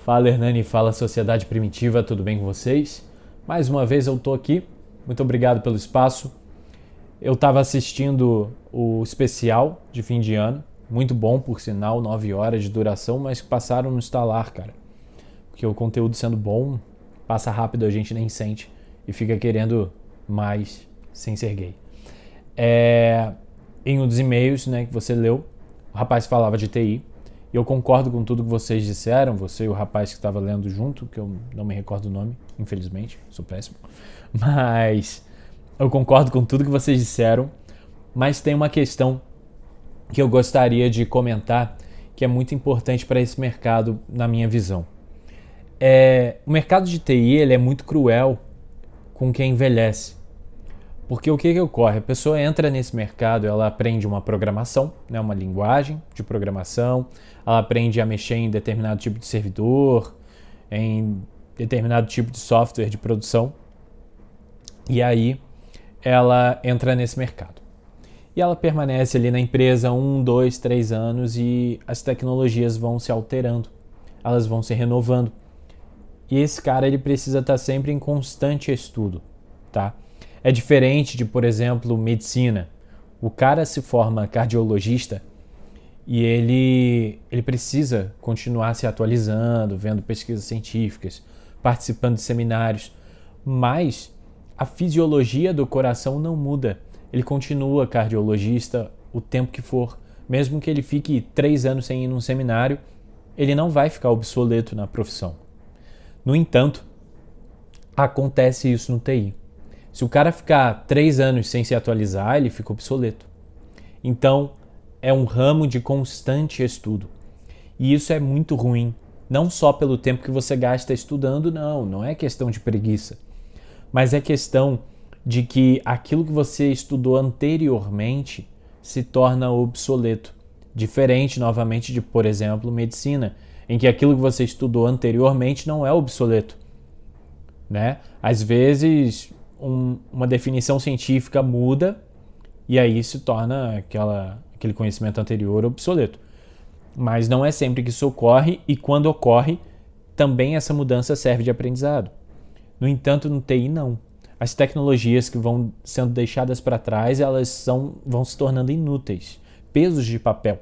Fala Hernani, fala Sociedade Primitiva, tudo bem com vocês? Mais uma vez eu tô aqui, muito obrigado pelo espaço. Eu estava assistindo o especial de fim de ano, muito bom por sinal, 9 horas de duração, mas passaram no estalar, cara. Porque o conteúdo sendo bom, passa rápido, a gente nem sente e fica querendo mais sem ser gay. É, em um dos e-mails né, que você leu, o rapaz falava de TI e eu concordo com tudo que vocês disseram, você e o rapaz que estava lendo junto, que eu não me recordo o nome, infelizmente, sou péssimo. Mas eu concordo com tudo que vocês disseram, mas tem uma questão que eu gostaria de comentar que é muito importante para esse mercado, na minha visão. É, o mercado de TI ele é muito cruel com quem envelhece. Porque o que, que ocorre? A pessoa entra nesse mercado, ela aprende uma programação, né, uma linguagem de programação, ela aprende a mexer em determinado tipo de servidor, em determinado tipo de software de produção, e aí ela entra nesse mercado. E ela permanece ali na empresa um, dois, três anos e as tecnologias vão se alterando, elas vão se renovando. E esse cara ele precisa estar sempre em constante estudo, tá? É diferente de, por exemplo, medicina. O cara se forma cardiologista e ele, ele precisa continuar se atualizando, vendo pesquisas científicas, participando de seminários, mas a fisiologia do coração não muda. Ele continua cardiologista o tempo que for. Mesmo que ele fique três anos sem ir num seminário, ele não vai ficar obsoleto na profissão. No entanto, acontece isso no TI. Se o cara ficar três anos sem se atualizar, ele fica obsoleto. Então, é um ramo de constante estudo. E isso é muito ruim, não só pelo tempo que você gasta estudando, não, não é questão de preguiça, mas é questão de que aquilo que você estudou anteriormente se torna obsoleto. Diferente, novamente, de, por exemplo, medicina, em que aquilo que você estudou anteriormente não é obsoleto. Né? Às vezes, um, uma definição científica muda e aí se torna aquela, aquele conhecimento anterior obsoleto. Mas não é sempre que isso ocorre e quando ocorre, também essa mudança serve de aprendizado. No entanto, no TI não. As tecnologias que vão sendo deixadas para trás, elas são, vão se tornando inúteis, pesos de papel.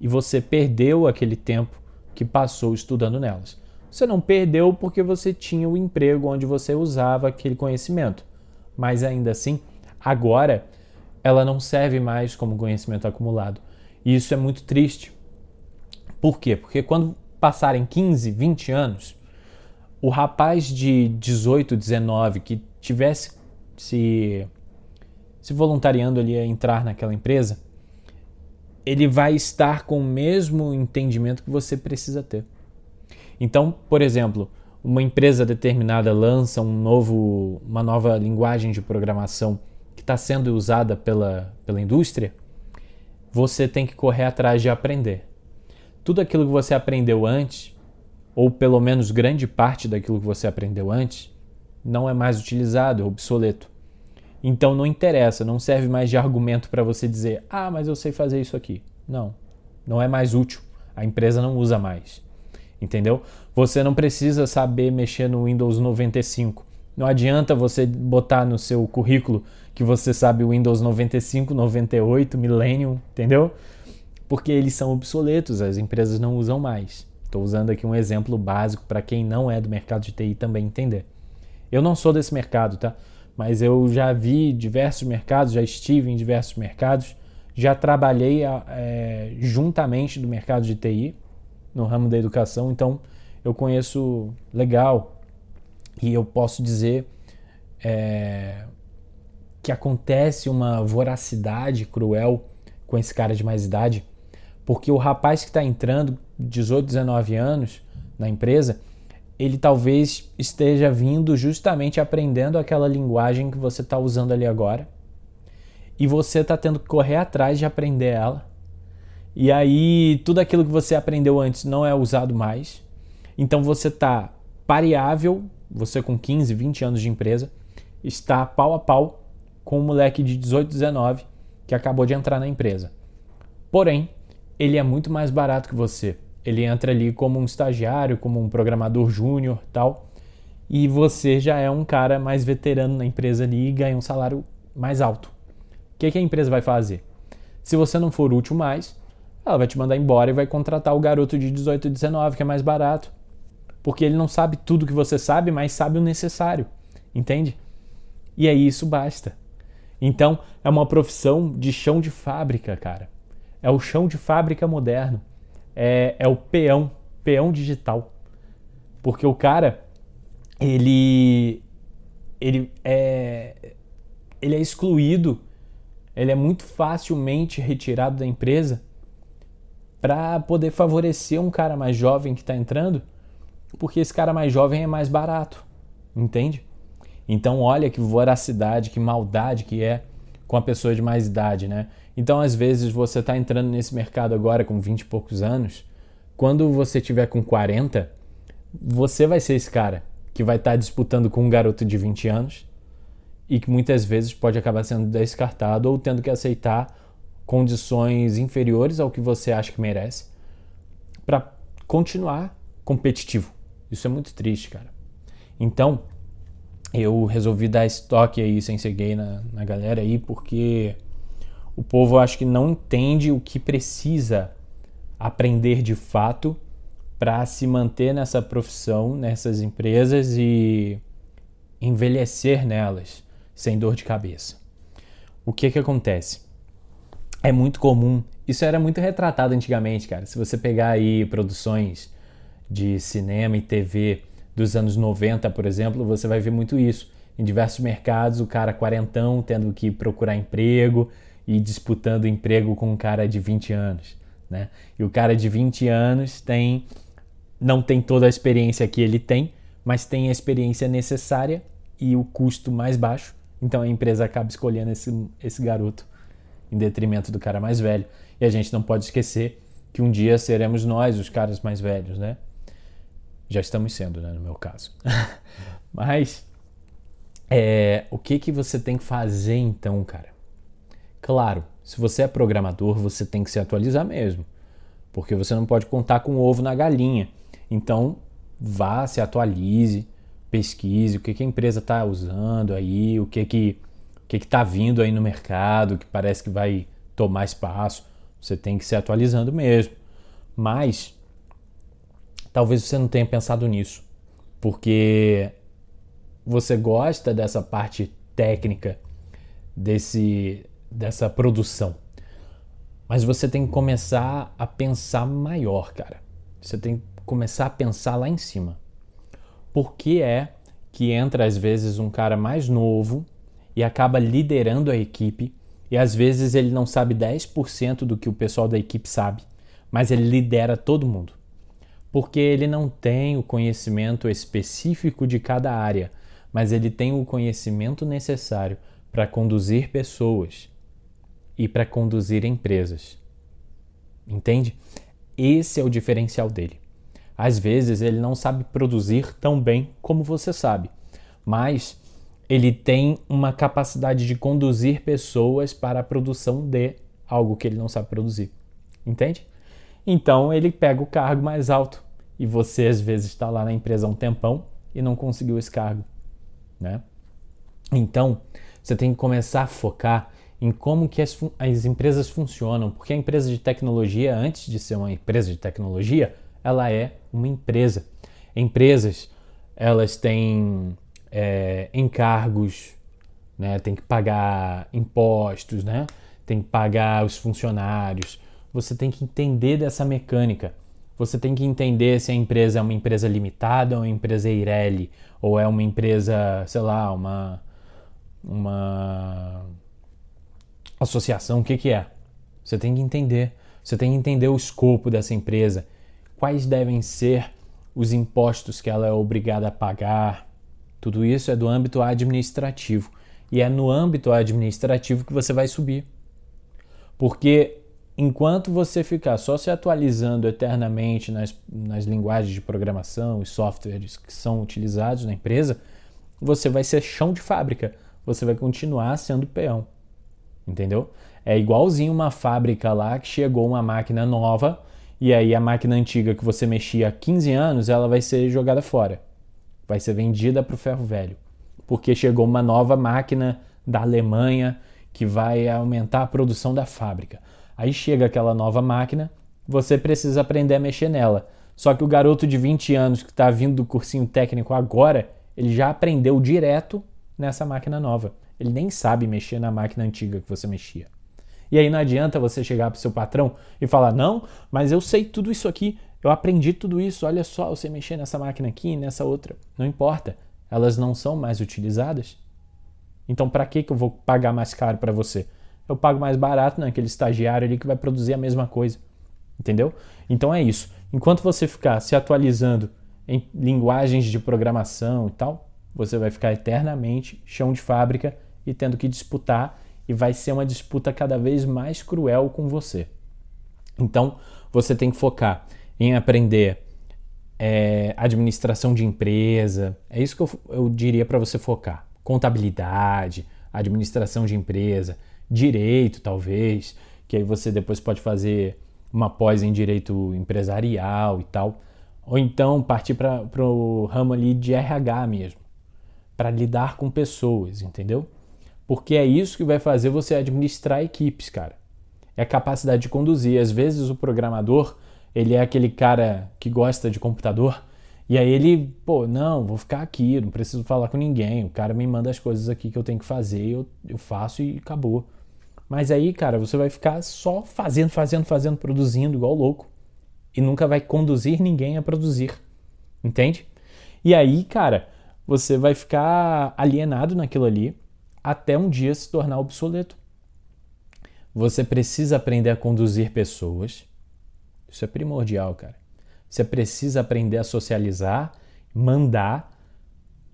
E você perdeu aquele tempo que passou estudando nelas. Você não perdeu porque você tinha o emprego onde você usava aquele conhecimento mas ainda assim, agora ela não serve mais como conhecimento acumulado. E isso é muito triste. Por quê? Porque quando passarem 15, 20 anos, o rapaz de 18, 19 que tivesse se, se voluntariando ali a entrar naquela empresa, ele vai estar com o mesmo entendimento que você precisa ter. Então, por exemplo, uma empresa determinada lança um novo, uma nova linguagem de programação que está sendo usada pela, pela indústria, você tem que correr atrás de aprender. Tudo aquilo que você aprendeu antes, ou pelo menos grande parte daquilo que você aprendeu antes, não é mais utilizado, é obsoleto. Então não interessa, não serve mais de argumento para você dizer: ah, mas eu sei fazer isso aqui. Não, não é mais útil. A empresa não usa mais entendeu? Você não precisa saber mexer no Windows 95. Não adianta você botar no seu currículo que você sabe Windows 95, 98, Millennium, entendeu? Porque eles são obsoletos, as empresas não usam mais. Estou usando aqui um exemplo básico para quem não é do mercado de TI também entender. Eu não sou desse mercado, tá? Mas eu já vi diversos mercados, já estive em diversos mercados, já trabalhei é, juntamente do mercado de TI, no ramo da educação, então eu conheço legal e eu posso dizer é, que acontece uma voracidade cruel com esse cara de mais idade, porque o rapaz que está entrando, 18, 19 anos, na empresa, ele talvez esteja vindo justamente aprendendo aquela linguagem que você está usando ali agora, e você está tendo que correr atrás de aprender ela e aí tudo aquilo que você aprendeu antes não é usado mais. Então você está pareável, você com 15, 20 anos de empresa, está pau a pau com um moleque de 18, 19 que acabou de entrar na empresa. Porém, ele é muito mais barato que você. ele entra ali como um estagiário, como um programador júnior, tal. E você já é um cara mais veterano na empresa ali e ganha um salário mais alto. O que, que a empresa vai fazer? Se você não for útil mais, ela vai te mandar embora e vai contratar o garoto de 18, 19, que é mais barato. Porque ele não sabe tudo que você sabe, mas sabe o necessário. Entende? E aí isso basta. Então, é uma profissão de chão de fábrica, cara. É o chão de fábrica moderno. É, é o peão, peão digital. Porque o cara, ele, ele é, ele é excluído, ele é muito facilmente retirado da empresa para poder favorecer um cara mais jovem que está entrando, porque esse cara mais jovem é mais barato, entende? Então olha que voracidade, que maldade que é com a pessoa de mais idade, né? Então às vezes você está entrando nesse mercado agora com 20 e poucos anos, quando você tiver com 40, você vai ser esse cara que vai estar tá disputando com um garoto de 20 anos e que muitas vezes pode acabar sendo descartado ou tendo que aceitar condições inferiores ao que você acha que merece para continuar competitivo. Isso é muito triste, cara. Então, eu resolvi dar estoque aí sem ser gay na, na galera aí, porque o povo acho que não entende o que precisa aprender de fato para se manter nessa profissão, nessas empresas e envelhecer nelas sem dor de cabeça. O que que acontece? É muito comum. Isso era muito retratado antigamente, cara. Se você pegar aí produções de cinema e TV dos anos 90, por exemplo, você vai ver muito isso. Em diversos mercados, o cara quarentão tendo que procurar emprego e disputando emprego com um cara de 20 anos, né? E o cara de 20 anos tem não tem toda a experiência que ele tem, mas tem a experiência necessária e o custo mais baixo. Então a empresa acaba escolhendo esse, esse garoto em detrimento do cara mais velho. E a gente não pode esquecer que um dia seremos nós os caras mais velhos, né? Já estamos sendo, né, no meu caso. Mas é, o que que você tem que fazer então, cara? Claro, se você é programador, você tem que se atualizar mesmo, porque você não pode contar com o ovo na galinha. Então, vá, se atualize, pesquise o que, que a empresa está usando aí, o que que que está vindo aí no mercado, que parece que vai tomar espaço. Você tem que se atualizando mesmo. Mas talvez você não tenha pensado nisso, porque você gosta dessa parte técnica desse dessa produção. Mas você tem que começar a pensar maior, cara. Você tem que começar a pensar lá em cima. Por que é que entra às vezes um cara mais novo e acaba liderando a equipe. E às vezes ele não sabe 10% do que o pessoal da equipe sabe, mas ele lidera todo mundo. Porque ele não tem o conhecimento específico de cada área, mas ele tem o conhecimento necessário para conduzir pessoas e para conduzir empresas. Entende? Esse é o diferencial dele. Às vezes ele não sabe produzir tão bem como você sabe, mas ele tem uma capacidade de conduzir pessoas para a produção de algo que ele não sabe produzir. Entende? Então ele pega o cargo mais alto e você às vezes está lá na empresa um tempão e não conseguiu esse cargo, né? Então você tem que começar a focar em como que as, as empresas funcionam, porque a empresa de tecnologia, antes de ser uma empresa de tecnologia, ela é uma empresa. Empresas, elas têm é, encargos, né? tem que pagar impostos, né? tem que pagar os funcionários. Você tem que entender dessa mecânica. Você tem que entender se a empresa é uma empresa limitada ou uma empresa Eireli, ou é uma empresa, sei lá, uma, uma associação, o que, que é? Você tem que entender. Você tem que entender o escopo dessa empresa, quais devem ser os impostos que ela é obrigada a pagar, tudo isso é do âmbito administrativo. E é no âmbito administrativo que você vai subir. Porque enquanto você ficar só se atualizando eternamente nas, nas linguagens de programação e softwares que são utilizados na empresa, você vai ser chão de fábrica. Você vai continuar sendo peão. Entendeu? É igualzinho uma fábrica lá que chegou uma máquina nova E aí a máquina antiga que você mexia há 15 anos, ela vai ser jogada fora. Vai ser vendida para o ferro velho. Porque chegou uma nova máquina da Alemanha que vai aumentar a produção da fábrica. Aí chega aquela nova máquina, você precisa aprender a mexer nela. Só que o garoto de 20 anos que está vindo do cursinho técnico agora, ele já aprendeu direto nessa máquina nova. Ele nem sabe mexer na máquina antiga que você mexia. E aí não adianta você chegar para o seu patrão e falar: não, mas eu sei tudo isso aqui, eu aprendi tudo isso, olha só, sei mexer nessa máquina aqui nessa outra. Não importa, elas não são mais utilizadas. Então, para que, que eu vou pagar mais caro para você? Eu pago mais barato naquele estagiário ali que vai produzir a mesma coisa. Entendeu? Então é isso. Enquanto você ficar se atualizando em linguagens de programação e tal, você vai ficar eternamente chão de fábrica e tendo que disputar e vai ser uma disputa cada vez mais cruel com você. Então, você tem que focar em aprender é, administração de empresa. É isso que eu, eu diria para você focar. Contabilidade, administração de empresa, direito, talvez, que aí você depois pode fazer uma pós em direito empresarial e tal. Ou então partir para o ramo ali de RH mesmo, para lidar com pessoas, entendeu? Porque é isso que vai fazer você administrar equipes, cara. É a capacidade de conduzir. Às vezes o programador, ele é aquele cara que gosta de computador, e aí ele, pô, não, vou ficar aqui, não preciso falar com ninguém. O cara me manda as coisas aqui que eu tenho que fazer, eu, eu faço e acabou. Mas aí, cara, você vai ficar só fazendo, fazendo, fazendo, produzindo igual louco. E nunca vai conduzir ninguém a produzir. Entende? E aí, cara, você vai ficar alienado naquilo ali até um dia se tornar obsoleto. Você precisa aprender a conduzir pessoas. Isso é primordial, cara. Você precisa aprender a socializar, mandar,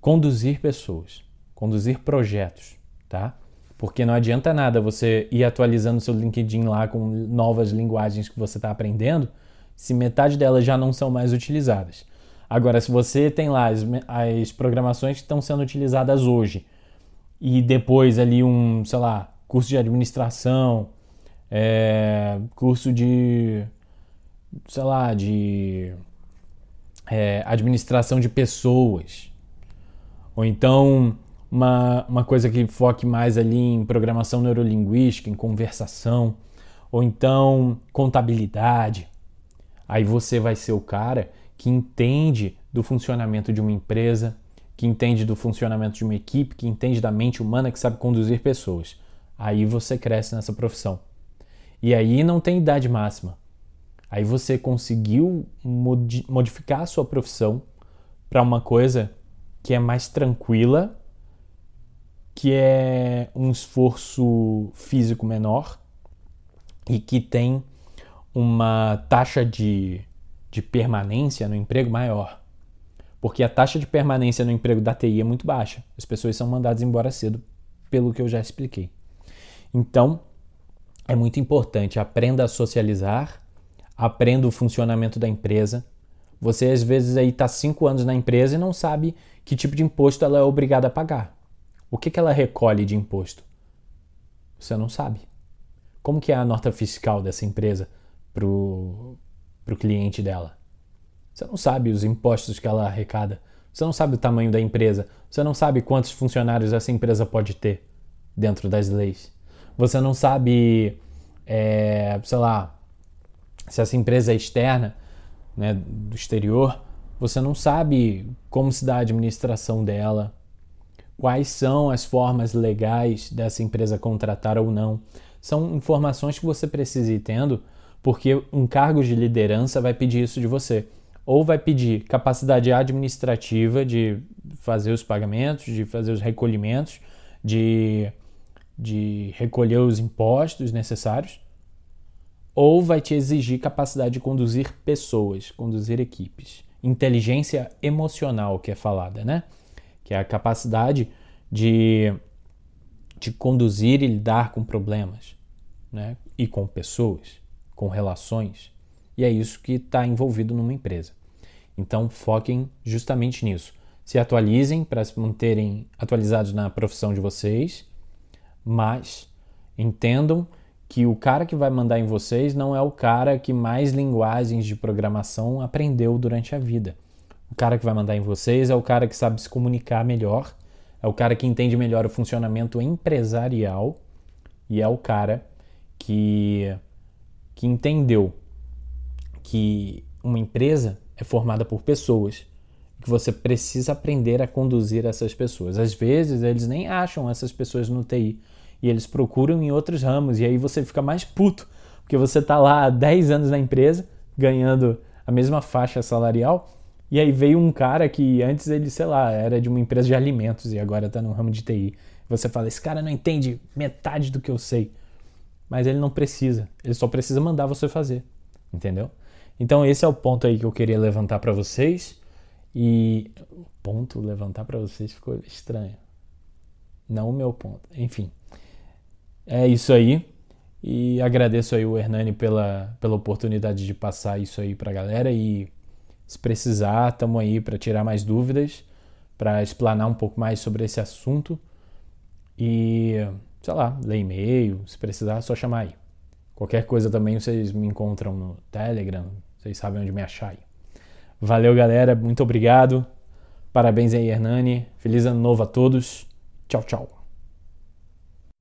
conduzir pessoas, conduzir projetos, tá? Porque não adianta nada você ir atualizando seu LinkedIn lá com novas linguagens que você está aprendendo, se metade delas já não são mais utilizadas. Agora, se você tem lá as, as programações que estão sendo utilizadas hoje, e depois ali um, sei lá, curso de administração, é, curso de, sei lá, de é, administração de pessoas, ou então uma, uma coisa que foque mais ali em programação neurolinguística, em conversação, ou então contabilidade. Aí você vai ser o cara que entende do funcionamento de uma empresa, que entende do funcionamento de uma equipe, que entende da mente humana, que sabe conduzir pessoas. Aí você cresce nessa profissão. E aí não tem idade máxima. Aí você conseguiu modificar a sua profissão para uma coisa que é mais tranquila, que é um esforço físico menor e que tem uma taxa de, de permanência no emprego maior. Porque a taxa de permanência no emprego da TI é muito baixa. As pessoas são mandadas embora cedo, pelo que eu já expliquei. Então, é muito importante. Aprenda a socializar, aprenda o funcionamento da empresa. Você, às vezes, aí está cinco anos na empresa e não sabe que tipo de imposto ela é obrigada a pagar. O que, que ela recolhe de imposto? Você não sabe. Como que é a nota fiscal dessa empresa para o cliente dela? Você não sabe os impostos que ela arrecada. Você não sabe o tamanho da empresa. Você não sabe quantos funcionários essa empresa pode ter dentro das leis. Você não sabe, é, sei lá, se essa empresa é externa, né, do exterior. Você não sabe como se dá a administração dela, quais são as formas legais dessa empresa contratar ou não. São informações que você precisa ir tendo, porque um cargo de liderança vai pedir isso de você ou vai pedir capacidade administrativa de fazer os pagamentos, de fazer os recolhimentos, de, de recolher os impostos necessários, ou vai te exigir capacidade de conduzir pessoas, conduzir equipes. Inteligência emocional que é falada, né? Que é a capacidade de, de conduzir e lidar com problemas, né? E com pessoas, com relações. E é isso que está envolvido numa empresa. Então foquem justamente nisso. Se atualizem para se manterem atualizados na profissão de vocês, mas entendam que o cara que vai mandar em vocês não é o cara que mais linguagens de programação aprendeu durante a vida. O cara que vai mandar em vocês é o cara que sabe se comunicar melhor, é o cara que entende melhor o funcionamento empresarial e é o cara que, que entendeu que uma empresa é formada por pessoas que você precisa aprender a conduzir essas pessoas. Às vezes eles nem acham essas pessoas no TI e eles procuram em outros ramos, e aí você fica mais puto, porque você está lá há 10 anos na empresa, ganhando a mesma faixa salarial, e aí veio um cara que antes ele, sei lá, era de uma empresa de alimentos e agora está no ramo de TI. Você fala, esse cara não entende metade do que eu sei. Mas ele não precisa, ele só precisa mandar você fazer, entendeu? Então esse é o ponto aí que eu queria levantar para vocês. E o ponto levantar para vocês ficou estranho. Não o meu ponto. Enfim. É isso aí. E agradeço aí o Hernani pela, pela oportunidade de passar isso aí para a galera. E se precisar, estamos aí para tirar mais dúvidas, para explanar um pouco mais sobre esse assunto. E, sei lá, ler e-mail, se precisar, é só chamar aí. Qualquer coisa também vocês me encontram no Telegram, vocês sabem onde me achar aí. Valeu, galera, muito obrigado. Parabéns aí, Hernani. Feliz ano novo a todos. Tchau, tchau.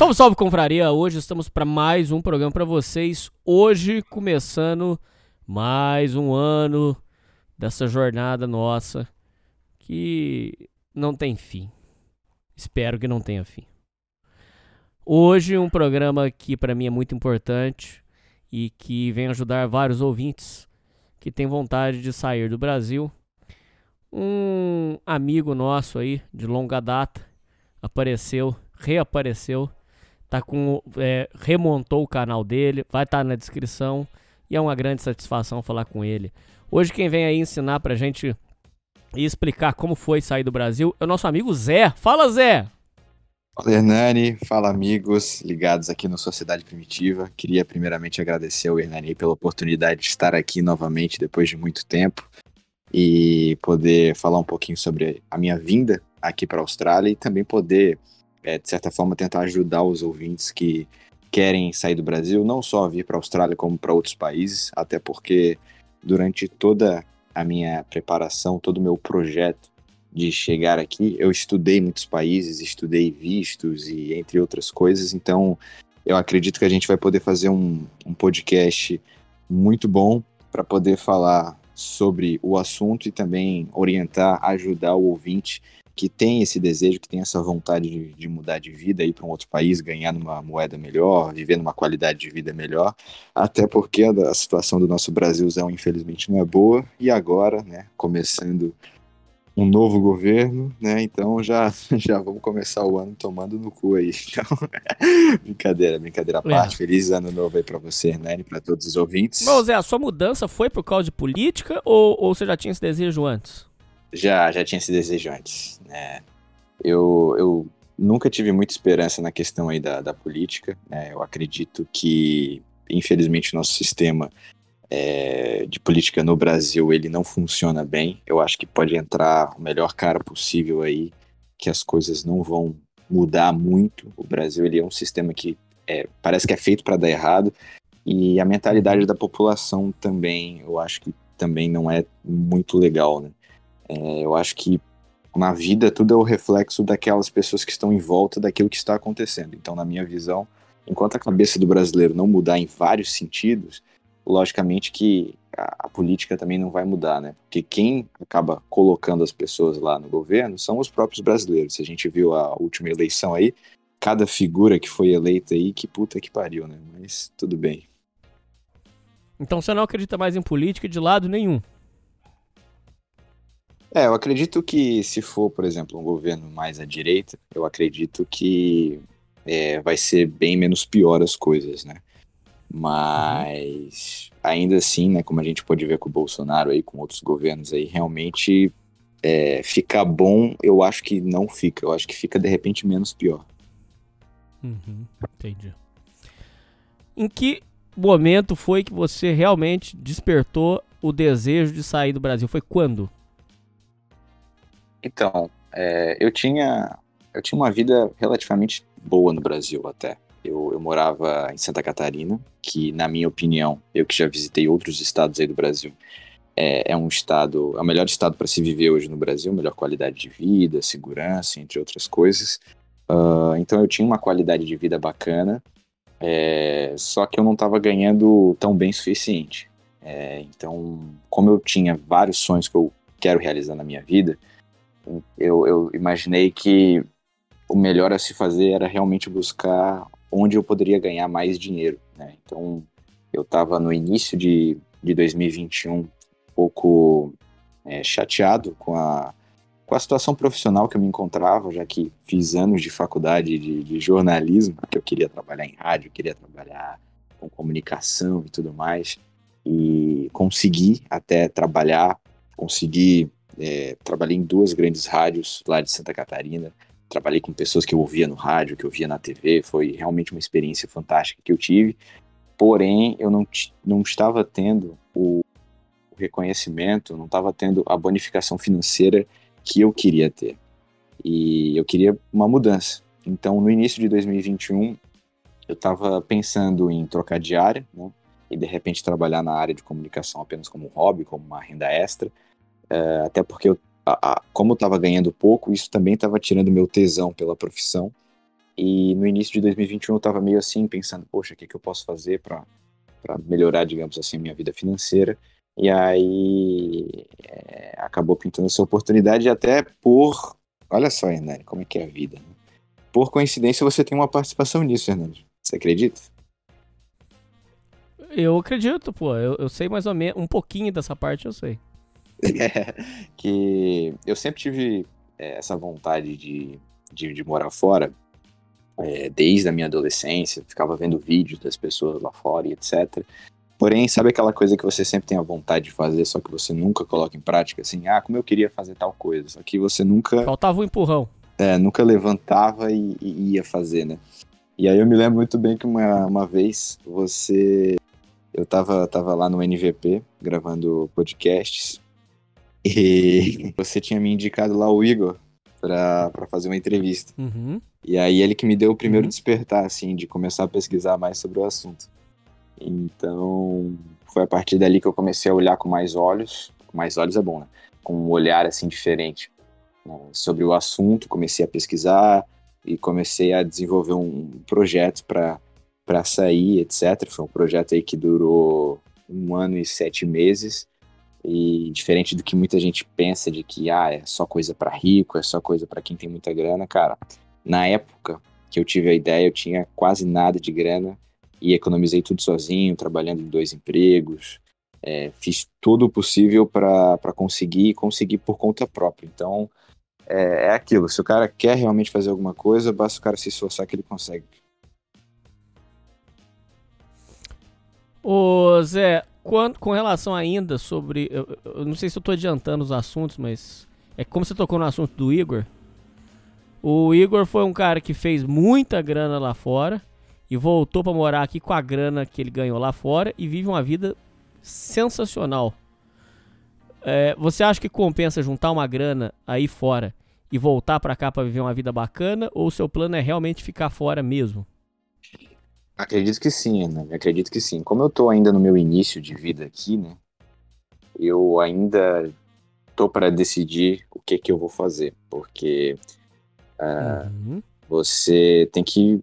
Salve, salve, confraria! Hoje estamos para mais um programa para vocês. Hoje começando mais um ano dessa jornada nossa que não tem fim. Espero que não tenha fim. Hoje um programa que para mim é muito importante e que vem ajudar vários ouvintes que têm vontade de sair do Brasil. Um amigo nosso aí de longa data apareceu, reapareceu tá com é, remontou o canal dele, vai estar tá na descrição e é uma grande satisfação falar com ele. Hoje quem vem aí ensinar pra gente e explicar como foi sair do Brasil é o nosso amigo Zé. Fala Zé. Fala Hernani, fala amigos ligados aqui no Sociedade Primitiva. Queria primeiramente agradecer ao Hernani pela oportunidade de estar aqui novamente depois de muito tempo e poder falar um pouquinho sobre a minha vinda aqui para a Austrália e também poder é, de certa forma, tentar ajudar os ouvintes que querem sair do Brasil, não só vir para a Austrália, como para outros países, até porque durante toda a minha preparação, todo o meu projeto de chegar aqui, eu estudei muitos países, estudei vistos e entre outras coisas, então eu acredito que a gente vai poder fazer um, um podcast muito bom para poder falar sobre o assunto e também orientar, ajudar o ouvinte que tem esse desejo, que tem essa vontade de, de mudar de vida, ir para um outro país, ganhar numa moeda melhor, viver numa qualidade de vida melhor, até porque a, a situação do nosso Brasilzão, infelizmente, não é boa, e agora, né, começando um novo governo, né? Então já, já vamos começar o ano tomando no cu aí. Então, brincadeira, brincadeira à parte. É. Feliz ano novo aí para você, Hernani, para todos os ouvintes. Mas, Zé, a sua mudança foi por causa de política ou, ou você já tinha esse desejo antes? Já, já tinha esse desejo antes. Né? Eu, eu nunca tive muita esperança na questão aí da, da política. Né? Eu acredito que, infelizmente, o nosso sistema é, de política no Brasil ele não funciona bem. Eu acho que pode entrar o melhor cara possível aí, que as coisas não vão mudar muito. O Brasil ele é um sistema que é, parece que é feito para dar errado e a mentalidade da população também, eu acho que também não é muito legal, né? É, eu acho que na vida tudo é o reflexo daquelas pessoas que estão em volta daquilo que está acontecendo. Então, na minha visão, enquanto a cabeça do brasileiro não mudar em vários sentidos, logicamente que a, a, política também não vai mudar, né? Porque quem acaba colocando as pessoas lá no governo são os próprios brasileiros. Se a gente viu a última eleição aí, cada figura que foi eleita aí, que puta que pariu, né? Mas tudo bem. Então você não acredita mais em política de lado nenhum? É, eu acredito que se for, por exemplo, um governo mais à direita, eu acredito que é, vai ser bem menos pior as coisas, né? Mas ainda assim, né, como a gente pode ver com o Bolsonaro aí, com outros governos aí, realmente é, ficar bom, eu acho que não fica. Eu acho que fica de repente menos pior. Uhum, entendi. Em que momento foi que você realmente despertou o desejo de sair do Brasil? Foi quando? Então, é, eu tinha eu tinha uma vida relativamente boa no Brasil até. Eu, eu, morava em Santa Catarina, que na minha opinião, eu que já visitei outros estados aí do Brasil, é, é um estado, é o melhor estado para se viver hoje no Brasil, melhor qualidade de vida, segurança, entre outras coisas. Uh, então eu tinha uma qualidade de vida bacana, é, só que eu não estava ganhando tão bem o suficiente. É, então, como eu tinha vários sonhos que eu quero realizar na minha vida, eu, eu imaginei que o melhor a se fazer era realmente buscar onde eu poderia ganhar mais dinheiro. Né? Então, eu estava no início de, de 2021 um pouco é, chateado com a, com a situação profissional que eu me encontrava, já que fiz anos de faculdade de, de jornalismo, que eu queria trabalhar em rádio, queria trabalhar com comunicação e tudo mais, e consegui até trabalhar, consegui, é, trabalhei em duas grandes rádios lá de Santa Catarina, trabalhei com pessoas que eu ouvia no rádio, que eu via na TV, foi realmente uma experiência fantástica que eu tive. Porém, eu não, não estava tendo o reconhecimento, não estava tendo a bonificação financeira que eu queria ter. E eu queria uma mudança. Então, no início de 2021, eu estava pensando em trocar de área, né? E de repente trabalhar na área de comunicação apenas como hobby, como uma renda extra. Uh, até porque eu a, a, como eu estava ganhando pouco, isso também estava tirando meu tesão pela profissão. E no início de 2021 eu estava meio assim, pensando, poxa, o que, que eu posso fazer para melhorar, digamos assim, a minha vida financeira. E aí é, acabou pintando essa oportunidade até por. Olha só, Hernani, como é que é a vida. Né? Por coincidência, você tem uma participação nisso, Hernani. Você acredita? Eu acredito, pô. Eu, eu sei mais ou menos. Um pouquinho dessa parte eu sei. que eu sempre tive é, essa vontade de, de, de morar fora, é, desde a minha adolescência, ficava vendo vídeos das pessoas lá fora e etc. Porém, sabe aquela coisa que você sempre tem a vontade de fazer, só que você nunca coloca em prática, assim, ah, como eu queria fazer tal coisa, só que você nunca... Faltava um empurrão. É, nunca levantava e, e ia fazer, né? E aí eu me lembro muito bem que uma, uma vez você... Eu tava, tava lá no NVP, gravando podcasts, e você tinha me indicado lá o Igor para fazer uma entrevista. Uhum. E aí ele que me deu o primeiro uhum. despertar, assim, de começar a pesquisar mais sobre o assunto. Então, foi a partir dali que eu comecei a olhar com mais olhos. Com mais olhos é bom, né? Com um olhar, assim, diferente né? sobre o assunto. Comecei a pesquisar e comecei a desenvolver um projeto para sair, etc. Foi um projeto aí que durou um ano e sete meses e diferente do que muita gente pensa de que ah, é só coisa para rico, é só coisa para quem tem muita grana, cara. Na época que eu tive a ideia, eu tinha quase nada de grana e economizei tudo sozinho, trabalhando em dois empregos. É, fiz tudo o possível para conseguir e conseguir por conta própria. Então, é, é aquilo. Se o cara quer realmente fazer alguma coisa, basta o cara se esforçar que ele consegue. Ô Zé, quando, com relação ainda sobre. Eu, eu, não sei se eu tô adiantando os assuntos, mas. É como você tocou no assunto do Igor. O Igor foi um cara que fez muita grana lá fora e voltou para morar aqui com a grana que ele ganhou lá fora e vive uma vida sensacional. É, você acha que compensa juntar uma grana aí fora e voltar para cá para viver uma vida bacana ou seu plano é realmente ficar fora mesmo? Acredito que sim, né? Acredito que sim. Como eu tô ainda no meu início de vida aqui, né? Eu ainda tô para decidir o que que eu vou fazer, porque uh, uhum. você tem que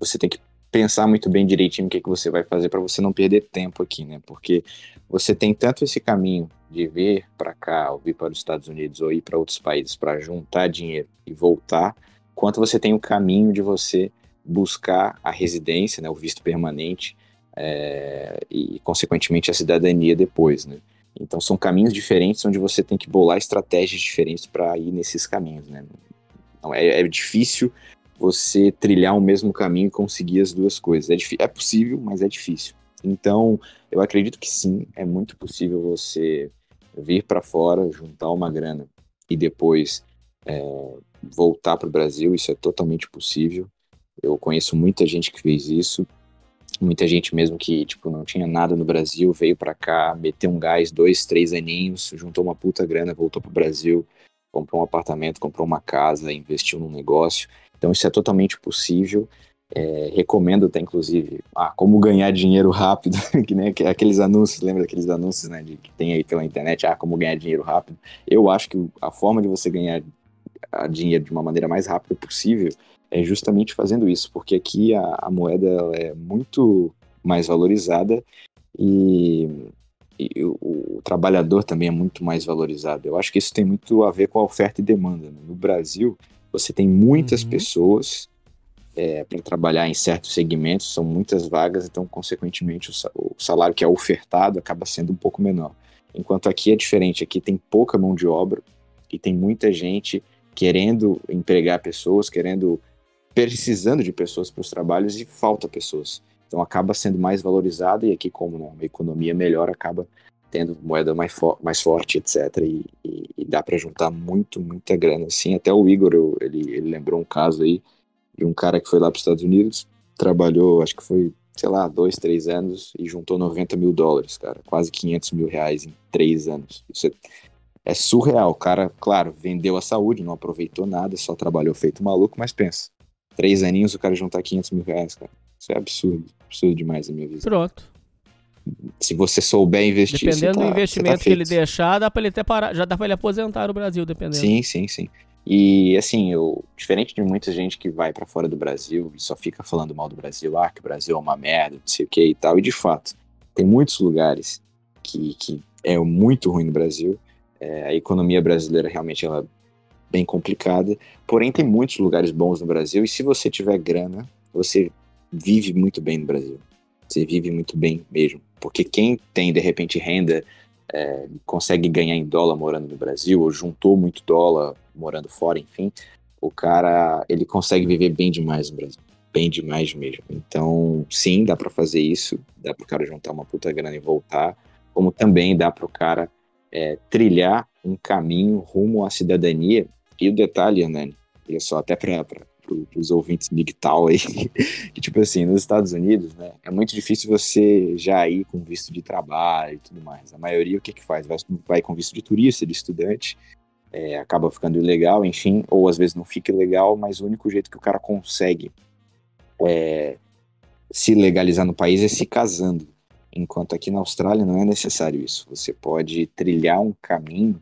você tem que pensar muito bem direitinho o que, que você vai fazer para você não perder tempo aqui, né? Porque você tem tanto esse caminho de vir para cá, ou vir para os Estados Unidos, ou ir para outros países para juntar dinheiro e voltar, quanto você tem o caminho de você buscar a residência, né, o visto permanente, é, e consequentemente a cidadania depois, né? Então são caminhos diferentes onde você tem que bolar estratégias diferentes para ir nesses caminhos, né? Então, é, é, difícil você trilhar o mesmo caminho e conseguir as duas coisas. É, é possível, mas é difícil. Então, eu acredito que sim, é muito possível você vir para fora, juntar uma grana e depois é, voltar para o Brasil. Isso é totalmente possível. Eu conheço muita gente que fez isso, muita gente mesmo que tipo não tinha nada no Brasil veio para cá, meteu um gás, dois, três aninhos, juntou uma puta grana, voltou pro Brasil, comprou um apartamento, comprou uma casa, investiu num negócio. Então isso é totalmente possível. É, recomendo até, inclusive, ah, como ganhar dinheiro rápido, que nem aqueles anúncios, lembra daqueles anúncios né, de, que tem aí pela internet, ah, como ganhar dinheiro rápido. Eu acho que a forma de você ganhar dinheiro de uma maneira mais rápida possível é justamente fazendo isso, porque aqui a, a moeda é muito mais valorizada e, e o, o, trabalhador também é muito mais valorizado. Eu acho que isso tem muito a ver com a oferta e demanda. Né? No Brasil, você tem muitas uhum. pessoas é, para trabalhar em certos segmentos, são muitas vagas, então, consequentemente, o, salário que é ofertado acaba sendo um pouco menor. Enquanto aqui é diferente, aqui tem pouca mão de obra e tem muita gente querendo empregar pessoas, querendo, precisando de pessoas para os trabalhos e falta pessoas. Então acaba sendo mais valorizado e aqui como né, uma economia melhor acaba tendo moeda mais, for mais forte, etc. E, e, e dá para juntar muito, muita grana. Assim, até o Igor, eu, ele, ele lembrou um caso aí de um cara que foi lá para os Estados Unidos, trabalhou, acho que foi, sei lá, dois, três anos e juntou 90 mil dólares, cara, quase 500 mil reais em três anos. Isso é, é surreal. O cara, claro, vendeu a saúde, não aproveitou nada, só trabalhou feito maluco, mas pensa, três aninhos o cara juntar 500 mil reais, cara. Isso é absurdo, absurdo demais na minha visão. Pronto. Se você souber investir, dependendo tá, do investimento tá que ele deixar, dá para ele até parar, já dá para ele aposentar no Brasil, dependendo. Sim, sim, sim. E assim, eu, diferente de muita gente que vai para fora do Brasil e só fica falando mal do Brasil, ah, que o Brasil é uma merda, não sei o que e tal, e de fato, tem muitos lugares que, que é muito ruim no Brasil. É, a economia brasileira realmente ela bem complicada, porém tem muitos lugares bons no Brasil e se você tiver grana, você vive muito bem no Brasil. Você vive muito bem mesmo, porque quem tem de repente renda é, consegue ganhar em dólar morando no Brasil, ou juntou muito dólar morando fora, enfim, o cara ele consegue viver bem demais no Brasil. Bem demais mesmo. Então, sim, dá para fazer isso, dá pro cara juntar uma puta grana e voltar, como também dá pro cara é, trilhar um caminho rumo à cidadania. E o detalhe, Hernani, olha só, até para para os ouvintes Big Tal aí, que tipo assim, nos Estados Unidos, né, é muito difícil você já ir com visto de trabalho e tudo mais. A maioria o que que faz? Vai, vai com visto de turista, de estudante, é, acaba ficando ilegal, enfim, ou às vezes não fica ilegal, mas o único jeito que o cara consegue é, se legalizar no país é se casando. Enquanto aqui na Austrália não é necessário isso. Você pode trilhar um caminho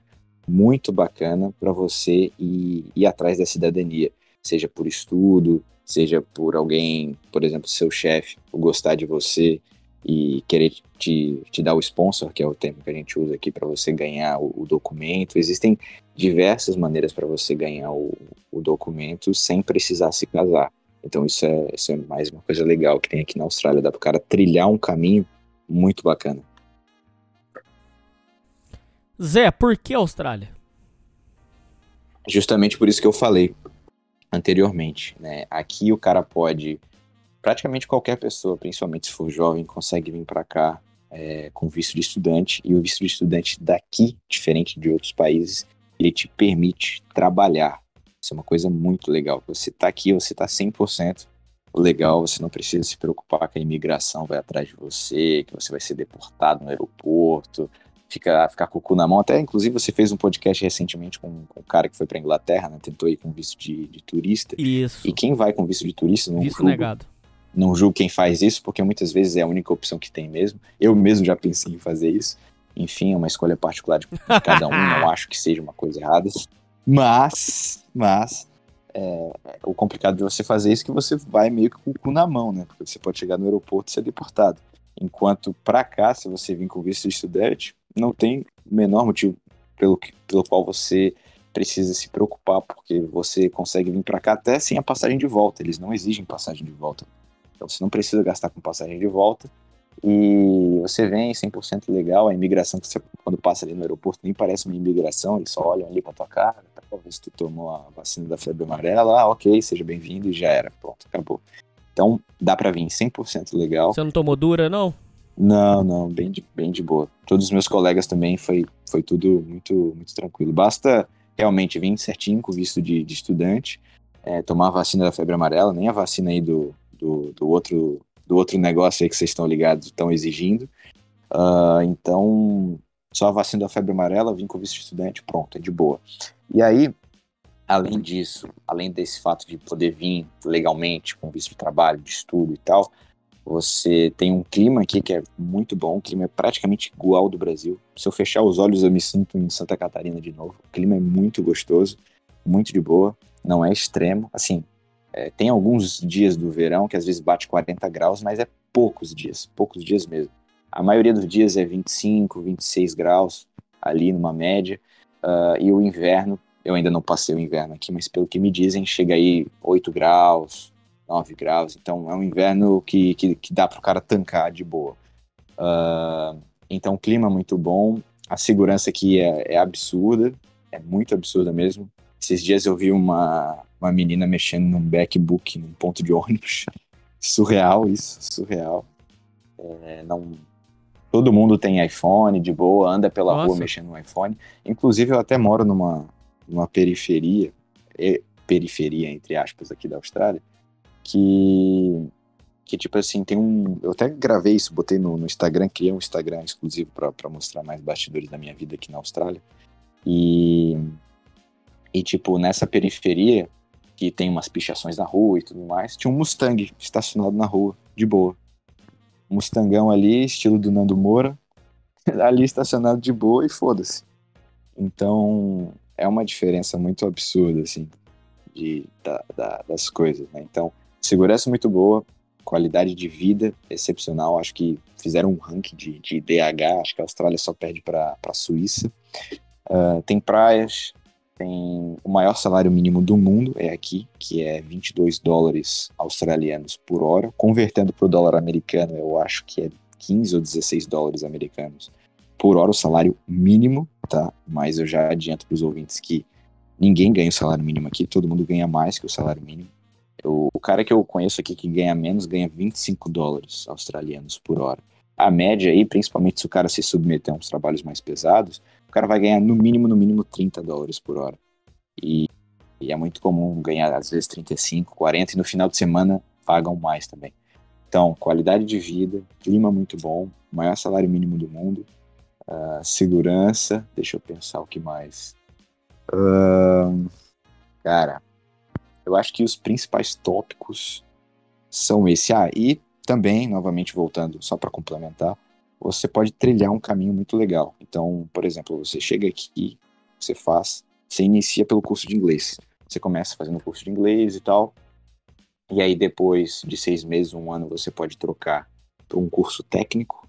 muito bacana para você ir, ir atrás da cidadania seja por estudo, seja por alguém, por exemplo, seu chefe, gostar de você e querer te, te dar o sponsor, que é o termo que a gente usa aqui para você ganhar o, o, documento. Existem diversas maneiras para você ganhar o, o, documento sem precisar se casar. Então isso é, isso é mais uma coisa legal que tem aqui na Austrália, dá para o cara trilhar um caminho muito bacana. Zé, por que Austrália? Justamente por isso que eu falei anteriormente. Né? Aqui o cara pode, praticamente qualquer pessoa, principalmente se for jovem, consegue vir para cá é, com visto de estudante, e o visto de estudante daqui, diferente de outros países, ele te permite trabalhar. Isso é uma coisa muito legal. Você está aqui, você está 100% legal, você não precisa se preocupar que a imigração vai atrás de você, que você vai ser deportado no aeroporto, fica, ficar com o cu na mão. Até, inclusive, você fez um podcast recentemente com, com um cara que foi para Inglaterra, né? Tentou ir com visto de, de, turista. Isso. E quem vai com visto de turista não Visto julgo, negado. Não julgo quem faz isso, porque muitas vezes é a única opção que tem mesmo. Eu mesmo já pensei em fazer isso. Enfim, é uma escolha particular de cada um. não acho que seja uma coisa errada. Mas, mas, é, o complicado de você fazer isso é que você vai meio que com o cu na mão, né? Porque você pode chegar no aeroporto e ser deportado. Enquanto para cá, se você vir com visto de estudante, não tem o menor motivo pelo, pelo qual você precisa se preocupar, porque você consegue vir para cá até sem a passagem de volta. Eles não exigem passagem de volta. Então você não precisa gastar com passagem de volta. E você vem 100% legal. A imigração, que você, quando passa ali no aeroporto, nem parece uma imigração, eles só olham ali pra tua cara, se tu tomou a vacina da febre amarela. Ah, ok, seja bem-vindo e já era. Pronto, acabou. Então dá pra vir 100% legal. Você não tomou dura, não? Não, não, bem de, bem de boa. Todos os meus colegas também foi, foi tudo muito, muito tranquilo. Basta realmente vir certinho com visto de, de estudante, é, tomar a vacina da febre amarela, nem a vacina aí do, do, do outro do outro negócio aí que vocês estão ligados estão exigindo. Uh, então, só a vacina da febre amarela, vim com visto de estudante, pronto, é de boa. E aí, além disso, além desse fato de poder vir legalmente com visto de trabalho, de estudo e tal, você tem um clima aqui que é muito bom, o clima é praticamente igual ao do Brasil. Se eu fechar os olhos, eu me sinto em Santa Catarina de novo. O clima é muito gostoso, muito de boa, não é extremo. Assim, é, tem alguns dias do verão que às vezes bate 40 graus, mas é poucos dias, poucos dias mesmo. A maioria dos dias é 25, 26 graus, ali numa média. Uh, e o inverno, eu ainda não passei o inverno aqui, mas pelo que me dizem, chega aí 8 graus, 9 graus, então é um inverno que, que, que dá para o cara tancar de boa. Uh, então, clima muito bom, a segurança aqui é, é, absurda, é muito absurda mesmo. Esses dias eu vi uma, uma menina mexendo num backbook num ponto de ônibus. surreal isso, surreal. É, não, todo mundo tem iPhone de boa, anda pela Nossa. rua mexendo no iPhone. Inclusive, eu até moro numa, numa periferia, periferia entre aspas aqui da Austrália, que que tipo assim, tem um. Eu até gravei isso, botei no, no Instagram, criei um Instagram exclusivo para mostrar mais bastidores da minha vida aqui na Austrália. E, e tipo, nessa periferia, que tem umas pichações na rua e tudo mais, tinha um Mustang estacionado na rua, de boa. Mustangão ali, estilo do Nando Moura, ali estacionado de boa e foda-se. Então, é uma diferença muito absurda, assim, de, da, da, das coisas, né? Então, Segurança muito boa, qualidade de vida excepcional. Acho que fizeram um ranking de, de DH, acho que a Austrália só perde para a Suíça. Uh, tem praias, tem o maior salário mínimo do mundo, é aqui, que é 22 dólares australianos por hora. Convertendo para o dólar americano, eu acho que é 15 ou 16 dólares americanos por hora o salário mínimo, tá? Mas eu já adianto para os ouvintes que ninguém ganha o salário mínimo aqui, todo mundo ganha mais que o salário mínimo. O, o cara que eu conheço aqui que ganha menos ganha 25 dólares australianos por hora. A média aí, principalmente se o cara se submeter a uns trabalhos mais pesados, o cara vai ganhar no mínimo, no mínimo 30 dólares por hora. E, e é muito comum ganhar às vezes 35, 40 e no final de semana pagam mais também. Então, qualidade de vida, clima muito bom, maior salário mínimo do mundo, uh, segurança, deixa eu pensar o que mais. Uh, cara, eu acho que os principais tópicos são esse. Ah, e também, novamente voltando, só para complementar, você pode trilhar um caminho muito legal. Então, por exemplo, você chega aqui, você faz, você inicia pelo curso de inglês. Você começa fazendo o curso de inglês e tal, e aí depois de seis meses, um ano, você pode trocar para um curso técnico,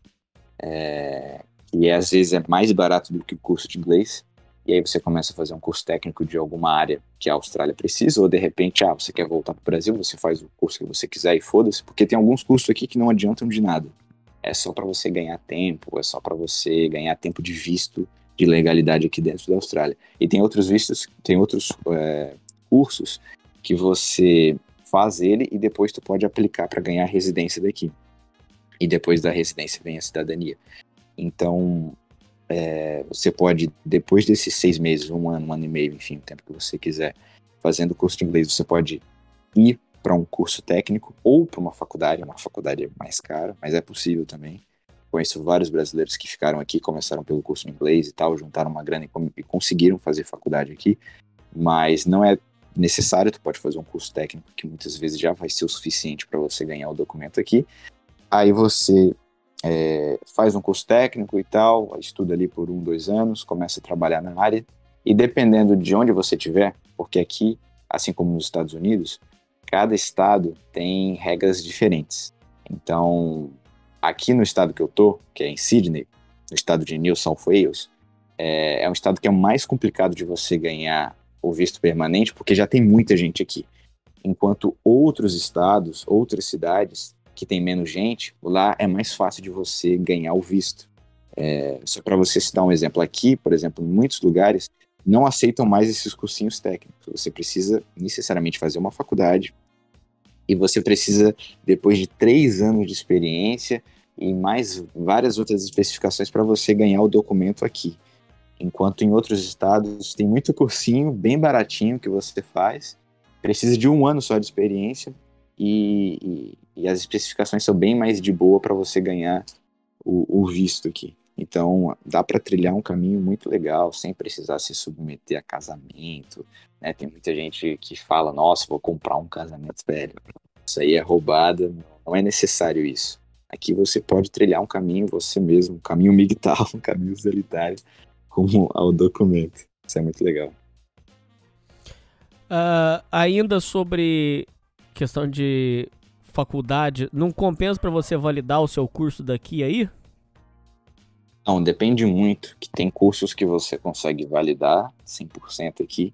é, e às vezes é mais barato do que o curso de inglês e aí você começa a fazer um curso técnico de alguma área que a Austrália precisa, ou de repente, ah, você quer voltar para o Brasil, você faz o curso que você quiser e foda-se, porque tem alguns cursos aqui que não adiantam de nada. É só para você ganhar tempo, é só para você ganhar tempo de visto de legalidade aqui dentro da Austrália. E tem outros vistos, tem outros é, cursos que você faz ele e depois tu pode aplicar para ganhar residência daqui. E depois da residência vem a cidadania. Então, é, você pode, depois desses seis meses, um ano, um ano e meio, enfim, o tempo que você quiser, fazendo curso de inglês, você pode ir para um curso técnico ou para uma faculdade. Uma faculdade é mais cara, mas é possível também. Conheço vários brasileiros que ficaram aqui, começaram pelo curso de inglês e tal, juntaram uma grana e conseguiram fazer faculdade aqui, mas não é necessário, tu pode fazer um curso técnico que muitas vezes já vai ser o suficiente para você ganhar o documento aqui. Aí você é, faz um curso técnico e tal, estuda ali por um, dois anos, começa a trabalhar na área, e dependendo de onde você estiver, porque aqui assim como nos Estados Unidos, cada estado tem regras diferentes. Então, aqui no estado que eu tô, que é em Sydney, no estado de New South Wales, é, é um estado que é o mais complicado de você ganhar o visto permanente, porque já tem muita gente aqui. Enquanto outros estados, outras cidades que tem menos gente, lá é mais fácil de você ganhar o visto. É, só para você citar um exemplo aqui, por exemplo, em muitos lugares não aceitam mais esses cursinhos técnicos. Você precisa necessariamente fazer uma faculdade e você precisa, depois de três anos de experiência e mais várias outras especificações para você ganhar o documento aqui. Enquanto em outros estados tem muito cursinho bem baratinho que você faz, precisa de um ano só de experiência e, e, e as especificações são bem mais de boa para você ganhar o, o visto aqui. Então, dá para trilhar um caminho muito legal, sem precisar se submeter a casamento. Né? Tem muita gente que fala: nossa, vou comprar um casamento velho. Isso aí é roubada, não é necessário isso. Aqui você pode trilhar um caminho você mesmo, um caminho migtal, um caminho solitário, como ao documento. Isso é muito legal. Uh, ainda sobre questão de faculdade, não compensa para você validar o seu curso daqui aí? Não, depende muito, que tem cursos que você consegue validar 100% aqui,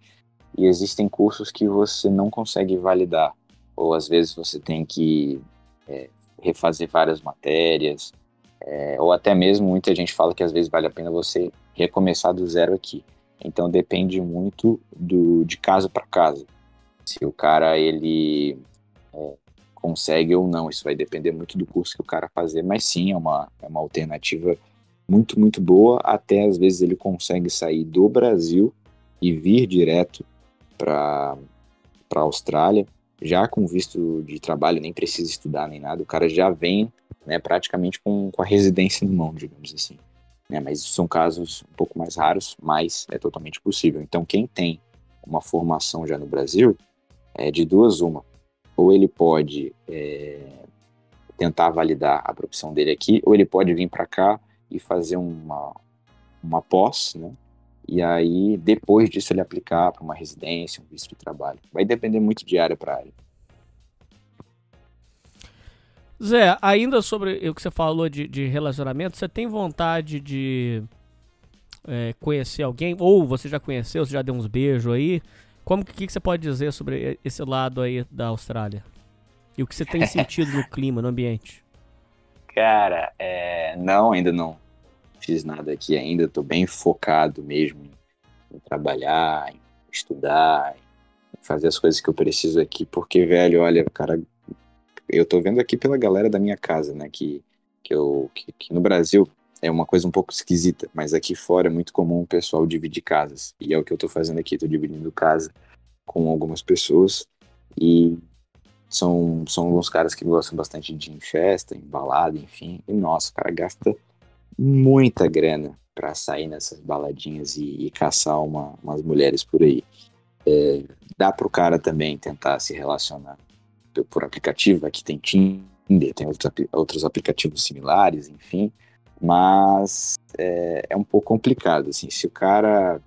e existem cursos que você não consegue validar, ou às vezes você tem que é, refazer várias matérias, é, ou até mesmo muita gente fala que às vezes vale a pena você recomeçar do zero aqui. Então depende muito do, de caso para caso. Se o cara ele é, consegue ou não, isso vai depender muito do curso que o cara fazer, mas sim é uma, é uma alternativa muito, muito boa. Até às vezes ele consegue sair do Brasil e vir direto para a Austrália, já com visto de trabalho, nem precisa estudar nem nada, o cara já vem né, praticamente com, com a residência no mão, digamos assim. Né, mas são casos um pouco mais raros, mas é totalmente possível. Então, quem tem uma formação já no Brasil, é de duas uma. Ou ele pode é, tentar validar a profissão dele aqui, ou ele pode vir para cá e fazer uma, uma pós, né? E aí, depois disso, ele aplicar para uma residência, um visto de trabalho. Vai depender muito de área para área. Zé, ainda sobre o que você falou de, de relacionamento, você tem vontade de é, conhecer alguém? Ou você já conheceu, você já deu uns beijos aí? Como que, que você pode dizer sobre esse lado aí da Austrália? E o que você tem sentido no clima, no ambiente? Cara, é... não, ainda não fiz nada aqui ainda. Estou bem focado mesmo em, trabalhar, em estudar, em fazer as coisas que eu preciso aqui, porque, velho, olha, cara, eu tô vendo aqui pela galera da minha casa, né, que, que, eu, que, que no Brasil é uma coisa um pouco esquisita, mas aqui fora é muito comum o pessoal dividir casas, e é o que eu tô fazendo aqui, tô dividindo casa com algumas pessoas, e são, são alguns caras que gostam bastante de em festa, em balada, enfim. E nossa, o cara gasta muita grana para sair nessas baladinhas e, e caçar uma, umas mulheres por aí. É, dá pro cara também tentar se relacionar por aplicativo, aqui tem Tinder, tem outros, outros aplicativos similares, enfim, mas é, é um pouco complicado, assim, se o cara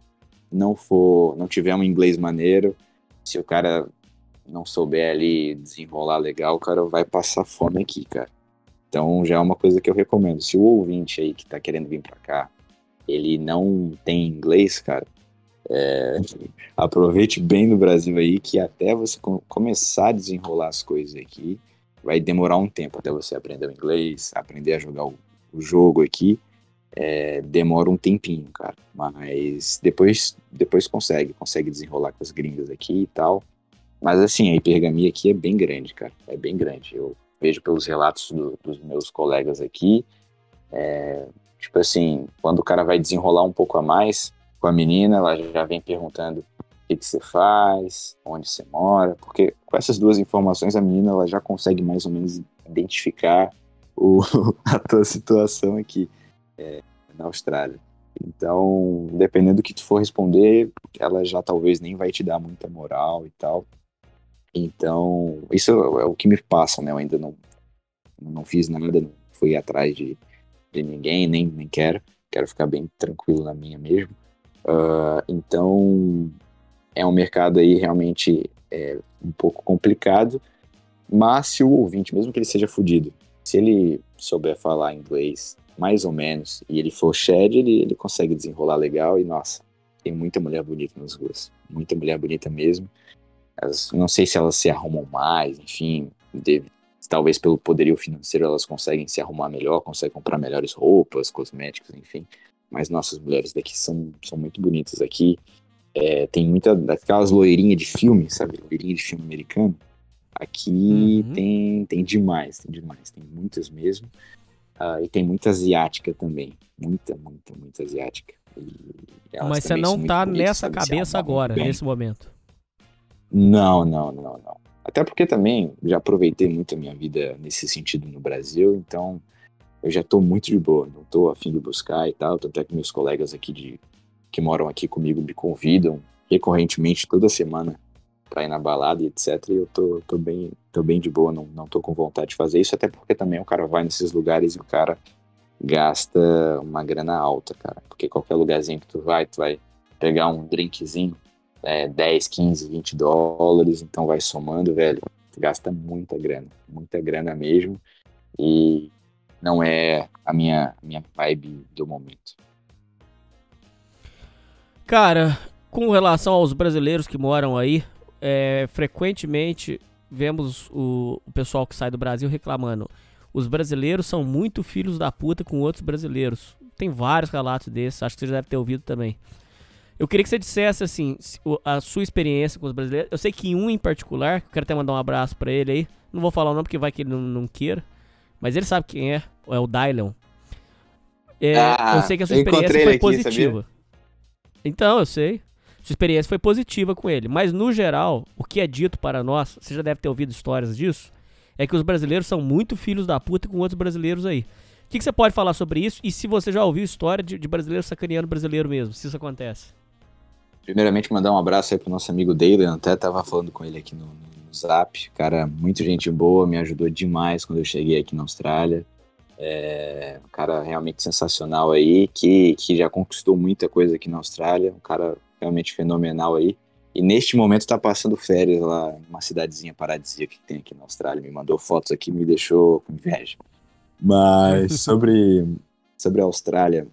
não for, não tiver um inglês maneiro, se o cara não souber ali desenrolar legal, o cara vai passar fome aqui, cara. Então já é uma coisa que eu recomendo. Se o ouvinte aí que tá querendo vir para cá, ele não tem inglês, cara, é, aproveite bem no Brasil aí, que até você começar a desenrolar as coisas aqui, vai demorar um tempo até você aprender o inglês, aprender a jogar o, o jogo aqui. É, demora um tempinho, cara. Mas depois, depois consegue, consegue desenrolar com as gringas aqui e tal. Mas assim, a hipergamia aqui é bem grande, cara. É bem grande. Eu vejo pelos relatos do, dos meus colegas aqui. É, tipo assim, quando o cara vai desenrolar um pouco a mais com a menina, ela já vem perguntando o que, que você faz, onde você mora, porque com essas duas informações a menina ela já consegue mais ou menos identificar o, a tua situação aqui é, na Austrália. Então, dependendo do que tu for responder, ela já talvez nem vai te dar muita moral e tal. Então, isso é o que me passa, né? Eu ainda não, não fiz nada, não fui atrás de, de ninguém, nem, nem quero. Quero ficar bem tranquilo na minha mesmo. Uh, então, é um mercado aí realmente é um pouco complicado, mas se o ouvinte, mesmo que ele seja fudido, se ele souber falar inglês mais ou menos e ele for shed, ele, ele consegue desenrolar legal e nossa, tem muita mulher bonita nas ruas, muita mulher bonita mesmo. Elas, não sei se elas se arrumam mais, enfim, deve, talvez pelo poderio financeiro elas conseguem se arrumar melhor, conseguem comprar melhores roupas, cosméticos, enfim. Mas nossas mulheres daqui são, são muito bonitas aqui. É, tem muita daquelas loirinhas de filme, sabe? Loirinha de filme americano. Aqui Uhum. tem, tem demais, tem demais, tem muitas mesmo. Ah, e tem muita asiática também. Muita, muita, muita asiática. Mas você não tá bonitas, nessa cabeça agora, bem. nesse momento. Não, não, não, não. Até porque também já aproveitei muito a minha vida nesse sentido no Brasil, então eu já tô muito de boa, não tô afim de buscar e tal, tanto é que meus colegas aqui de que moram aqui comigo me convidam recorrentemente toda semana pra ir na balada e etc. E eu tô, tô bem, tô bem de boa, não, não tô com vontade de fazer isso, até porque também o cara vai nesses lugares e o cara gasta uma grana alta, cara. Porque qualquer lugarzinho que tu vai, tu vai pegar um drinkzinho é, 10, 15, 20 dólares, então vai somando, velho, tu gasta muita grana, muita grana mesmo, e não é a minha, minha vibe do momento. Cara, com relação aos brasileiros que moram aí, é, frequentemente vemos o, o pessoal que sai do Brasil reclamando. Os brasileiros são muito filhos da puta com outros brasileiros. Tem vários relatos desses, acho que você já deve ter ouvido também. Eu queria que você dissesse assim, a sua experiência com os brasileiros. Eu sei que um em particular, quero até mandar um abraço pra ele aí. Não vou falar o nome porque vai que ele não, não queira. Mas ele sabe quem é, é o Dylan. É, Ah, eu sei que a sua experiência foi aqui, positiva. Então, eu sei. Sua experiência foi positiva com ele. Mas, no geral, o que é dito para nós, você já deve ter ouvido histórias disso, é que os brasileiros são muito filhos da puta com outros brasileiros aí. O que, que você pode falar sobre isso? E se você já ouviu história de, de brasileiro sacaneando brasileiro mesmo, se isso acontece? Primeiramente, mandar um abraço aí pro nosso amigo Daylan, até tava falando com ele aqui no, no Zap, cara, muito gente boa, me ajudou demais quando eu cheguei aqui na Austrália. É, um cara realmente sensacional aí, que, que já conquistou muita coisa aqui na Austrália, um cara realmente fenomenal aí. E neste momento tá passando férias lá numa cidadezinha paradisíaca que tem aqui na Austrália. Me mandou fotos aqui, me deixou com inveja. Mas sobre, sobre a Austrália,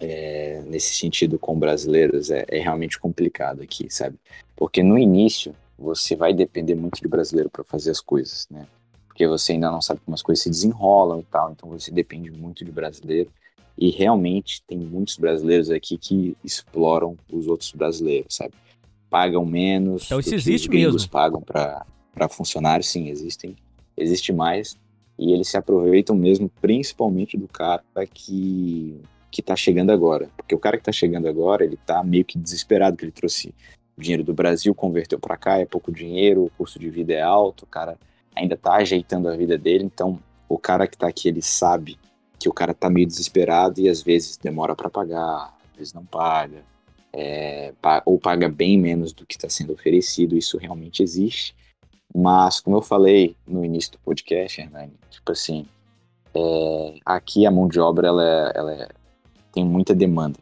é, nesse sentido com brasileiros, é, é realmente complicado aqui, sabe? Porque no início você vai depender muito de brasileiro para fazer as coisas, né? Porque você ainda não sabe como as coisas se desenrolam e tal, então você depende muito de brasileiro. E realmente tem muitos brasileiros aqui que exploram os outros brasileiros, sabe? Pagam menos. Então isso existe os mesmo. pagam para funcionários, sim, existem. Existe mais. E eles se aproveitam mesmo, principalmente do cara que, que tá chegando agora. Porque o cara que tá chegando agora, ele tá meio que desesperado que ele trouxe dinheiro do Brasil, converteu para cá, é pouco dinheiro, o custo de vida é alto, o cara ainda tá ajeitando a vida dele, então o cara que tá aqui, ele sabe que o cara tá meio desesperado e às vezes demora para pagar, às vezes não paga, é, ou paga bem menos do que está sendo oferecido, isso realmente existe. Mas, como eu falei no início do podcast, Hernani, tipo assim, é, aqui a mão de obra ela, é- é- tem muita demanda.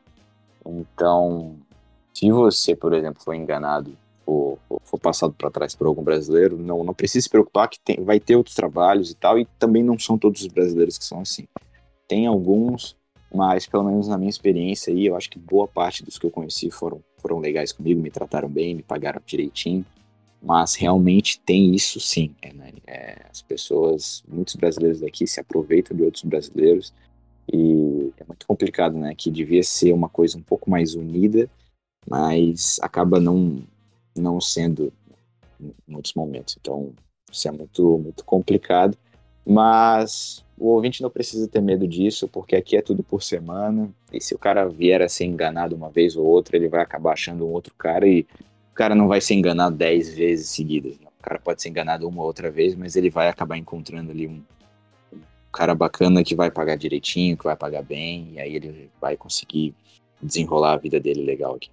Então, se você, por exemplo, for enganado ou ou for passado para trás por algum brasileiro, não, não precisa se preocupar que tem- vai ter outros trabalhos e tal, e também não são todos os brasileiros que são assim. Tem alguns, mas pelo menos na minha experiência aí, eu acho que boa parte dos que eu conheci foram, foram legais comigo, me trataram bem, me pagaram direitinho. Mas realmente tem isso sim, Hernani. É, as pessoas, muitos brasileiros daqui se aproveitam de outros brasileiros e é muito complicado, né? Que devia ser uma coisa um pouco mais unida, mas acaba não, não sendo em muitos momentos. Então, isso é muito, muito complicado. Mas o ouvinte não precisa ter medo disso, porque aqui é tudo por semana. E se o cara vier a ser enganado uma vez ou outra, ele vai acabar achando um outro cara e o cara não vai ser enganado dez vezes seguidas. né? O cara pode ser enganado uma ou outra vez, mas ele vai acabar encontrando ali um, um cara bacana que vai pagar direitinho, que vai pagar bem, e aí ele vai conseguir desenrolar a vida dele legal aqui.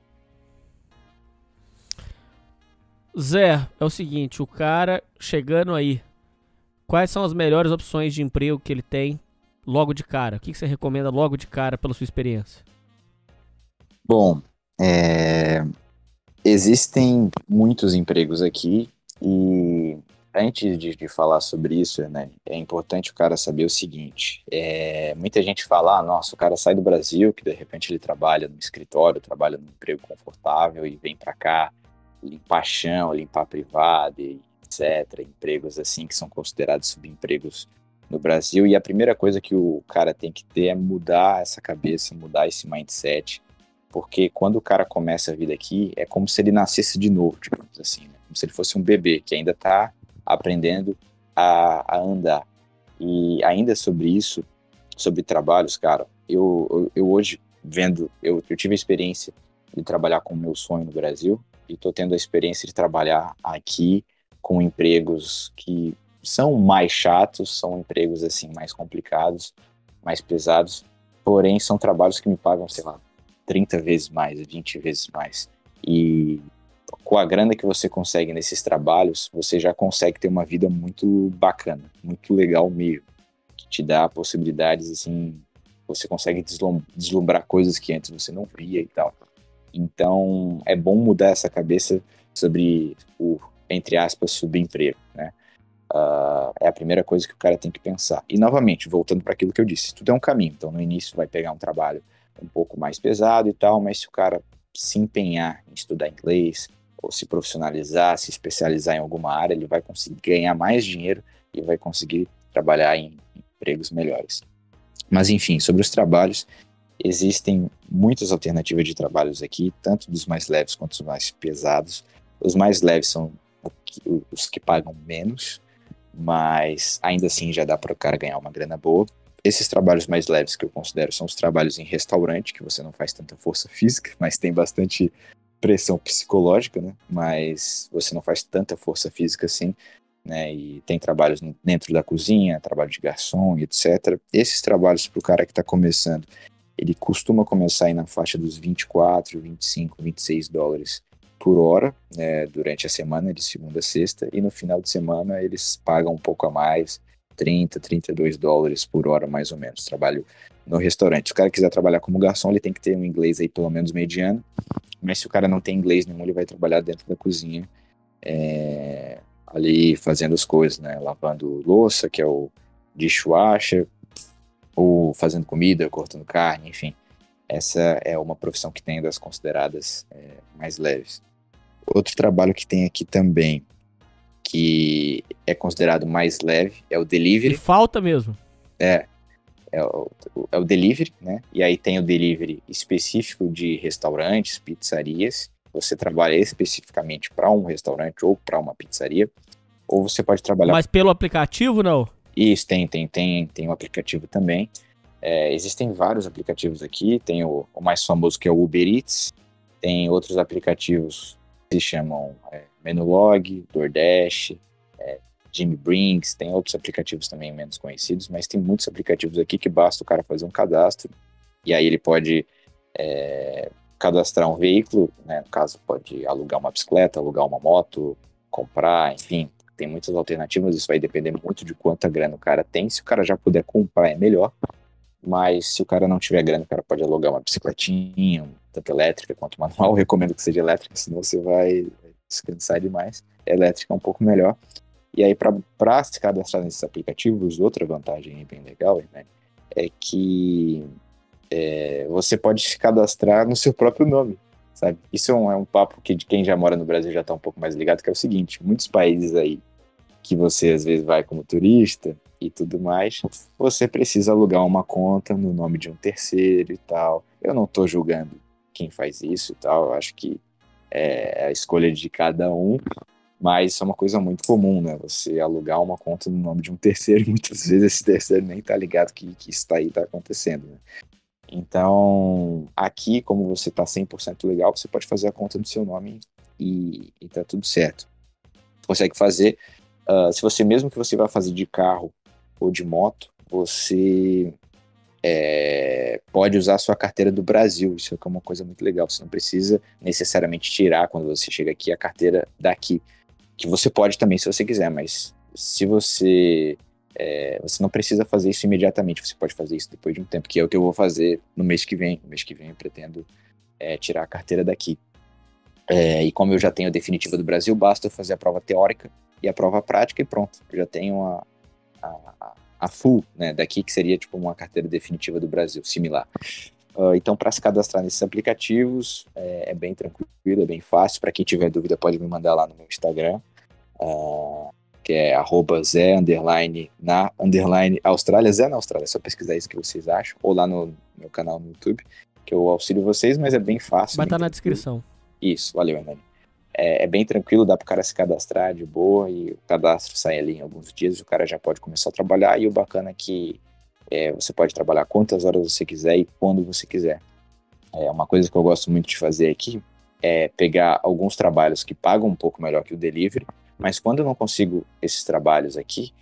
Zé, é o seguinte, o cara chegando aí, quais são as melhores opções de emprego que ele tem logo de cara? O que, você recomenda logo de cara pela sua experiência? Bom, é, Existem muitos empregos aqui e antes de, de, falar sobre isso, né, é importante o cara saber o seguinte: é, muita gente fala, ah, nossa, o cara sai do Brasil, que de repente ele trabalha no escritório, trabalha num emprego confortável e vem para cá limpar chão, limpar privado, etc. Empregos assim que são considerados subempregos no Brasil. E a primeira coisa que o cara tem que ter é mudar essa cabeça, mudar esse mindset, porque quando o cara começa a vida aqui, é como se ele nascesse de novo, digamos assim, né? como se ele fosse um bebê que ainda está aprendendo a, a, andar. E ainda sobre isso, sobre trabalhos, cara, eu, eu, eu hoje vendo, eu, eu tive a experiência de trabalhar com o meu sonho no Brasil e estou tendo a experiência de trabalhar aqui com empregos que são mais chatos, são empregos assim mais complicados, mais pesados, porém são trabalhos que me pagam, sei lá, 30 vezes mais, 20 vezes mais. E com a grana que você consegue nesses trabalhos, você já consegue ter uma vida muito bacana, muito legal mesmo, que te dá possibilidades assim, você consegue deslumbrar coisas que antes você não via e tal. Então, é bom mudar essa cabeça sobre o, entre aspas, subemprego, né? Uh, é a primeira coisa que o cara tem que pensar. E, novamente, voltando para aquilo que eu disse, tudo é um caminho. Então, no início vai pegar um trabalho um pouco mais pesado e tal, mas se o cara se empenhar em estudar inglês, ou se profissionalizar, se especializar em alguma área, ele vai conseguir ganhar mais dinheiro e vai conseguir trabalhar em empregos melhores. Mas enfim, sobre os trabalhos, existem muitas alternativas de trabalhos aqui, tanto dos mais leves quanto dos mais pesados. Os mais leves são os que pagam menos, mas ainda assim já dá para o cara ganhar uma grana boa. Esses trabalhos mais leves que eu considero são os trabalhos em restaurante, que você não faz tanta força física, mas tem bastante pressão psicológica, né? Mas você não faz tanta força física assim, né? E tem trabalhos dentro da cozinha, trabalho de garçom, etc. Esses trabalhos para o cara que está começando, ele costuma começar aí na faixa dos 24, 25, 26 dólares por hora, né, durante a semana, de segunda a sexta, e no final de semana eles pagam um pouco a mais, 30, 32 dólares por hora, mais ou menos, trabalho no restaurante. Se o cara quiser trabalhar como garçom, ele tem que ter um inglês aí pelo menos mediano, mas se o cara não tem inglês nenhum, ele vai trabalhar dentro da cozinha, é, ali fazendo as coisas, né, lavando louça, que é o dishwasher, ou fazendo comida, cortando carne, enfim. Essa é uma profissão que tem das consideradas é, mais leves. Outro trabalho que tem aqui também, que é considerado mais leve, é o delivery. E falta mesmo. É, é o, é o delivery, né? E aí tem o delivery específico de restaurantes, pizzarias. Você trabalha especificamente para um restaurante ou para uma pizzaria, ou você pode trabalhar. Mas pelo aplicativo não? Isso tem, tem, tem, tem um aplicativo também. É, existem vários aplicativos aqui. Tem o, o, mais famoso que é o Uber Eats. Tem outros aplicativos se chamam é, Menulog, DoorDash, é, Jimmy Brinks. Tem outros aplicativos também menos conhecidos, mas tem muitos aplicativos aqui que basta o cara fazer um cadastro e aí ele pode é, cadastrar um veículo, né? no caso pode alugar uma bicicleta, alugar uma moto, comprar, enfim, tem muitas alternativas, isso vai depender muito de quanta grana o cara tem. Se o cara já puder comprar, é melhor. Mas se o cara não tiver grana, o cara pode alugar uma bicicletinha, tanto elétrica quanto manual. Eu recomendo que seja elétrica, senão você vai descansar demais. Elétrica é um pouco melhor. E aí, para se cadastrar nesses aplicativos, outra vantagem bem legal né, é que é, você pode se cadastrar no seu próprio nome, sabe? Isso é um, é um papo que de quem já mora no Brasil já está um pouco mais ligado, que é o seguinte, muitos países aí que você às vezes vai como turista e tudo mais, você precisa alugar uma conta no nome de um terceiro e tal. Eu não estou julgando quem faz isso e tal, eu acho que é a escolha de cada um, mas isso é uma coisa muito comum, né? Você alugar uma conta no nome de um terceiro e muitas vezes esse terceiro nem tá ligado que, que isso tá aí tá acontecendo, né? Então, aqui, como você tá 100% legal, você pode fazer a conta no seu nome e, e tá tudo certo. Consegue fazer Uh, se você, mesmo que você vá fazer de carro ou de moto, você é, pode usar a sua carteira do Brasil. Isso é uma coisa muito legal. Você não precisa necessariamente tirar, quando você chega aqui, a carteira daqui. Que você pode também, se você quiser, mas se você. É, você não precisa fazer isso imediatamente, você pode fazer isso depois de um tempo, que é o que eu vou fazer no mês que vem. No mês que vem eu pretendo é, tirar a carteira daqui. É, e como eu já tenho a definitiva do Brasil, basta eu fazer a prova teórica e a prova prática e pronto. Eu já tenho a, a, a full, né, daqui que seria tipo uma carteira definitiva do Brasil, similar. Uh, então, para se cadastrar nesses aplicativos, é, é, bem tranquilo, é bem fácil. Para quem tiver dúvida, pode me mandar lá no meu Instagram, uh, que é arroba Zé, underline, na, underline, Austrália, Zé na Austrália, é só pesquisar isso que vocês acham, ou lá no meu canal no YouTube, que eu auxilio vocês, mas é bem fácil. Vai estar tá na descrição. Isso, valeu, Hernani. É, é, bem tranquilo, dá para o cara se cadastrar de boa e o cadastro sai ali em alguns dias, o cara já pode começar a trabalhar e o bacana é que é, você pode trabalhar quantas horas você quiser e quando você quiser. É uma coisa que eu gosto muito de fazer aqui é pegar alguns trabalhos que pagam um pouco melhor que o delivery, mas quando eu não consigo esses trabalhos aqui,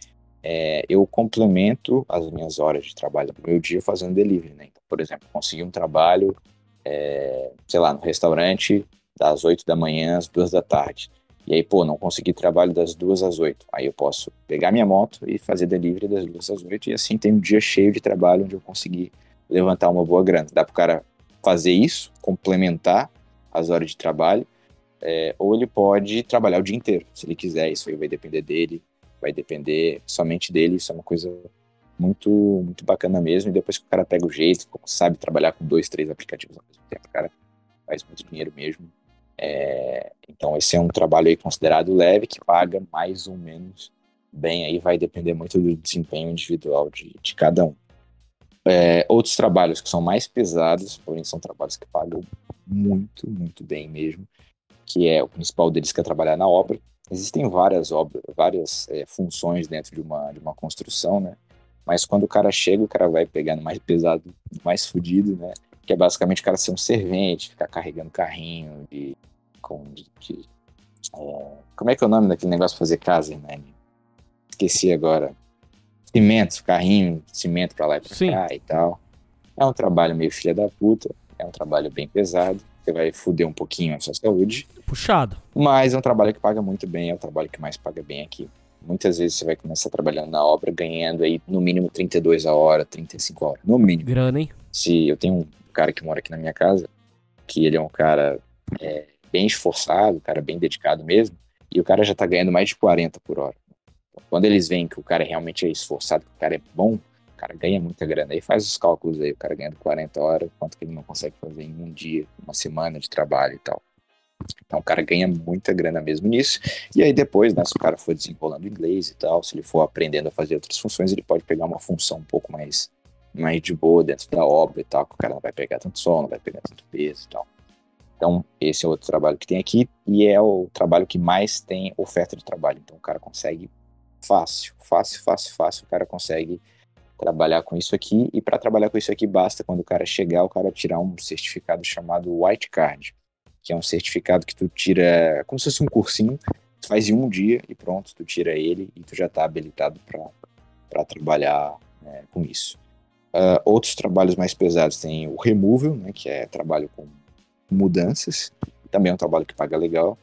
é, eu complemento as minhas horas de trabalho no meu dia fazendo delivery. Né? Então, por exemplo, consegui um trabalho, é, sei lá, no restaurante das 8 da manhã às 2 da tarde. E aí, pô, não consegui trabalho das duas às oito. Aí eu posso pegar minha moto e fazer delivery das duas às oito. E assim tem um dia cheio de trabalho onde eu consegui levantar uma boa grana. Dá para o cara fazer isso, complementar as horas de trabalho, é, ou ele pode trabalhar o dia inteiro, se ele quiser. Isso aí vai depender dele, vai depender somente dele. Isso é uma coisa muito, muito bacana mesmo. E depois que o cara pega o jeito, sabe trabalhar com dois, três aplicativos ao mesmo tempo, o cara faz muito dinheiro mesmo. É, então esse é um trabalho aí considerado leve que paga mais ou menos bem aí vai depender muito do desempenho individual de, de cada um. É, outros trabalhos que são mais pesados, porém são trabalhos que pagam muito, muito bem mesmo, que é o principal deles que é trabalhar na obra. Existem várias obras, várias é, funções dentro de uma, de uma construção, né? Mas quando o cara chega, o cara vai pegar no mais pesado, mais fodido, né? Que é basicamente o cara ser um servente, ficar carregando carrinho de. Com, de, de é, como é que é o nome daquele negócio de fazer casa, né? Esqueci agora. Cimento, carrinho, cimento pra lá e pra Sim. cá e tal. É um trabalho meio filha da puta, é um trabalho bem pesado, você vai foder um pouquinho a sua saúde. Puxado. Mas é um trabalho que paga muito bem, é o trabalho que mais paga bem aqui. Muitas vezes você vai começar trabalhando na obra ganhando aí no mínimo 32 a hora, 35 a hora, no mínimo. Grana, hein? Se eu tenho um cara que mora aqui na minha casa, que ele é um cara é, bem esforçado, cara bem dedicado mesmo, e o cara já tá ganhando mais de 40 por hora. Quando eles veem que o cara realmente é esforçado, que o cara é bom, o cara ganha muita grana. Aí faz os cálculos aí, o cara ganhando 40 horas, quanto que ele não consegue fazer em um dia, uma semana de trabalho e tal. Então o cara ganha muita grana mesmo nisso. E aí depois, né, se o cara for desenrolando inglês e tal, se ele for aprendendo a fazer outras funções, ele pode pegar uma função um pouco mais mais de boa dentro da obra e tal, que o cara não vai pegar tanto sol, não vai pegar tanto peso e tal. Então, esse é outro trabalho que tem aqui e é o trabalho que mais tem oferta de trabalho. Então, o cara consegue fácil, fácil, fácil, fácil, o cara consegue trabalhar com isso aqui. E para trabalhar com isso aqui, basta quando o cara chegar, o cara tirar um certificado chamado White Card, que é um certificado que tu tira, como se fosse um cursinho, tu faz em um dia e pronto, tu tira ele e tu já está habilitado para trabalhar né, com isso. Uh, outros trabalhos mais pesados tem o removal, né, que é trabalho com mudanças, também é um trabalho que paga legal,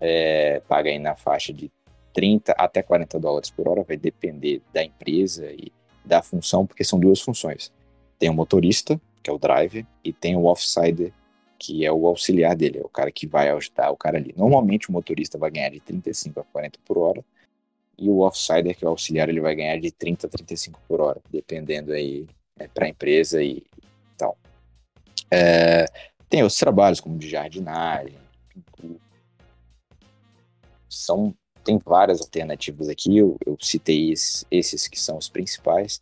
é, paga aí na faixa de 30 até 40 dólares por hora, vai depender da empresa e da função, porque são duas funções. Tem o motorista, que é o driver, e tem o offsider, que é o auxiliar dele, é o cara que vai ajudar o cara ali. Normalmente o motorista vai ganhar de 35 a 40 por hora, e o offsider, que é o auxiliar, ele vai ganhar de 30 a 35 por hora, dependendo aí é, para a empresa e tal. É, tem outros trabalhos, como de jardinagem. São, tem várias alternativas aqui, eu, eu citei esses, esses, que são os principais,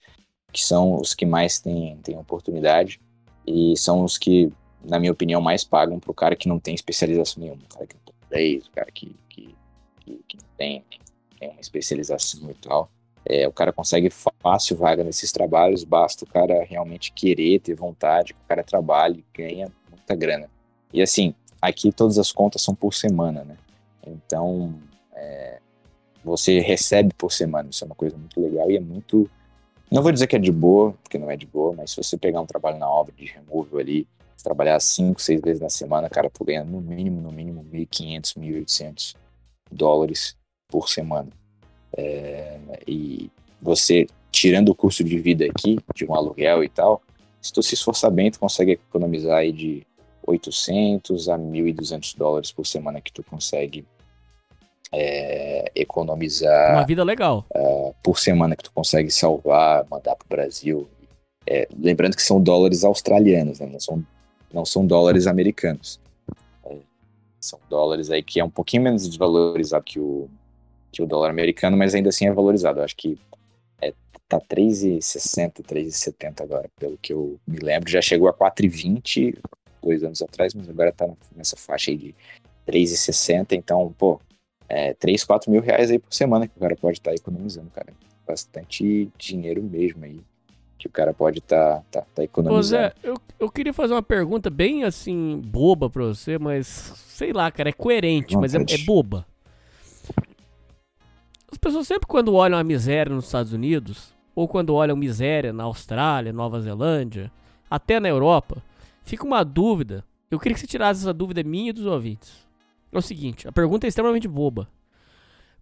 que são os que mais têm, têm oportunidade e são os que, na minha opinião, mais pagam para o cara que não tem especialização nenhuma, o cara que não tem inglês, o cara que, que, que, que não tem, tem uma especialização e tal. É, o cara consegue fácil vaga nesses trabalhos, basta o cara realmente querer, ter vontade, que o cara trabalhe, ganha muita grana. E assim, aqui todas as contas são por semana, né? Então, é, você recebe por semana, isso é uma coisa muito legal e é muito. Não vou dizer que é de boa, porque não é de boa, mas se você pegar um trabalho na obra de removal ali, trabalhar cinco, seis vezes na semana, cara, tu ganha no mínimo, no mínimo 1.500, 1.800 dólares por semana. É, e você, tirando o custo de vida aqui, de um aluguel e tal, se tu se esforçar bem, tu consegue economizar aí de 800 a 1.200 dólares por semana que tu consegue é, economizar. Uma vida legal. Uh, por semana que tu consegue salvar, mandar pro Brasil. É, lembrando que são dólares australianos, né? não, são, não são dólares americanos. É, são dólares aí que é um pouquinho menos desvalorizado que o, o dólar americano, mas ainda assim é valorizado. Eu acho que é, tá 3,60, 3,70 agora, pelo que eu me lembro. Já chegou a 4,20 dois anos atrás, mas agora tá nessa faixa aí de 3,60. Então, pô, é, 3, 4 mil reais aí por semana que o cara pode estar tá economizando, cara. Bastante dinheiro mesmo aí que o cara pode estar tá, tá, tá economizando. Ô Zé, eu, eu queria fazer uma pergunta bem assim, boba pra você, mas sei lá, cara, é coerente, mas é, é, boba. As pessoas sempre quando olham a miséria nos Estados Unidos, ou quando olham miséria na Austrália, Nova Zelândia, até na Europa, fica uma dúvida. Eu queria que você tirasse essa dúvida minha e dos ouvintes. É o seguinte, a pergunta é extremamente boba.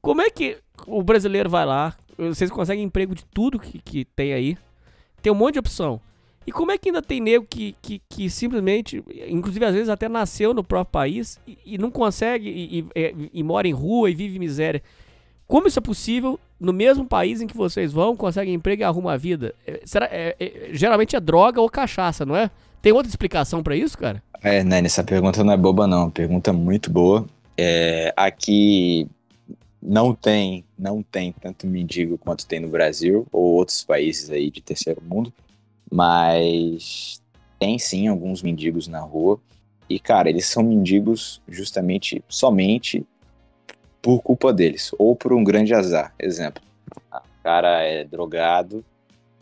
Como é que o brasileiro vai lá, vocês conseguem emprego de tudo que, que tem aí, tem um monte de opção. E como é que ainda tem nego que, que, que simplesmente, inclusive às vezes até nasceu no próprio país e, e não consegue, e, e, e, mora em rua e vive miséria? Como isso é possível no mesmo país em que vocês vão, conseguem emprego e arrumam a vida? É, será, é, é, geralmente é droga ou cachaça, não é? Tem outra explicação para isso, cara? É, Nani, essa pergunta não é boba, não. Pergunta muito boa. É, aqui não tem, não tem tanto mendigo quanto tem no Brasil ou outros países aí de terceiro mundo, mas tem sim alguns mendigos na rua. E, cara, eles são mendigos justamente, somente por culpa deles, ou por um grande azar. Exemplo, o cara é drogado,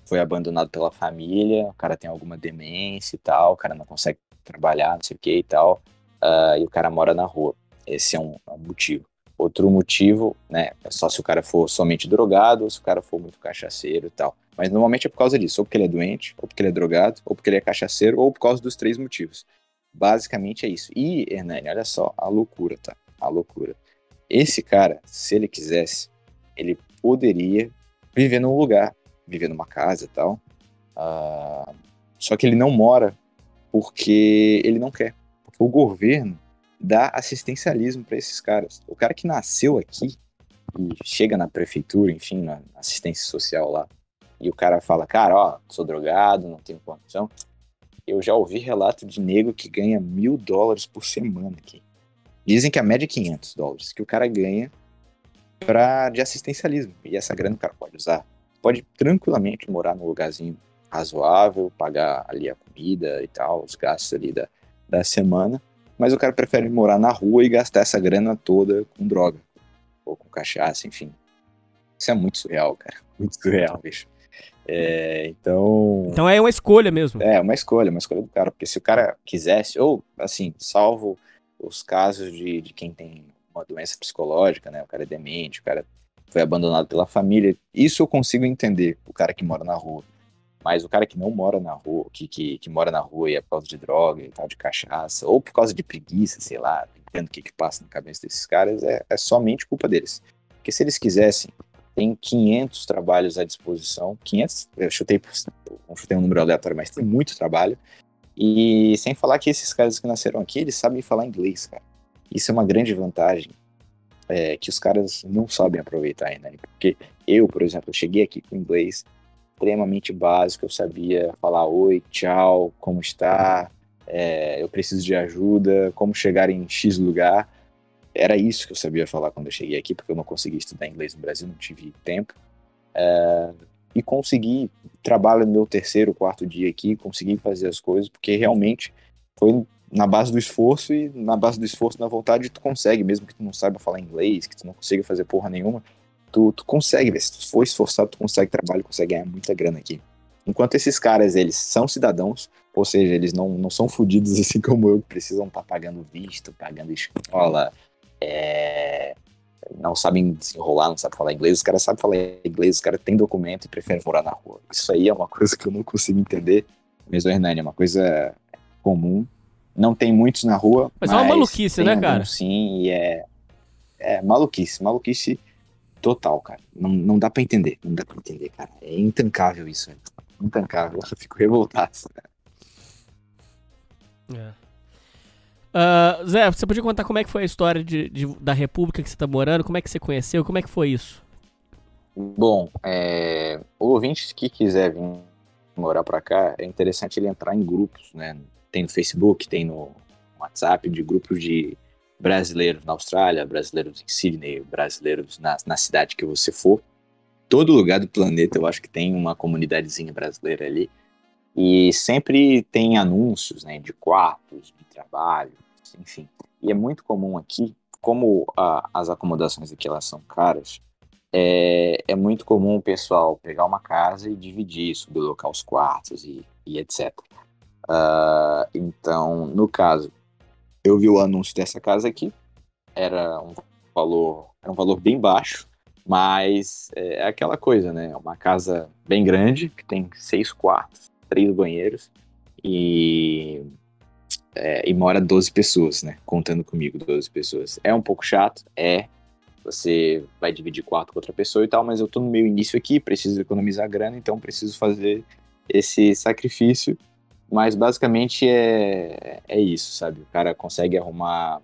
foi abandonado pela família, o cara tem alguma demência e tal, o cara não consegue trabalhar, não sei o que e tal, uh, e o cara mora na rua. Esse é um, é um, motivo. Outro motivo, né, é só se o cara for somente drogado ou se o cara for muito cachaceiro e tal. Mas normalmente é por causa disso, ou porque ele é doente, ou porque ele é drogado, ou porque ele é cachaceiro, ou por causa dos três motivos. Basicamente é isso. E, Hernani, olha só, a loucura, tá? A loucura. Esse cara, se ele quisesse, ele poderia viver num lugar viver numa casa e tal. Uh, só que ele não mora porque ele não quer. Porque o governo dá assistencialismo para esses caras. O cara que nasceu aqui e chega na prefeitura, enfim, na assistência social lá, e o cara fala, cara, ó, sou drogado, não tenho condição. Eu já ouvi relato de nego que ganha mil dólares por semana aqui. Dizem que a média é 500 dólares, que o cara ganha pra, de assistencialismo. E essa grana o cara pode usar pode tranquilamente morar num lugarzinho razoável, pagar ali a comida e tal, os gastos ali da, da semana, mas o cara prefere morar na rua e gastar essa grana toda com droga, ou com cachaça, enfim. Isso é muito surreal, cara. Muito surreal, bicho. É, então. Então é uma escolha mesmo. É, uma escolha, uma escolha do cara. Porque se o cara quisesse, ou assim, salvo os casos de, de quem tem uma doença psicológica, né? O cara é demente, o cara foi abandonado pela família. Isso eu consigo entender, o cara que mora na rua. Mas o cara que não mora na rua, que, que, que mora na rua e é por causa de droga e tal, de cachaça, ou por causa de preguiça, sei lá, entendo o que, que passa na cabeça desses caras, é, é somente culpa deles. Porque se eles quisessem, tem 500 trabalhos à disposição. 500, eu chutei, não chutei um número aleatório, mas tem muito trabalho. E sem falar que esses caras que nasceram aqui, eles sabem falar inglês, cara. Isso é uma grande vantagem é, que os caras não sabem aproveitar ainda. Né? Porque eu, por exemplo, cheguei aqui com inglês extremamente básico, eu sabia falar oi, tchau, como está, é, eu preciso de ajuda, como chegar em X lugar. Era isso que eu sabia falar quando eu cheguei aqui, porque eu não consegui estudar inglês no Brasil, não tive tempo. É, e consegui, trabalho no meu terceiro, quarto dia aqui, consegui fazer as coisas, porque realmente foi na base do esforço e na base do esforço, na vontade, tu consegue, mesmo que tu não saiba falar inglês, que tu não consiga fazer porra nenhuma, tu, tu consegue, ver. se tu for esforçado, tu consegue trabalho, consegue ganhar muita grana aqui. Enquanto esses caras, eles são cidadãos, ou seja, eles não, não são fodidos assim como eu, que precisam estar tá pagando visto, pagando escola, é, não sabem desenrolar, não sabem falar inglês, os caras sabem falar inglês, os caras têm documento e preferem morar na rua. Isso aí é uma coisa que eu não consigo entender. Mesmo, Hernani, é uma coisa comum não tem muitos na rua. Mas, mas é uma maluquice, né, cara? Sim, e é, é maluquice, maluquice total, cara. Não, não dá pra entender, não dá pra entender, cara. É intancável isso, é intancável. Eu fico revoltado. É. Uh, Zé, você podia contar como é que foi a história de, de, da República que você tá morando? Como é que você conheceu? Como é que foi isso? Bom, é, o ouvinte que quiser vir morar para cá, é interessante ele entrar em grupos, né? Tem no Facebook, tem no WhatsApp, de grupos de brasileiros na Austrália, brasileiros em Sydney, brasileiros na, na cidade que você for. Todo lugar do planeta eu acho que tem uma comunidadezinha brasileira ali. E sempre tem anúncios né, de quartos, de trabalho, enfim. E é muito comum aqui, como a, as acomodações aqui elas são caras, é, é, muito comum o pessoal pegar uma casa e dividir, sublocar os quartos e, e etc. Uh, ah, então, no caso, eu vi o anúncio dessa casa aqui, era um valor, era um valor bem baixo, mas é, é aquela coisa, né? Uma casa bem grande, que tem seis quartos, três banheiros e, é, e mora 12 pessoas, né? Contando comigo, 12 pessoas. É um pouco chato, é. Você vai dividir quarto com outra pessoa e tal, mas eu tô no meu início aqui, preciso economizar grana, então preciso fazer esse sacrifício. Mas basicamente é, é isso, sabe? O cara consegue arrumar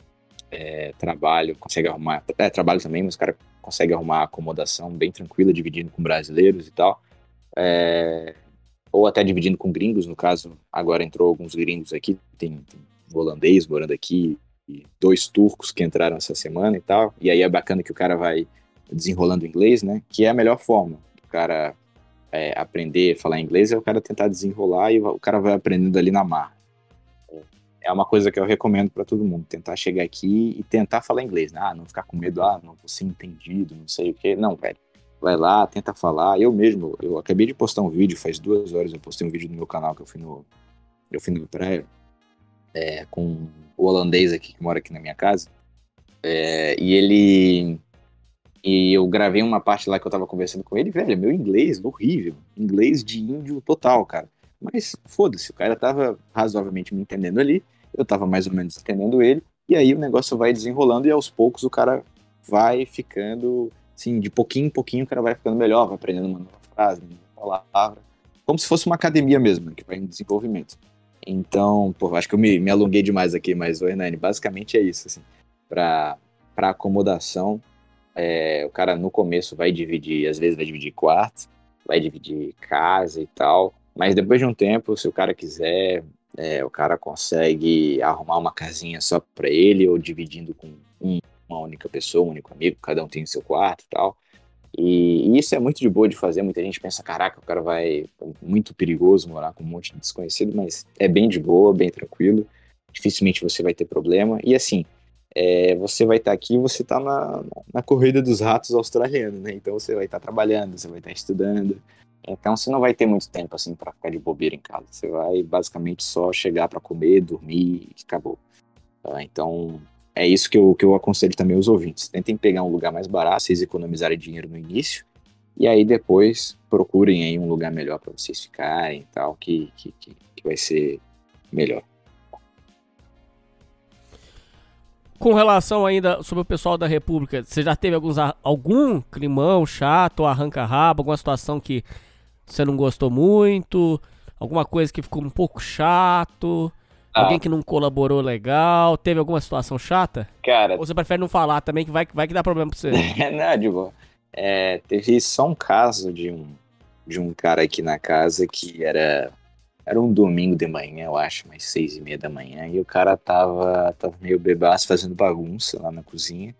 é, trabalho, consegue arrumar. É, trabalho também, mas o cara consegue arrumar acomodação bem tranquila, dividindo com brasileiros e tal. É, ou até dividindo com gringos, no caso, agora entrou alguns gringos aqui, tem, tem um holandês morando aqui, e dois turcos que entraram essa semana e tal, e aí é bacana que o cara vai desenrolando inglês, né, que é a melhor forma, o cara é, aprender a falar inglês é o cara tentar desenrolar e o cara vai aprendendo ali na mar. É uma coisa que eu recomendo para todo mundo, tentar chegar aqui e tentar falar inglês, né? ah, não ficar com medo, ah, não vou ser entendido, não sei o que, não, velho, vai lá, tenta falar. Eu mesmo, eu acabei de postar um vídeo, faz duas horas eu postei um vídeo no meu canal que eu fui no, eu fui na praia é, com o holandês aqui que mora aqui na minha casa. É, e ele. E eu gravei uma parte lá que eu tava conversando com ele, velho, meu inglês horrível. Inglês de índio total, cara. Mas foda-se, o cara tava razoavelmente me entendendo ali, eu tava mais ou menos entendendo ele, e aí o negócio vai desenrolando e aos poucos o cara vai ficando Assim, de pouquinho em pouquinho o cara vai ficando melhor, vai aprendendo uma nova frase, uma nova palavra. Como se fosse uma academia mesmo, que vai em desenvolvimento. Então, pô, acho que eu me, me alonguei demais aqui, mas o Hernani, basicamente é isso, assim. Para acomodação, é, o cara no começo vai dividir, às vezes vai dividir quarto, vai dividir casa e tal, mas depois de um tempo, se o cara quiser, é, o cara consegue arrumar uma casinha só para ele ou dividindo com um uma única pessoa, um único amigo, cada um tem o seu quarto e tal. E, e, isso é muito de boa de fazer. Muita gente pensa, caraca, o cara vai. Muito perigoso morar com um monte de desconhecido, mas é bem de boa, bem tranquilo. Dificilmente você vai ter problema. E assim, é, você vai estar tá aqui você está na, na corrida dos ratos australianos, né? Então você vai estar tá trabalhando, você vai estar tá estudando. Então você não vai ter muito tempo assim para ficar de bobeira em casa. Você vai basicamente só chegar para comer, dormir e acabou. Tá? Então é isso que eu, que eu aconselho também aos ouvintes. Tentem pegar um lugar mais barato, vocês economizarem dinheiro no início, e aí depois procurem aí um lugar melhor para vocês ficarem e tal, que, que, que, que vai ser melhor. Com relação ainda sobre o pessoal da República, você já teve alguns, algum climão chato, arranca-rabo, alguma situação que você não gostou muito, alguma coisa que ficou um pouco chato? Ah. Alguém que não colaborou legal? Teve alguma situação chata? Cara. Ou você prefere não falar também, que vai, vai que dá problema pra você? não, digo, é, teve só um caso de um, de um cara aqui na casa que era. Era um domingo de manhã, eu acho, mais seis e meia da manhã, e o cara tava, tava meio bebaço fazendo bagunça lá na cozinha,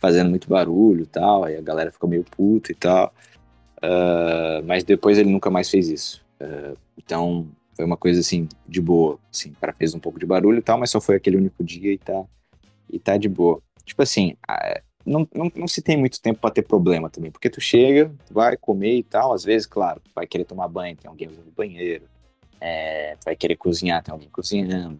fazendo muito barulho e tal, aí a galera ficou meio puta e tal. Uh, mas depois ele nunca mais fez isso. Uh, então, foi uma coisa assim, de boa. Assim, para fez um pouco de barulho e tal, mas só foi aquele único dia e tá, e tá de boa. Tipo assim, não, não, não se tem muito tempo para ter problema também, porque tu chega, vai comer e tal, às vezes, claro, vai querer tomar banho, tem alguém no banheiro, é, vai querer cozinhar, tem alguém cozinhando.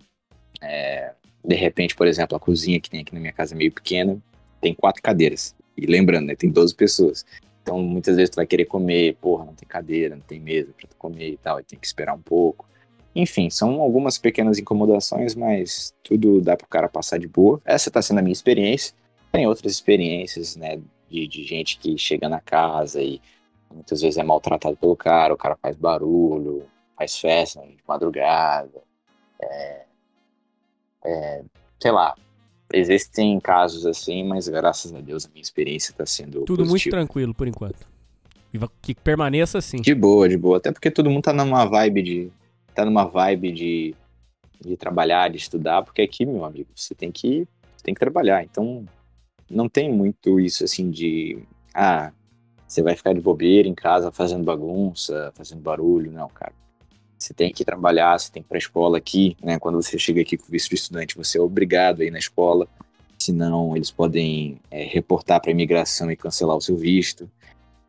É, de repente, por exemplo, a cozinha que tem aqui na minha casa é meio pequena, tem quatro cadeiras. E lembrando, né, tem 12 pessoas. Então, muitas vezes tu vai querer comer, porra, não tem cadeira, não tem mesa para tu comer e tal, e tem que esperar um pouco. Enfim, são algumas pequenas incomodações, mas tudo dá pro cara passar de boa. Essa tá sendo a minha experiência. Tem outras experiências, né, de, de gente que chega na casa e muitas vezes é maltratado pelo cara, o cara faz barulho, faz festa de madrugada, é, é, sei lá, existem casos assim, mas graças a Deus a minha experiência tá sendo Tudo muito tranquilo por enquanto. E que permaneça assim. De boa, de boa. Até porque todo mundo tá numa vibe de. tá numa vibe de, de trabalhar, de estudar, porque aqui, meu amigo, você tem que. Você tem que trabalhar. Então, não tem muito isso assim de. Ah, você vai ficar de bobeira em casa fazendo bagunça, fazendo barulho. Não, cara. Você tem que trabalhar, você tem que ir pra escola aqui, né? Quando você chega aqui com visto de estudante, você é obrigado a ir na escola. Senão, eles podem é, reportar para imigração e cancelar o seu visto.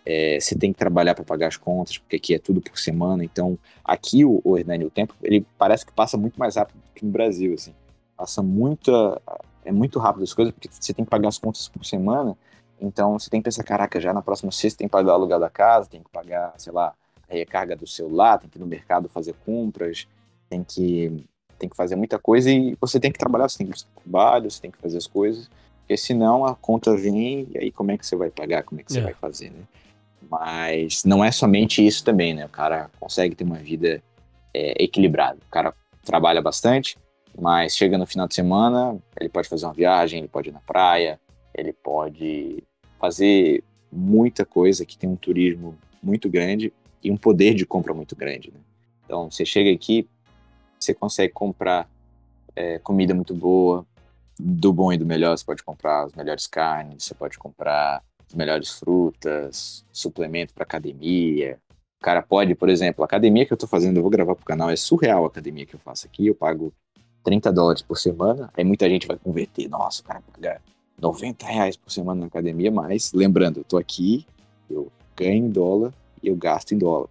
É, você tem que trabalhar para pagar as contas, porque aqui é tudo por semana. Então, aqui o, o Hernani, o tempo, ele parece que passa muito mais rápido que no Brasil, assim. Passa muita, é muito rápido as coisas, porque você tem que pagar as contas por semana. Então, você tem que pensar, caraca, já na próxima sexta tem que pagar o aluguel da casa, tem que pagar, sei lá, a recarga do celular, tem que ir no mercado fazer compras, tem que tem que fazer muita coisa e você tem que trabalhar, você tem que buscar trabalho, você tem que fazer as coisas, porque senão a conta vem e aí como é que você vai pagar, como é que você É. vai fazer, né? Mas não é somente isso também, né? O cara consegue ter uma vida é, equilibrada. O cara trabalha bastante, mas chega no final de semana, ele pode fazer uma viagem, ele pode ir na praia, ele pode fazer muita coisa que tem um turismo muito grande e um poder de compra muito grande. Né? Então, você chega aqui, você consegue comprar é, comida muito boa, do bom e do melhor, você pode comprar as melhores carnes, você pode comprar as melhores frutas, suplemento para academia. O cara pode, por exemplo, a academia que eu tô fazendo, eu vou gravar pro canal, é surreal a academia que eu faço aqui, eu pago 30 dólares por semana, aí muita gente vai converter, nossa, o cara paga 90 reais por semana na academia, mas lembrando, eu tô aqui, eu ganho em dólar eu gasto em dólar.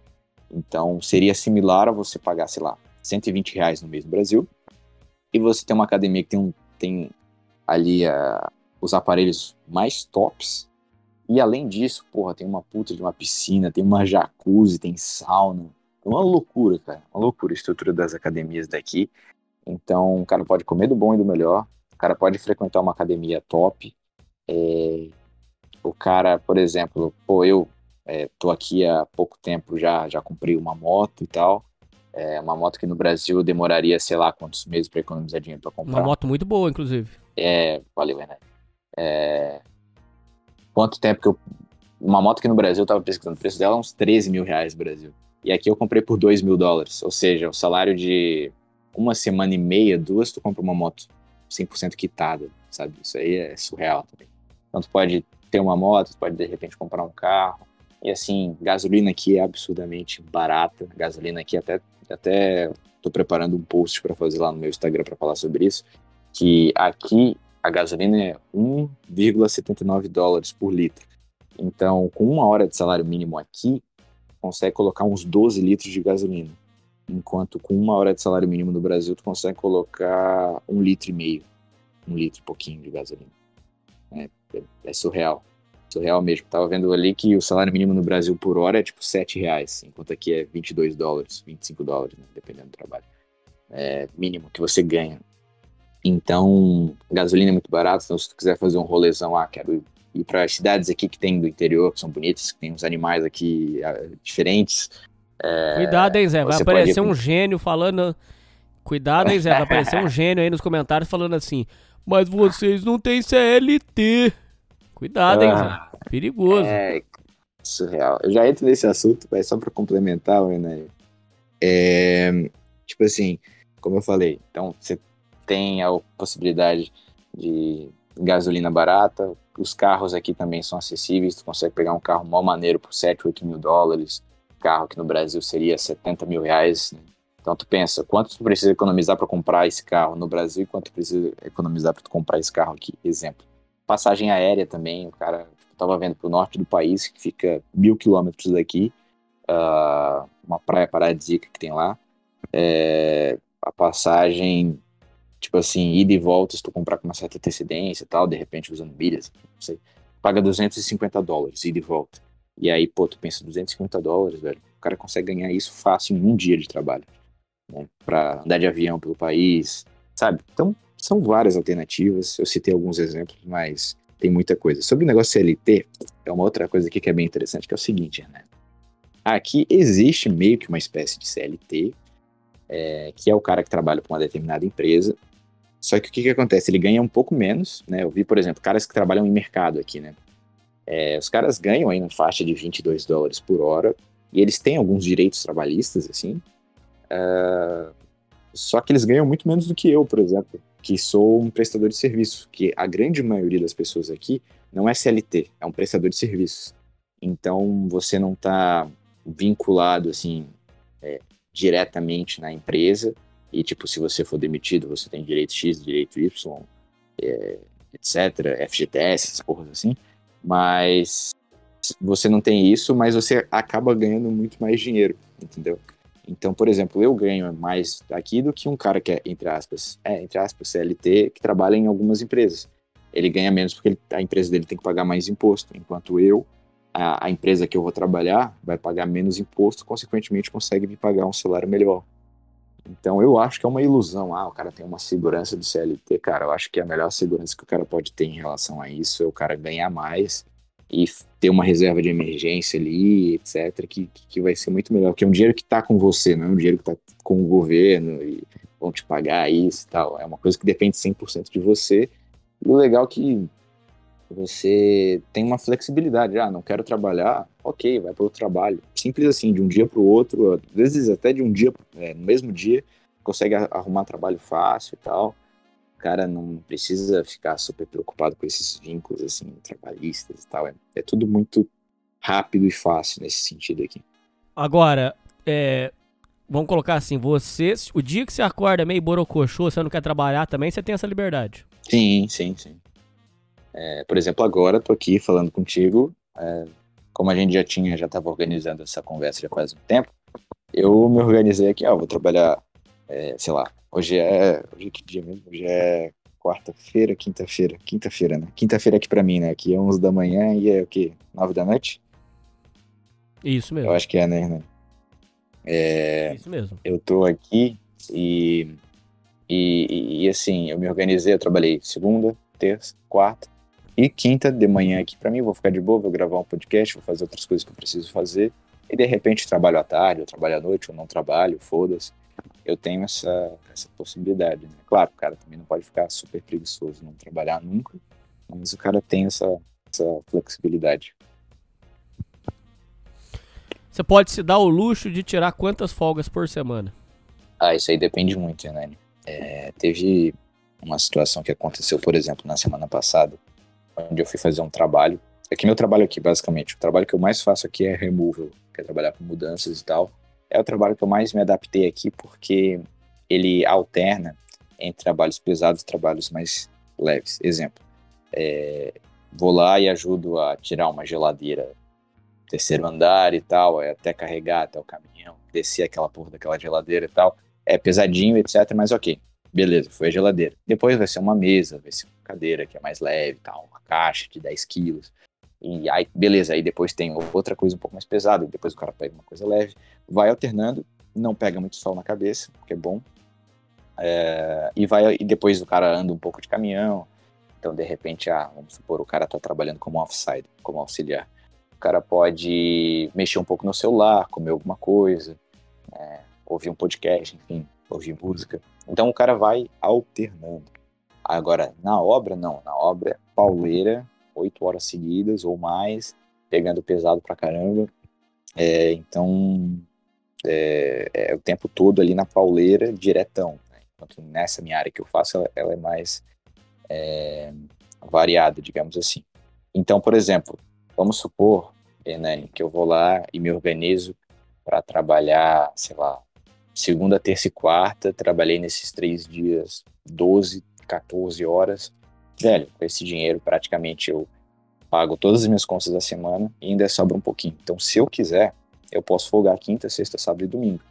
Então, seria similar a você pagar, sei lá, 120 reais no mês no Brasil, e você tem uma academia que tem, um, tem ali ah, os aparelhos mais tops, e além disso, porra, tem uma puta de uma piscina, tem uma jacuzzi, tem sauna. É uma loucura, cara. Uma loucura a estrutura das academias daqui. Então, o cara pode comer do bom e do melhor. O cara pode frequentar uma academia top. É, O cara, por exemplo, pô, eu é, tô aqui há pouco tempo já, já comprei uma moto e tal. É uma moto que no Brasil demoraria, sei lá, quantos meses para economizar dinheiro para comprar. Uma moto muito boa, inclusive. É, valeu, Renan. É, quanto tempo que eu. Uma moto que no Brasil eu tava pesquisando o preço dela, uns 13 mil reais no Brasil. E aqui eu comprei por 2 mil dólares. Ou seja, o salário de uma semana e meia, duas, tu compra uma moto 100% quitada, sabe? Isso aí é surreal também. Então tu pode ter uma moto, tu pode de repente comprar um carro. E assim, gasolina aqui é absurdamente barata. Gasolina aqui até até tô preparando um post para fazer lá no meu Instagram para falar sobre isso, que aqui a gasolina é 1,79 dólares por litro. Então, com uma hora de salário mínimo aqui, consegue colocar uns 12 litros de gasolina. Enquanto com uma hora de salário mínimo no Brasil, tu consegue colocar um litro e meio, um litro e pouquinho de gasolina. É, é- é surreal. Surreal mesmo. Tava vendo ali que o salário mínimo no Brasil por hora é tipo 7 reais, enquanto aqui é 22 dólares, 25 dólares, né, dependendo do trabalho. É mínimo que você ganha. Então, gasolina é muito barato, então se tu quiser fazer um rolezão, ah, quero ir para as cidades aqui que tem do interior, que são bonitas, que tem uns animais aqui ah, diferentes. é, Cuidado, hein, Zé. Vai aparecer pode- um gênio falando. Cuidado, hein, Zé. Vai aparecer um gênio aí nos comentários falando assim. Mas vocês não têm CLT. Cuidado, hein, Ah. Perigoso. É surreal. Eu já entro nesse assunto, mas só para complementar, né? É, tipo assim, como eu falei, então você tem a possibilidade de gasolina barata, os carros aqui também são acessíveis, tu consegue pegar um carro mó maneiro por 7, 8 mil dólares, carro que no Brasil seria 70 mil reais, né? Então tu pensa, quanto tu precisa economizar para comprar esse carro no Brasil e quanto tu precisa economizar para tu comprar esse carro aqui, exemplo. Passagem aérea também, o cara tipo, tava vendo pro norte do país, que fica mil quilômetros daqui, ah, uma praia paradisíaca que tem lá, é, a passagem, tipo assim, ida e volta, se tu comprar com uma certa antecedência e tal, de repente usando milhas, não sei, paga 250 dólares, ida e volta. E aí, pô, tu pensa, 250 dólares, velho, o cara consegue ganhar isso fácil em um dia de trabalho, né, pra andar de avião pelo país, sabe? Então, são várias alternativas, eu citei alguns exemplos, mas tem muita coisa. Sobre o negócio CLT, é uma outra coisa aqui que é bem interessante, que é o seguinte, né? Aqui existe meio que uma espécie de CLT, é, que é o cara que trabalha para uma determinada empresa, Só que o que, que acontece? Ele ganha um pouco menos, né? Eu vi, por exemplo, caras que trabalham em mercado aqui, né? É, os caras ganham aí na faixa de 22 dólares por hora e eles têm alguns direitos trabalhistas, assim. Uh, só que eles ganham muito menos do que eu, por exemplo, que sou um prestador de serviço, que a grande maioria das pessoas aqui não é CLT, é um prestador de serviços. Então você não está vinculado assim é, diretamente na empresa e tipo se você for demitido você tem direito X, direito Y, é, etc, FGTS, essas assim. Mas você não tem isso, mas você acaba ganhando muito mais dinheiro, entendeu? Então, por exemplo, eu ganho mais aqui do que um cara que é, entre aspas, é, entre aspas, CLT, que trabalha em algumas empresas. Ele ganha menos porque ele, a empresa dele tem que pagar mais imposto, enquanto eu, a, a, empresa que eu vou trabalhar, vai pagar menos imposto, consequentemente consegue me pagar um salário melhor. Então, eu acho que é uma ilusão. Ah, o cara tem uma segurança do CLT. Cara, eu acho que a melhor segurança que o cara pode ter em relação a isso é o cara ganhar mais e ter uma reserva de emergência ali, etc., que, que vai ser muito melhor, porque é um dinheiro que está com você, não é um dinheiro que está com o governo e vão te pagar isso e tal. É uma coisa que depende 100% de você. E o legal é que você tem uma flexibilidade. Ah, não quero trabalhar, ok, vai para o trabalho. Simples assim, de um dia para o outro, às vezes até de um dia, é, no mesmo dia, consegue arrumar trabalho fácil e tal cara não precisa ficar super preocupado com esses vínculos assim trabalhistas e tal. É, é tudo muito rápido e fácil nesse sentido aqui. Agora, é, vamos colocar assim, você, o dia que você acorda meio borocochô, você não quer trabalhar também, você tem essa liberdade. Sim, sim, sim. É, por exemplo, agora tô aqui falando contigo, é, como a gente já tinha, já estava organizando essa conversa já faz um tempo, eu me organizei aqui, ó, vou trabalhar, é, sei lá, Hoje é. Hoje é que dia mesmo? Hoje é quarta-feira, quinta-feira. Quinta-feira, né? Quinta-feira aqui pra mim, né? Aqui é 11 da manhã e é o quê? 9 da noite? Isso mesmo. Eu acho que é, né, É. Isso mesmo. Eu tô aqui e, e. E assim, eu me organizei, eu trabalhei segunda, terça, quarta e quinta de manhã aqui pra mim. Vou ficar de boa, vou gravar um podcast, vou fazer outras coisas que eu preciso fazer. E de repente trabalho à tarde, ou trabalho à noite, ou não trabalho, foda-se eu tenho essa, essa possibilidade. Né? Claro, o cara também não pode ficar super preguiçoso, não trabalhar nunca, mas o cara tem essa, essa flexibilidade. Você pode se dar o luxo de tirar quantas folgas por semana? Ah, isso aí depende muito, né? É, teve uma situação que aconteceu, por exemplo, na semana passada, onde eu fui fazer um trabalho. É que meu trabalho aqui, basicamente, o trabalho que eu mais faço aqui é removal, que é trabalhar com mudanças e tal é o trabalho que eu mais me adaptei aqui, porque ele alterna entre trabalhos pesados e trabalhos mais leves. Exemplo, é, vou lá e ajudo a tirar uma geladeira terceiro andar e tal, é até carregar até o caminhão, descer aquela porra daquela geladeira e tal. É pesadinho, etc, mas ok. Beleza, foi a geladeira. Depois vai ser uma mesa, vai ser uma cadeira que é mais leve tal, uma caixa de 10 quilos. E aí, beleza, aí depois tem outra coisa um pouco mais pesada, depois o cara pega uma coisa leve, vai alternando, não pega muito sol na cabeça, que é bom. É, e vai e depois o cara anda um pouco de caminhão. Então, de repente, ah, vamos supor, o cara tá trabalhando como offside, como auxiliar. O cara pode mexer um pouco no celular, comer alguma coisa, é, ouvir um podcast, enfim, ouvir música. Então o cara vai alternando. Agora, na obra, não. Na obra, pauleira oito horas seguidas ou mais, pegando pesado pra caramba. É, então, é, é, o tempo todo ali na pauleira, diretão. Né? Enquanto nessa minha área que eu faço, ela, ela é mais é, variada, digamos assim. Então, por exemplo, vamos supor, Hernani, que eu vou lá e me organizo para trabalhar, sei lá, segunda, terça e quarta, trabalhei nesses três dias 12, 14 horas, velho, com esse dinheiro praticamente eu pago todas as minhas contas da semana e ainda sobra um pouquinho. Então, se eu quiser, eu posso folgar quinta, sexta, sábado e domingo.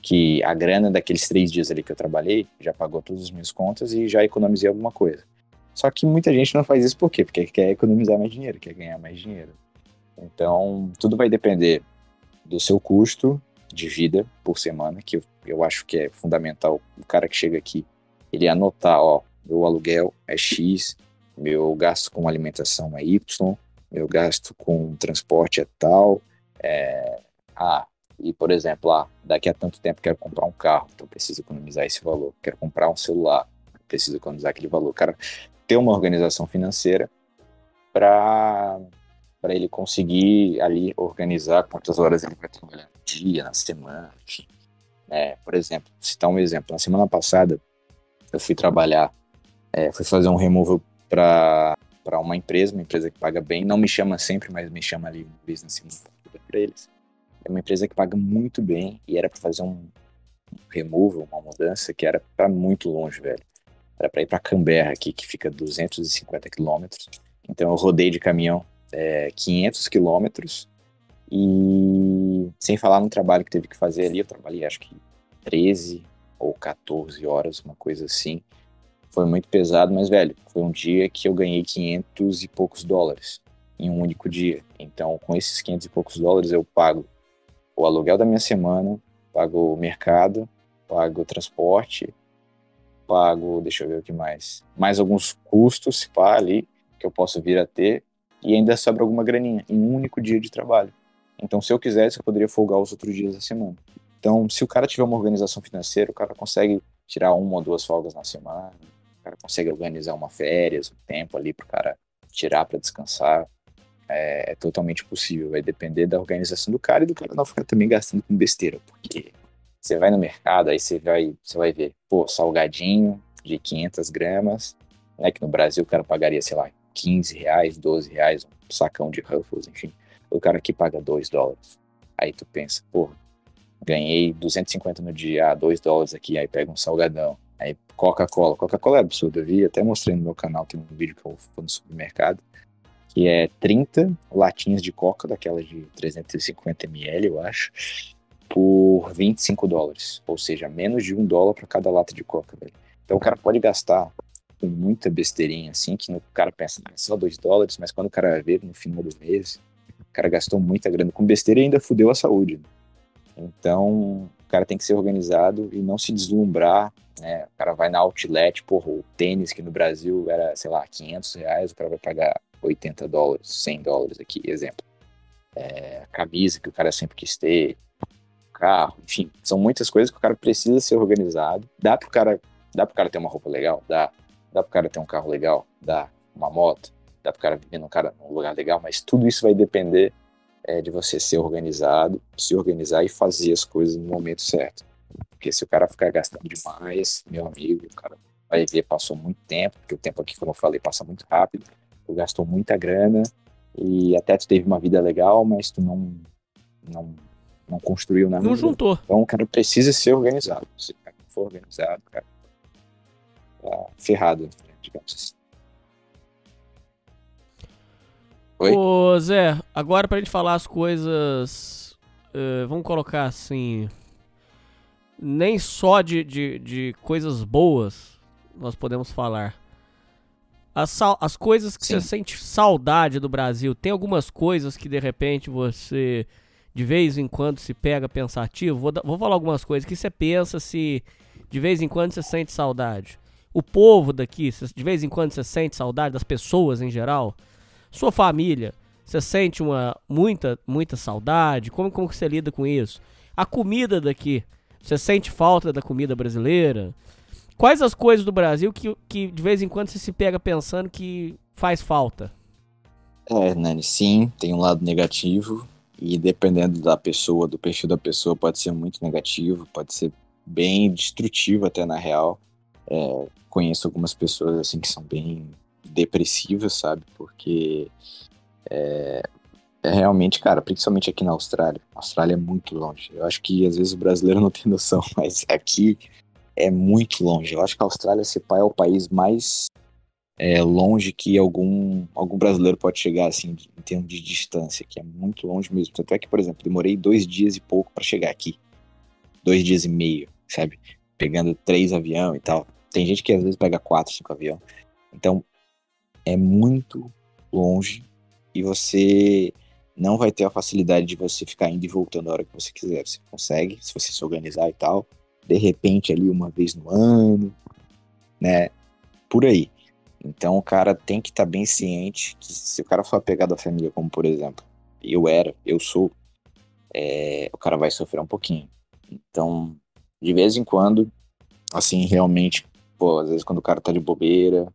Que a grana daqueles três dias ali que eu trabalhei já pagou todas as minhas contas e já economizei alguma coisa. Só que muita gente não faz isso por quê? Porque quer economizar mais dinheiro, quer ganhar mais dinheiro. Então, tudo vai depender do seu custo de vida por semana, que eu, eu acho que é fundamental o cara que chega aqui, ele anotar, ó, meu aluguel é X, meu gasto com alimentação é Y, meu gasto com transporte é tal. É, ah, e por exemplo, ah, daqui a tanto tempo quero comprar um carro, então preciso economizar esse valor. Quero comprar um celular, precisa economizar aquele valor. Cara ter uma organização financeira para para ele conseguir ali organizar quantas horas ele vai trabalhar no dia, na semana, enfim. É, por exemplo, citar um exemplo. Na semana passada, eu fui trabalhar, é, fui fazer um removal para uma empresa, uma empresa que paga bem. Não me chama sempre, mas me chama ali na semana para eles. É uma empresa que paga muito bem e era para fazer um, um removal, uma mudança que era para muito longe, velho. Era para ir para Canberra aqui, que fica 250 quilômetros. Então eu rodei de caminhão é, 500 quilômetros e sem falar no trabalho que teve que fazer ali, eu trabalhei acho que 13 ou 14 horas, uma coisa assim. Foi muito pesado, mas velho, foi um dia que eu ganhei 500 e poucos dólares em um único dia. Então, com esses 500 e poucos dólares, eu pago o aluguel da minha semana, pago o mercado, pago o transporte, pago, deixa eu ver o que mais, mais alguns custos, pá, ali, que eu posso vir a ter, e ainda sobra alguma graninha em um único dia de trabalho. Então, se eu quisesse, eu poderia folgar os outros dias da semana. Então, se o cara tiver uma organização financeira, o cara consegue tirar uma ou duas folgas na semana, cara consegue organizar uma férias, um tempo ali para o cara tirar para descansar. É, é, totalmente possível. Vai depender da organização do cara e do cara não ficar também gastando com besteira, porque você vai no mercado, aí você vai, você vai ver, pô, salgadinho de 500 gramas, né, que no Brasil o cara pagaria, sei lá, 15 reais, 12 reais, um sacão de Ruffles, enfim. O cara aqui paga 2 dólares. Aí tu pensa, pô, ganhei 250 no dia, 2 dólares aqui, aí pega um salgadão. Aí Coca-Cola. Coca-Cola é absurdo, eu vi, até mostrei no meu canal, tem um vídeo que eu fui no supermercado, que é 30 latinhas de Coca, daquelas de 350 ml, eu acho, por 25 dólares. Ou seja, menos de um dólar para cada lata de Coca, velho. Então o cara pode gastar com muita besteirinha, assim, que o cara pensa, ah, é só 2 dólares, mas quando o cara vê no final do mês, o cara gastou muita grana com besteira e ainda fudeu a saúde. Né? Então, o cara tem que ser organizado e não se deslumbrar, né? O cara vai na outlet, porra, o tênis que no Brasil era, sei lá, 500 reais, o cara vai pagar 80 dólares, 100 dólares aqui, exemplo. É, a camisa que o cara sempre quis ter, carro, enfim, são muitas coisas que o cara precisa ser organizado. Dá pro cara, dá pro cara ter uma roupa legal, dá. Dá pro cara ter um carro legal, dá. Uma moto, dá pro cara viver num, cara, num lugar legal, mas tudo isso vai depender é, de você ser organizado, se organizar e fazer as coisas no momento certo. Porque se o cara ficar gastando demais, meu amigo, o cara vai ver, passou muito tempo, porque o tempo aqui, como eu falei, passa muito rápido, tu gastou muita grana e até tu teve uma vida legal, mas tu não, não, não construiu nada. Não juntou. Então o cara precisa ser organizado. Se o cara não for organizado, cara, tá ferrado, né, digamos assim. Oi? Ô, Zé, agora pra gente falar as coisas. Uh, vamos colocar assim. Nem só de, de, de, coisas boas nós podemos falar. As, as coisas que Sim. você sente saudade do Brasil. Tem algumas coisas que de repente você de vez em quando se pega pensativo. Vou, vou falar algumas coisas que você pensa se de vez em quando você sente saudade. O povo daqui, de vez em quando você sente saudade das pessoas em geral. Sua família, você sente uma muita muita saudade? Como como você lida com isso? A comida daqui, você sente falta da comida brasileira? Quais as coisas do Brasil que, que de vez em quando você se pega pensando que faz falta? É, Nani, sim, tem um lado negativo e dependendo da pessoa, do perfil da pessoa, pode ser muito negativo, pode ser bem destrutivo até na real. É, conheço algumas pessoas assim que são bem depressiva, sabe? Porque é, é, realmente, cara, principalmente aqui na Austrália. A Austrália é muito longe. Eu acho que às vezes o brasileiro não tem noção, mas aqui é muito longe. Eu acho que a Austrália, se pá, é o país mais é, longe que algum, algum brasileiro pode chegar, assim, em termos de distância, que é muito longe mesmo. Tanto é que, por exemplo, demorei dois dias e pouco para chegar aqui. Dois dias e meio, sabe? Pegando três avião e tal. Tem gente que às vezes pega quatro, cinco avião. Então, é muito longe e você não vai ter a facilidade de você ficar indo e voltando a hora que você quiser. Você consegue, se você se organizar e tal, de repente ali uma vez no ano, né? Por aí. Então o cara tem que estar tá bem ciente que se o cara for apegado à família, como por exemplo, eu era, eu sou, é, o cara vai sofrer um pouquinho. Então, de vez em quando, assim, realmente pô, às vezes quando o cara tá de bobeira,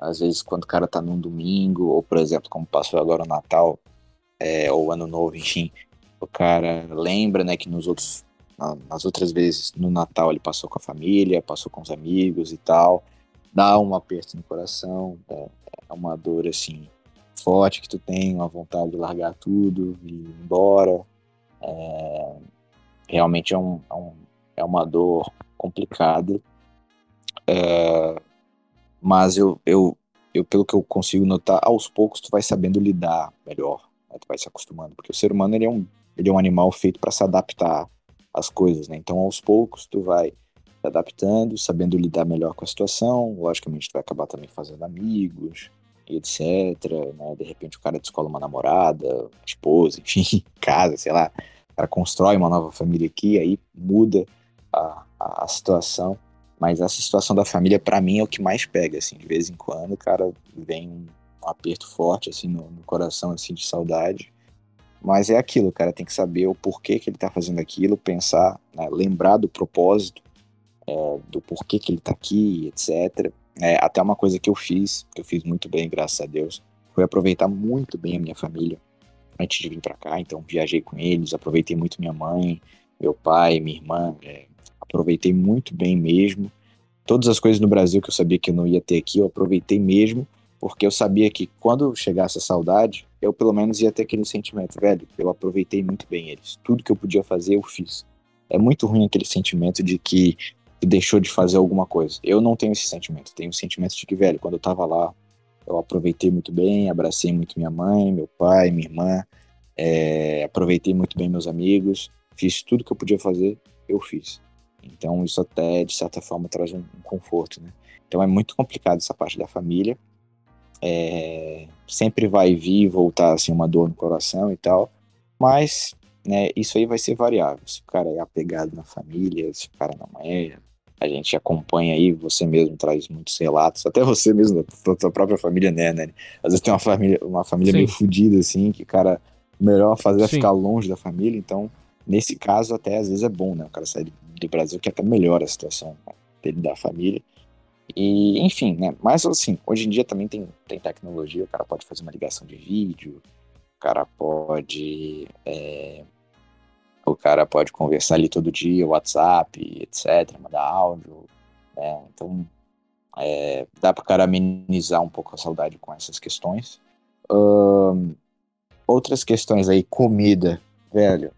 às vezes quando o cara tá num domingo, ou por exemplo, como passou agora o Natal, é, ou Ano Novo, enfim, o cara lembra, né, que nos outros, nas outras vezes, no Natal ele passou com a família, passou com os amigos e tal, dá um aperto no coração, é, uma dor, assim, forte que tu tem, uma vontade de largar tudo e ir embora, é, realmente é, um, é, um, é uma dor complicada, é, mas eu, eu, eu, pelo que eu consigo notar, aos poucos tu vai sabendo lidar melhor, né? tu vai se acostumando, porque o ser humano ele é um, ele é um animal feito para se adaptar às coisas, né? Então aos poucos tu vai se adaptando, sabendo lidar melhor com a situação, logicamente tu vai acabar também fazendo amigos, etc, né? De repente o cara descola uma namorada, uma esposa, enfim, casa, sei lá, o cara constrói uma nova família aqui, aí muda a, a, a situação. Mas essa situação da família, para mim, é o que mais pega, assim. De vez em quando, cara vem um aperto forte, assim, no, no coração, assim, de saudade. Mas é aquilo, cara tem que saber o porquê que ele tá fazendo aquilo, pensar, né, lembrar do propósito, é, do porquê que ele tá aqui, etc. É, até uma coisa que eu fiz, que eu fiz muito bem, graças a Deus, foi aproveitar muito bem a minha família antes de vir para cá. Então, viajei com eles, aproveitei muito minha mãe, meu pai, minha irmã, é, aproveitei muito bem mesmo. Todas as coisas no Brasil que eu sabia que eu não ia ter aqui, eu aproveitei mesmo, porque eu sabia que quando chegasse a saudade, eu pelo menos ia ter aquele sentimento, velho, eu aproveitei muito bem eles. Tudo que eu podia fazer, eu fiz. É muito ruim aquele sentimento de que deixou de fazer alguma coisa. Eu não tenho esse sentimento. Tenho o sentimento de que, velho, quando eu tava lá, eu aproveitei muito bem, abracei muito minha mãe, meu pai, minha irmã, é, aproveitei muito bem meus amigos, fiz tudo que eu podia fazer, eu fiz. Então isso até, de certa forma, traz um, um conforto, né? Então é muito complicado essa parte da família. É, sempre vai vir e voltar assim uma dor no coração e tal, mas né, isso aí vai ser variável. Se o cara é apegado na família, se o cara não é, a gente acompanha aí, você mesmo traz muitos relatos, até você mesmo, da tua própria família, né, né? Às vezes tem uma família, uma família meio fodida, assim, que, cara, o melhor fazer é ficar longe da família, então, nesse caso, até às vezes é bom, né? O cara sair do Brasil, que até melhora a situação dele da família. E, enfim, né? Mas assim, hoje em dia também tem, tem tecnologia, o cara pode fazer uma ligação de vídeo, o cara pode. É, o cara pode conversar ali todo dia, WhatsApp, etc., mandar áudio. Né? Então, é, dá para o cara amenizar um pouco a saudade com essas questões. Outras questões aí, comida, velho.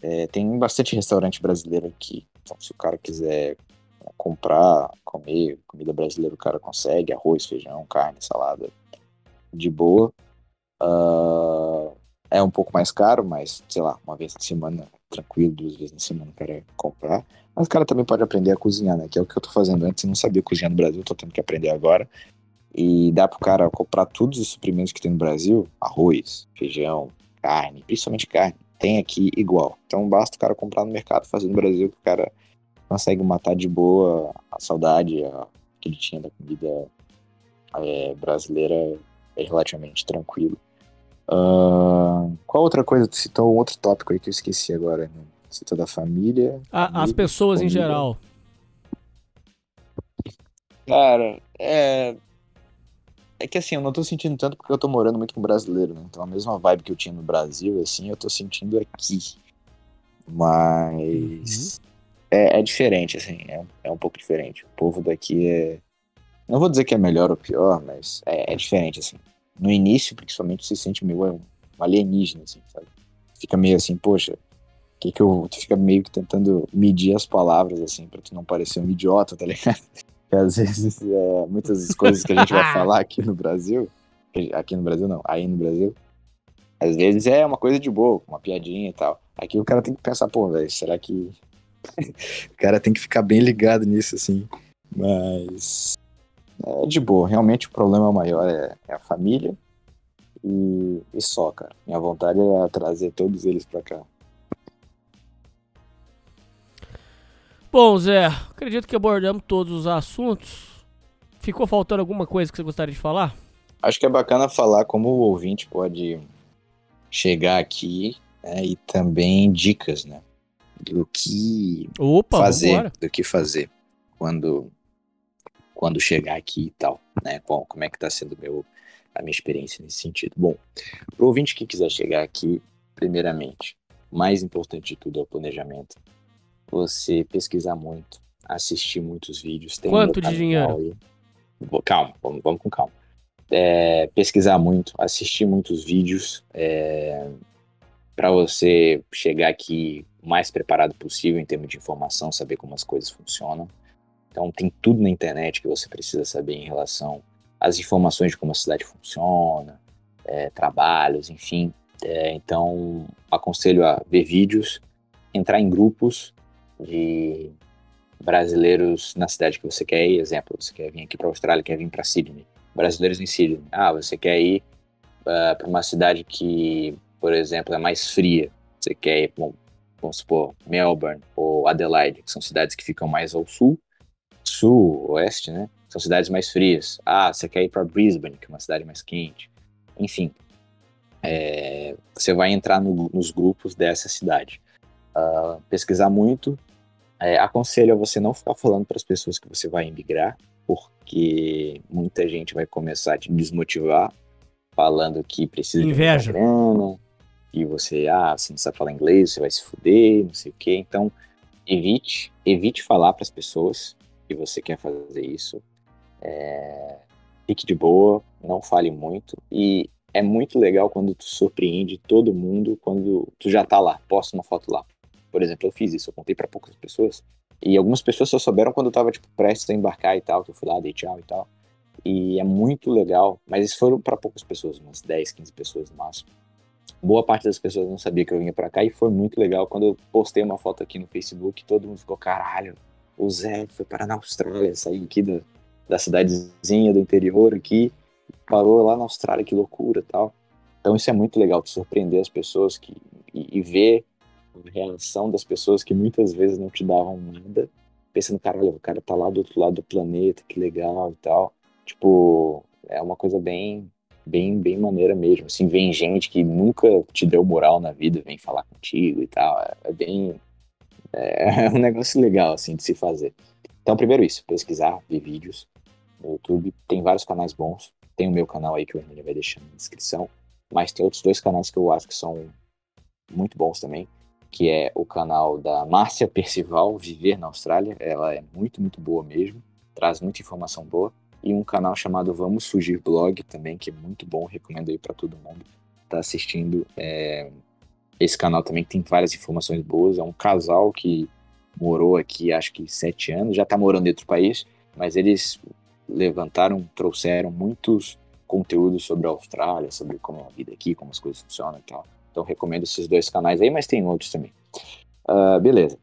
É, tem bastante restaurante brasileiro aqui. Então, se o cara quiser né, comprar, comer comida brasileira, o cara consegue. Arroz, feijão, carne, salada, de boa. Uh, é um pouco mais caro, mas, sei lá, uma vez na semana, tranquilo, duas vezes na semana o cara comprar. Mas o cara também pode aprender a cozinhar, né? Que é o que eu tô fazendo antes. Eu não sabia cozinhar no Brasil, tô tendo que aprender agora. E dá pro cara comprar todos os suprimentos que tem no Brasil: arroz, feijão, carne, principalmente carne tem aqui igual. Então basta o cara comprar no mercado, fazer no Brasil, que o cara consegue matar de boa a saudade a, que ele tinha da comida é, brasileira é relativamente tranquilo. Uh, qual outra coisa? Tu citou um outro tópico aí que eu esqueci agora. Né? Citou da família. A, as pessoas comida. em geral. Cara, é. É que assim, eu não tô sentindo tanto porque eu tô morando muito com brasileiro, né? Então a mesma vibe que eu tinha no Brasil, assim, eu tô sentindo aqui. Mas. Uhum. É, é, diferente, assim, é, é, um pouco diferente. O povo daqui é. Não vou dizer que é melhor ou pior, mas é, é diferente, assim. No início, principalmente, se sente meio um alienígena, assim, sabe? Fica meio assim, poxa, que que eu. Tu fica meio que tentando medir as palavras, assim, pra tu não parecer um idiota, tá ligado? Que às vezes é, muitas coisas que a gente vai falar aqui no Brasil, aqui no Brasil não, aí no Brasil, às vezes é uma coisa de boa, uma piadinha e tal. Aqui o cara tem que pensar, pô, velho, será que. o cara tem que ficar bem ligado nisso, assim. Mas. É de boa, realmente o problema maior é, é a família e, e só, cara. Minha vontade é trazer todos eles pra cá. Bom, Zé, acredito que abordamos todos os assuntos. Ficou faltando alguma coisa que você gostaria de falar? Acho que é bacana falar como o ouvinte pode chegar aqui né, e também dicas, né? Do que Opa, fazer, vambora. do que fazer quando quando chegar aqui e tal, né? Bom, como é que está sendo meu, a minha experiência nesse sentido. Bom, para o ouvinte que quiser chegar aqui, primeiramente, mais importante de tudo é o planejamento. Você pesquisar muito, assistir muitos vídeos. Tem Quanto de dinheiro? Aí. Calma, vamos, vamos com calma. É, pesquisar muito, assistir muitos vídeos é, para você chegar aqui o mais preparado possível em termos de informação, saber como as coisas funcionam. Então tem tudo na internet que você precisa saber em relação às informações de como a cidade funciona, é, trabalhos, enfim. É, então aconselho a ver vídeos, entrar em grupos de brasileiros na cidade que você quer ir. Exemplo, você quer vir aqui para a Austrália, quer vir para Sydney. Brasileiros em Sydney. Ah, você quer ir uh, para uma cidade que, por exemplo, é mais fria. Você quer ir, bom, vamos supor, Melbourne ou Adelaide, que são cidades que ficam mais ao sul, sul, oeste, né? São cidades mais frias. Ah, você quer ir para Brisbane, que é uma cidade mais quente. Enfim, é, você vai entrar no, nos grupos dessa cidade. Uh, pesquisar muito. É, aconselho a você não ficar falando para as pessoas que você vai emigrar, porque muita gente vai começar a te desmotivar, falando que precisa Inveja. de grana, e você, ah, você não sabe falar inglês, você vai se fuder, não sei o quê. Então, evite, evite falar para as pessoas que você quer fazer isso. É, fique de boa, não fale muito. E é muito legal quando tu surpreende todo mundo quando tu já tá lá, posta uma foto lá. Por exemplo, eu fiz isso, eu contei para poucas pessoas. E algumas pessoas só souberam quando eu tava, tipo, prestes a embarcar e tal, que eu fui lá, dei tchau e tal. E é muito legal, mas isso foram para poucas pessoas, umas 10, 15 pessoas no máximo. Boa parte das pessoas não sabia que eu vinha para cá e foi muito legal quando eu postei uma foto aqui no Facebook, todo mundo ficou, caralho, o Zé foi parar na Austrália, saiu aqui da, da cidadezinha do interior aqui, parou lá na Austrália, que loucura tal. Então isso é muito legal, de surpreender as pessoas que, e, e ver reação das pessoas que muitas vezes não te davam nada, pensando, caralho, o cara tá lá do outro lado do planeta, que legal e tal. Tipo, é uma coisa bem, bem, bem maneira mesmo. Assim, vem gente que nunca te deu moral na vida, vem falar contigo e tal. É, é bem. É, é um negócio legal, assim, de se fazer. Então, primeiro isso, pesquisar, ver vídeos no YouTube. Tem vários canais bons. Tem o meu canal aí que o Hermínio vai deixar na descrição. Mas tem outros dois canais que eu acho que são muito bons também que é o canal da Márcia Percival, Viver na Austrália. Ela é muito, muito boa mesmo, traz muita informação boa. E um canal chamado Vamos Fugir Blog também, que é muito bom, recomendo aí para todo mundo que tá assistindo. É... Esse canal também tem várias informações boas. É um casal que morou aqui, acho que sete anos, já está morando em outro país, mas eles levantaram, trouxeram muitos conteúdos sobre a Austrália, sobre como é a vida aqui, como as coisas funcionam e tal. Então recomendo esses dois canais aí, mas tem outros também. Uh, beleza.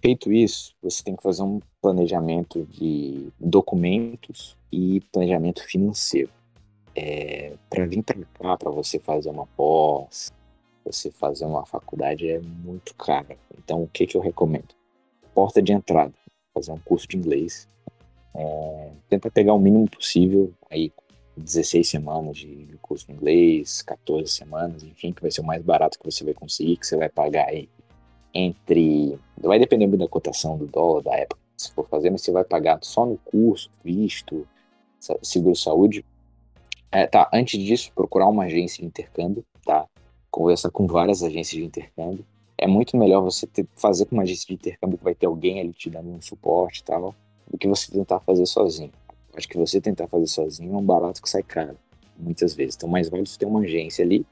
Feito isso, você tem que fazer um planejamento de documentos e planejamento financeiro. É, para vir para cá, para você fazer uma pós, você fazer uma faculdade é muito caro. Então, o que, que eu recomendo? Porta de entrada, fazer um curso de inglês. É, tenta pegar o mínimo possível, aí 16 semanas de curso de inglês, 14 semanas, enfim, que vai ser o mais barato que você vai conseguir, que você vai pagar aí entre. Vai depender muito da cotação do dólar, da época que você for fazer, mas você vai pagar só no curso, visto, seguro-saúde. É, tá, antes disso, procurar uma agência de intercâmbio, tá? Conversar com várias agências de intercâmbio. É muito melhor você ter, fazer com uma agência de intercâmbio que vai ter alguém ali te dando um suporte e tal, do que você tentar fazer sozinho. Acho que você tentar fazer sozinho é um barato que sai caro, muitas vezes. Então, mais vale você ter uma agência ali.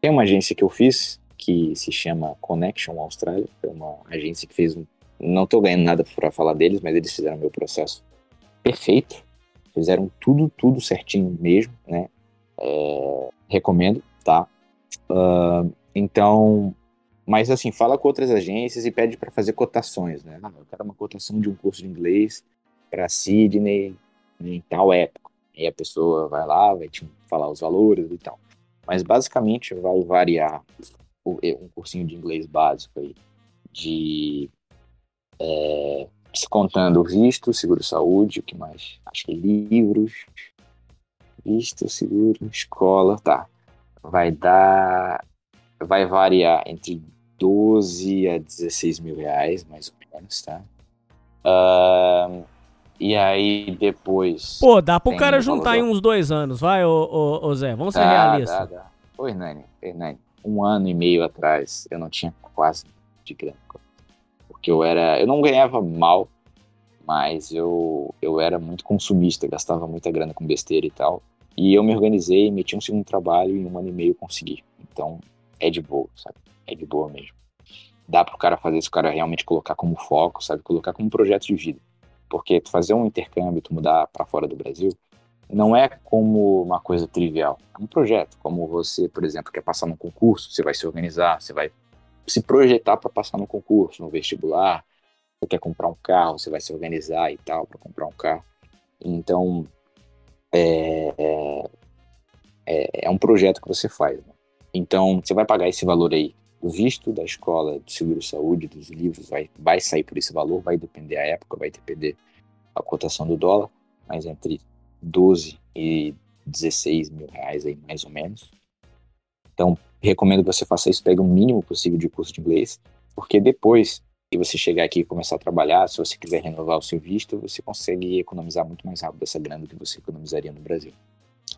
Tem uma agência que eu fiz, que se chama Connection Austrália. É uma agência que fez um. Não estou ganhando nada para falar deles, mas eles fizeram meu processo perfeito. Fizeram tudo, tudo certinho mesmo, né? É, recomendo, tá? Uh, então, mas assim, fala com outras agências e pede para fazer cotações, né? Ah, eu quero uma cotação de um curso de inglês para Sydney, em tal época. E a pessoa vai lá, vai te falar os valores e tal. Mas basicamente vai variar um cursinho de inglês básico aí de é, contando visto, seguro-saúde, o que mais? Acho que livros, visto, seguro, escola, tá. Vai dar, vai variar entre 12 a 16 mil reais, mais ou menos, tá? Uh, E aí depois. Pô, dá pro cara juntar em uns dois anos, vai, ô, ô, ô Zé, vamos ser Dá, realistas. dá, dá. Ô, Hernani, Hernani, um ano e meio atrás eu não tinha quase de grana. Porque eu era. Eu não ganhava mal, mas eu, eu era muito consumista, gastava muita grana com besteira e tal. E eu me organizei, meti um segundo trabalho e em um ano e meio consegui. Então é de boa, sabe? É de boa mesmo. Dá pro cara fazer isso, o cara realmente colocar como foco, sabe? Colocar como projeto de vida. Porque fazer um intercâmbio, tu mudar para fora do Brasil, não é como uma coisa trivial. É um projeto. Como você, por exemplo, quer passar num concurso, você vai se organizar, você vai se projetar para passar no concurso, no vestibular. Você quer comprar um carro, você vai se organizar e tal para comprar um carro. Então, é, é, é- é um projeto que você faz. né? Então, você vai pagar esse valor aí. O visto da escola de seguro-saúde, dos livros, vai, vai sair por esse valor, vai depender a época, vai depender a cotação do dólar, mas entre 12 e 16 mil reais aí, mais ou menos. Então, recomendo que você faça isso, pegue o mínimo possível de curso de inglês, porque depois que você chegar aqui e começar a trabalhar, se você quiser renovar o seu visto, você consegue economizar muito mais rápido essa grana do que você economizaria no Brasil.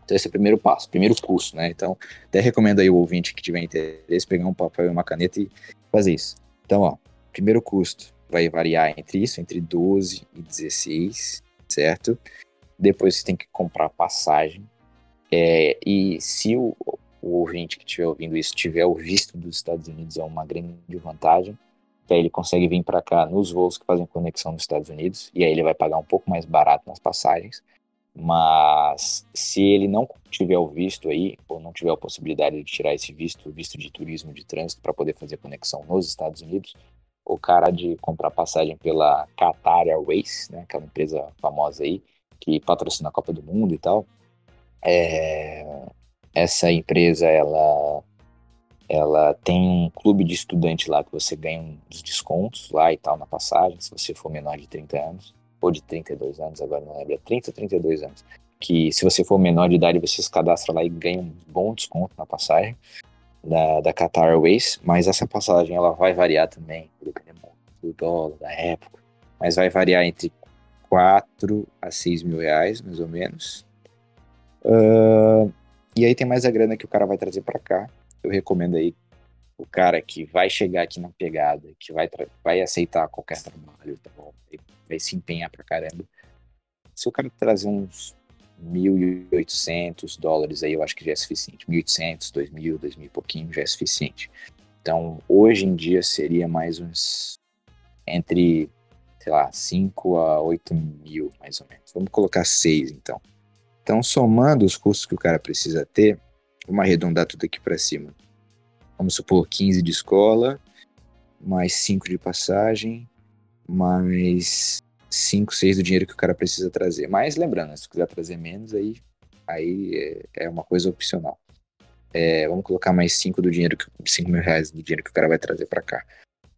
Então, esse é o primeiro passo, primeiro curso, né? Então, até recomendo aí o ouvinte que tiver interesse pegar um papel e uma caneta e fazer isso. Então, ó, primeiro custo vai variar entre isso, entre 12 e 16, certo? Depois você tem que comprar passagem. É, e se o, o ouvinte que estiver ouvindo isso tiver o visto dos Estados Unidos, é uma grande vantagem. Aí ele consegue vir para cá nos voos que fazem conexão nos Estados Unidos, e aí ele vai pagar um pouco mais barato nas passagens. Mas se ele não tiver o visto aí, ou não tiver a possibilidade de tirar esse visto, visto de turismo de trânsito, para poder fazer conexão nos Estados Unidos, o cara de comprar passagem pela Qatar Airways, né, aquela empresa famosa aí, que patrocina a Copa do Mundo e tal, é, essa empresa, ela, ela tem um clube de estudante lá que você ganha uns descontos lá e tal na passagem, se você for menor de 30 anos, ou de 32 anos, agora não lembro, é 30 ou 32 anos. Que se você for menor de idade, você se cadastra lá e ganha um bom desconto na passagem da, da Qatar Airways, mas essa passagem ela vai variar também, dependendo do dólar, da época, mas vai variar entre 4 a 6 mil reais, mais ou menos. Ah, e aí tem mais a grana que o cara vai trazer para cá. Eu recomendo aí o cara que vai chegar aqui na pegada, que vai, vai aceitar qualquer trabalho, tá bom? Vai se empenhar pra caramba. Se o cara trazer uns 1.800 dólares aí, eu acho que já é suficiente. 1.800, 2.000, 2.000 e pouquinho já é suficiente. Então, hoje em dia seria mais uns entre, sei lá, 5 a 8 mil, mais ou menos. Vamos colocar 6, então. Então, somando os custos que o cara precisa ter, vamos arredondar tudo aqui para cima. Vamos supor 15 de escola, mais 5 de passagem, mais 5, 6 do dinheiro que o cara precisa trazer. Mas lembrando, né, se quiser trazer menos, aí, aí é, é uma coisa opcional. É, vamos colocar mais 5 do dinheiro, que 5 mil reais do dinheiro que o cara vai trazer para cá.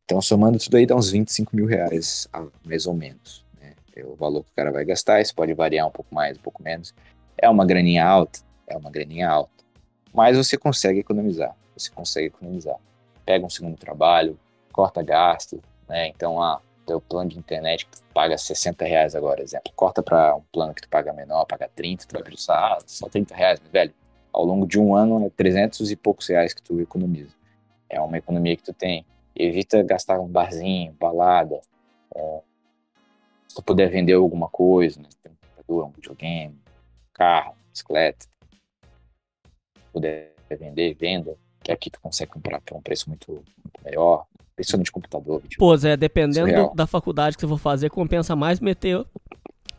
Então, somando tudo aí, dá uns 25 mil reais, mais ou menos. Né? É o valor que o cara vai gastar, isso pode variar um pouco mais, um pouco menos. É uma graninha alta? É uma graninha alta. Mas você consegue economizar. Você consegue economizar. Pega um segundo trabalho, corta gasto, né? Então, ah, teu plano de internet que tu paga 60 reais agora, exemplo. Corta para um plano que tu paga menor, paga 30, tu vai pensar, ah, só 30 reais, mas, velho. Ao longo de um ano, é 300 e poucos reais que tu economiza. É uma economia que tu tem. Evita gastar um barzinho, balada. é, se tu puder vender alguma coisa, né? Tem um computador, um videogame, um carro, bicicleta. Se puder vender, venda. Que aqui tu consegue comprar por um preço muito, muito melhor. Principalmente computador, videogame. Pô, Zé, dependendo Surreal. da faculdade que você for fazer, compensa mais meter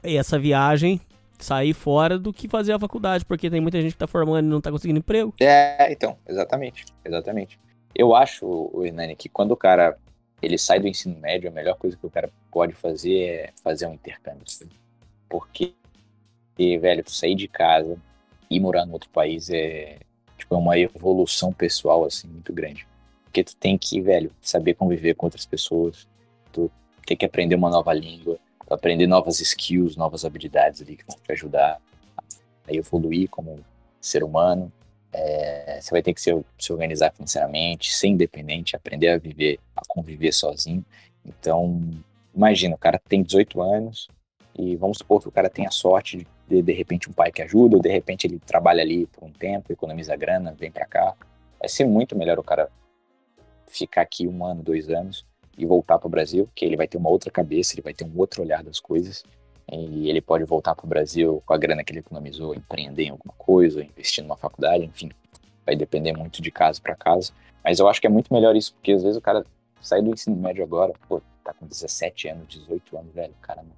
essa viagem, sair fora, do que fazer a faculdade, porque tem muita gente que tá formando e não tá conseguindo emprego. É, então, exatamente, exatamente. Eu acho, o Hernani, que quando o cara ele sai do ensino médio, a melhor coisa que o cara pode fazer é fazer um intercâmbio. Porque, e, velho, tu sair de casa e morar em outro país é tipo, é uma evolução pessoal assim muito grande. Porque tu tem que, velho, saber conviver com outras pessoas, tu tem que aprender uma nova língua, aprender novas skills, novas habilidades ali que vão te ajudar a evoluir como ser humano. É, você vai ter que se, se organizar financeiramente, ser independente, aprender a viver, a conviver sozinho. Então, imagina, o cara tem 18 anos e vamos supor que o cara tenha sorte de, de repente, um pai que ajuda, ou de repente ele trabalha ali por um tempo, economiza grana, vem para cá. Vai ser muito melhor o cara ficar aqui um ano, dois anos e voltar para o Brasil, que ele vai ter uma outra cabeça, ele vai ter um outro olhar das coisas e ele pode voltar para o Brasil com a grana que ele economizou, empreender em alguma coisa, investir numa faculdade, enfim, vai depender muito de caso para caso. Mas eu acho que é muito melhor isso, porque às vezes o cara sai do ensino médio agora, pô, tá com 17 anos, 18 anos, velho, o cara não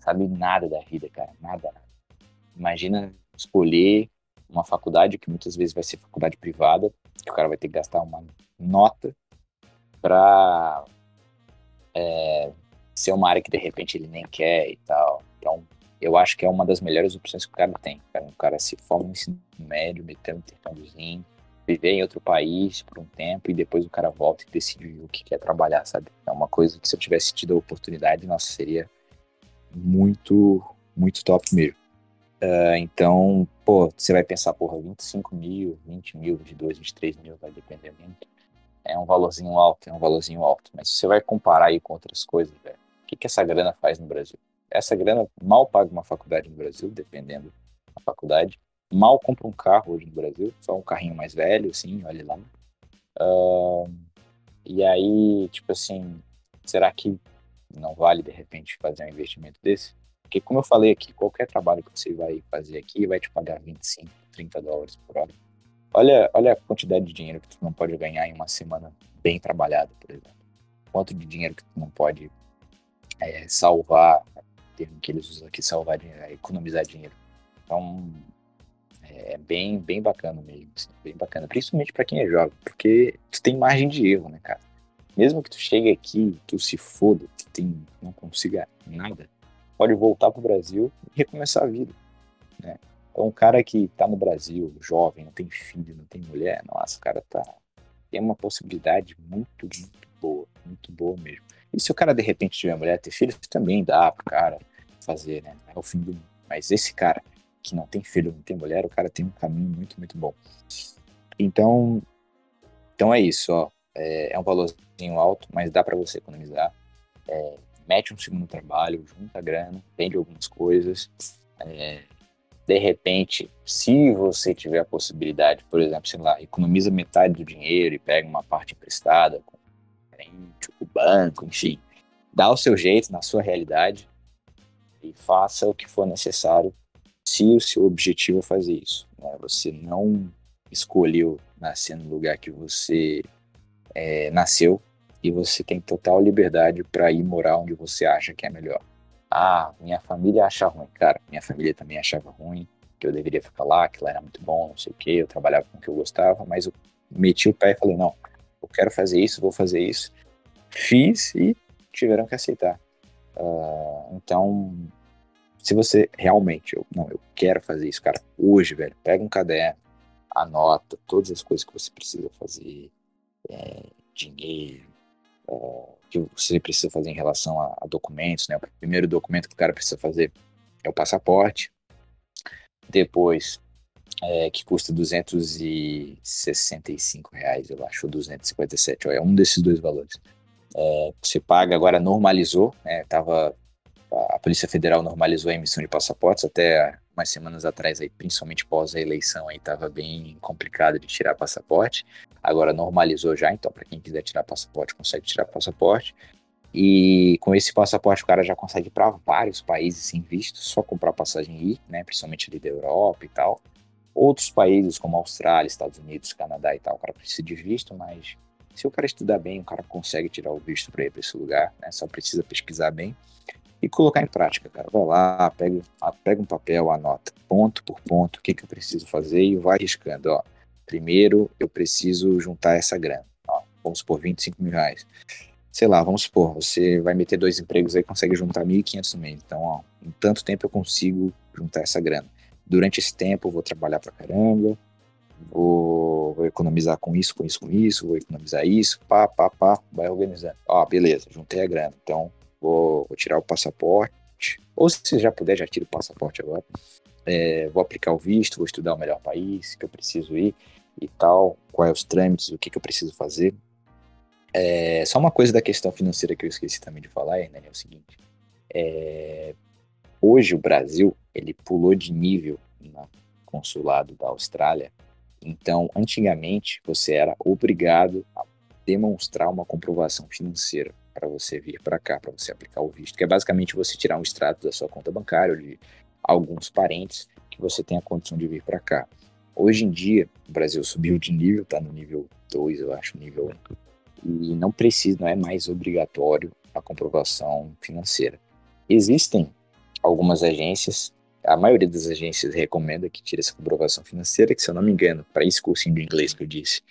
sabe nada da vida, cara, nada. Imagina escolher uma faculdade que muitas vezes vai ser faculdade privada, que o cara vai ter que gastar uma nota para é, ser uma área que de repente ele nem quer e tal. Então, eu acho que é uma das melhores opções que o cara tem. O cara se forma no ensino médio, meter um intercâmbiozinho, viver em outro país por um tempo e depois o cara volta e decide o que quer trabalhar, sabe? É uma coisa que se eu tivesse tido a oportunidade, nossa, seria muito, muito top mesmo. Uh, então, pô, você vai pensar, porra, 25 mil, 20 mil, 22, 23 mil, vai depender muito. É um valorzinho alto, é um valorzinho alto. Mas você vai comparar aí com outras coisas, velho. O que, que essa grana faz no Brasil? Essa grana mal paga uma faculdade no Brasil, dependendo da faculdade. Mal compra um carro hoje no Brasil, só um carrinho mais velho, assim, olha lá. Uh, e aí, tipo assim, será que não vale de repente fazer um investimento desse? Porque, como eu falei aqui, qualquer trabalho que você vai fazer aqui vai te pagar 25, 30 dólares por hora. Olha, olha a quantidade de dinheiro que tu não pode ganhar em uma semana bem trabalhada, por exemplo. Quanto de dinheiro que tu não pode é, salvar, termo que eles usam aqui, salvar dinheiro, é economizar dinheiro. Então, é bem, bem bacana mesmo, assim, bem bacana. Principalmente para quem é jovem, porque tu tem margem de erro, né, cara? Mesmo que tu chegue aqui, tu se foda, tu tem, não consiga nada, pode voltar pro Brasil e recomeçar a vida, né? Então, um cara que tá no Brasil, jovem, não tem filho, não tem mulher, nossa, o cara tá tem uma possibilidade muito, muito boa, muito boa mesmo. E se o cara de repente tiver mulher, ter filho, também dá pro cara fazer, né? É o fim do mundo. Mas esse cara que não tem filho, não tem mulher, o cara tem um caminho muito, muito bom. Então, então é isso, ó. É, é um valorzinho alto, mas dá para você economizar. É, mete um segundo trabalho, junta grana, vende algumas coisas. É, de repente, se você tiver a possibilidade, por exemplo, sei lá, economiza metade do dinheiro e pega uma parte emprestada com o banco, enfim, dá o seu jeito na sua realidade e faça o que for necessário se o seu objetivo é fazer isso. Né? Você não escolheu nascer no lugar que você é, nasceu e você tem total liberdade para ir morar onde você acha que é melhor. Ah, minha família acha ruim. Cara, minha família também achava ruim, que eu deveria ficar lá, que lá era muito bom, não sei o que, eu trabalhava com o que eu gostava, mas eu meti o pé e falei, não, eu quero fazer isso, vou fazer isso. Fiz e tiveram que aceitar. Uh, então, se você realmente, eu, não, eu quero fazer isso, cara, hoje, velho, pega um caderno, anota todas as coisas que você precisa fazer, é, dinheiro, é, que você precisa fazer em relação a, a, documentos, né? O primeiro documento que o cara precisa fazer é o passaporte. Depois, é, que custa 265 reais, eu acho, ou 257, é um desses dois valores. É, você paga, agora normalizou, né? Tava, a Polícia Federal normalizou a emissão de passaportes até umas semanas atrás, aí, principalmente pós a eleição, estava bem complicado de tirar passaporte. Agora normalizou já, então para quem quiser tirar passaporte, consegue tirar passaporte. E com esse passaporte o cara já consegue ir para vários países sem visto, só comprar passagem e ir, né, principalmente ali da Europa e tal. Outros países como Austrália, Estados Unidos, Canadá e tal, o cara precisa de visto, mas se o cara estudar bem, o cara consegue tirar o visto para ir para esse lugar, né? Só precisa pesquisar bem e colocar em prática, cara. Vai lá, pega, pega um papel, anota ponto por ponto o que, que eu preciso fazer e vai riscando. Ó. Primeiro, eu preciso juntar essa grana. Ó, vamos supor, 25 mil reais. Sei lá, vamos supor, você vai meter dois empregos aí consegue juntar 1.500 no mês. Então, ó, em tanto tempo eu consigo juntar essa grana. Durante esse tempo eu vou trabalhar pra caramba, vou, vou, economizar com isso, com isso, com isso, vou economizar isso, pá, pá, pá, vai organizando. Ó, beleza, juntei a grana. Então, vou, vou tirar o passaporte, ou se já puder, já tira o passaporte agora. É, vou aplicar o visto, vou estudar o melhor país que eu preciso ir e tal, quais os trâmites, o que, que eu preciso fazer. É, só uma coisa da questão financeira que eu esqueci também de falar, Hernani, é o seguinte. É, hoje o Brasil, ele pulou de nível no consulado da Austrália. Então, antigamente, você era obrigado a demonstrar uma comprovação financeira para você vir para cá, para você aplicar o visto, que é basicamente você tirar um extrato da sua conta bancária ou de alguns parentes que você tem a condição de vir para cá. Hoje em dia, o Brasil subiu de nível, está no nível 2, eu acho, nível 1, e não precisa, não é mais obrigatório a comprovação financeira. Existem algumas agências, a maioria das agências recomenda que tire essa comprovação financeira, que se eu não me engano, para esse cursinho de inglês que eu disse,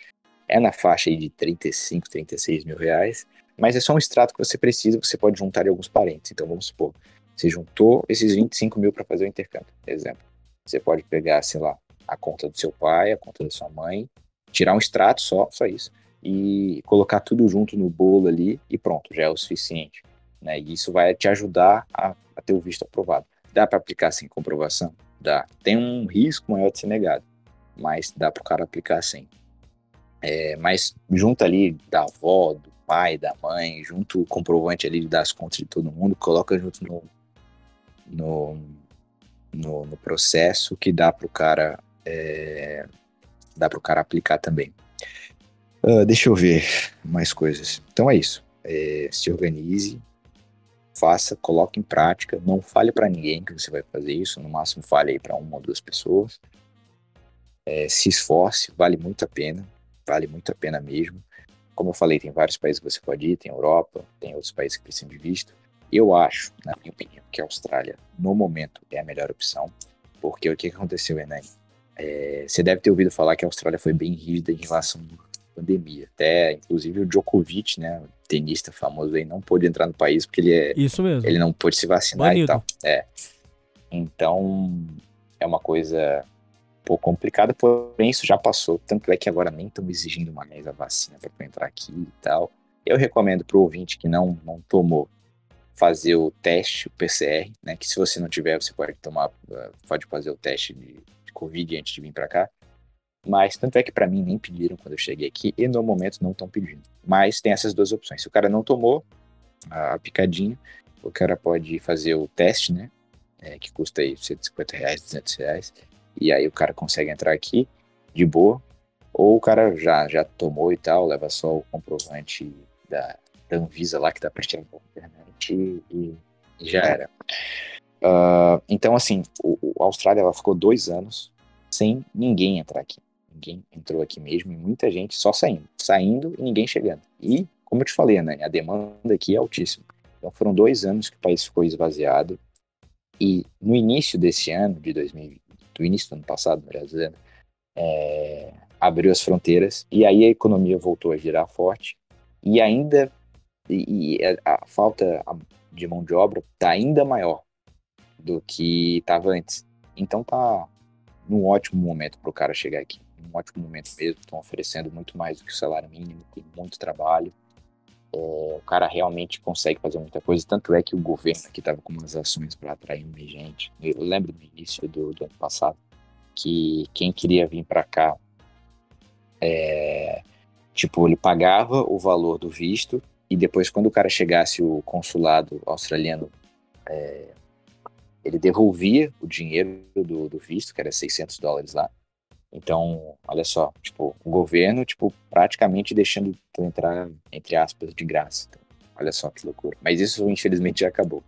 é na faixa aí de 35, 36 mil reais, mas é só um extrato que você precisa, você pode juntar alguns parentes. Então vamos supor, você juntou esses 25 mil para fazer o intercâmbio, por exemplo. Você pode pegar, sei lá, a conta do seu pai, a conta da sua mãe, tirar um extrato só, só isso, e colocar tudo junto no bolo ali e pronto, já é o suficiente. Né? E isso vai te ajudar a, a ter o visto aprovado. Dá para aplicar sem comprovação? Dá. Tem um risco maior de ser negado, mas dá para o cara aplicar sem. É, mas junto ali da avó, do pai, da mãe, junto o comprovante ali das contas de todo mundo, coloca junto no, no, no, no processo que dá para o cara é, dá para o cara aplicar também. Uh, deixa eu ver mais coisas. Então é isso. É, se organize, faça, coloque em prática. Não fale para ninguém que você vai fazer isso. No máximo fale aí para uma ou duas pessoas. É, se esforce, vale muito a pena. Vale muito a pena mesmo. Como eu falei, tem vários países que você pode ir, tem Europa, tem outros países que precisam de visto. Eu acho, na minha opinião, que a Austrália, no momento, é a melhor opção. Porque o que aconteceu, Enem? É, você deve ter ouvido falar que a Austrália foi bem rígida em relação à pandemia. Até, inclusive, o Djokovic, né, tenista famoso aí, não pôde entrar no país porque ele é. Isso mesmo. Ele não pôde se vacinar Banido. e tal. É. Então, é uma coisa pouco complicada, porém isso já passou. Tanto é que agora nem estão exigindo mais a vacina para entrar aqui e tal. Eu recomendo para o ouvinte que não, não tomou fazer o teste, o PCR, né? Que se você não tiver, você pode tomar, pode fazer o teste de de Covid antes de vir para cá. Mas tanto é que para mim nem pediram quando eu cheguei aqui e no momento não estão pedindo. Mas tem essas duas opções. Se o cara não tomou a, picadinha, o cara pode fazer o teste, né? É, que custa aí 150 reais, 200 reais. E aí o cara consegue entrar aqui de boa. Ou o cara já, já tomou e tal, leva só o comprovante da, da Anvisa lá que dá pra tirar pela internet e, e já era. Uh, então, assim, o, o, a Austrália ela ficou dois anos sem ninguém entrar aqui. Ninguém entrou aqui mesmo e muita gente só saindo. Saindo e ninguém chegando. E, como eu te falei, né, a demanda aqui é altíssima. Então, foram dois anos que o país ficou esvaziado. E no início desse ano, de 2020, do início do ano passado, melhor dizendo, é, abriu as fronteiras e aí a economia voltou a girar forte. E ainda e, e a, falta de mão de obra está ainda maior do que estava antes. Então tá num ótimo momento para o cara chegar aqui. Um ótimo momento mesmo. Estão oferecendo muito mais do que o salário mínimo, tem muito trabalho. É, o cara realmente consegue fazer muita coisa. Tanto é que o governo aqui estava com umas ações para atrair mais gente. Eu lembro no início do, do ano passado que quem queria vir para cá, é, tipo, ele pagava o valor do visto e depois, quando o cara chegasse, o consulado australiano é, ele devolvia o dinheiro do, do visto, que era 600 dólares lá. Então, olha só, tipo, o governo, tipo, praticamente deixando tu entrar, entre aspas, de graça. Então, olha só que loucura. Mas isso, infelizmente, já acabou.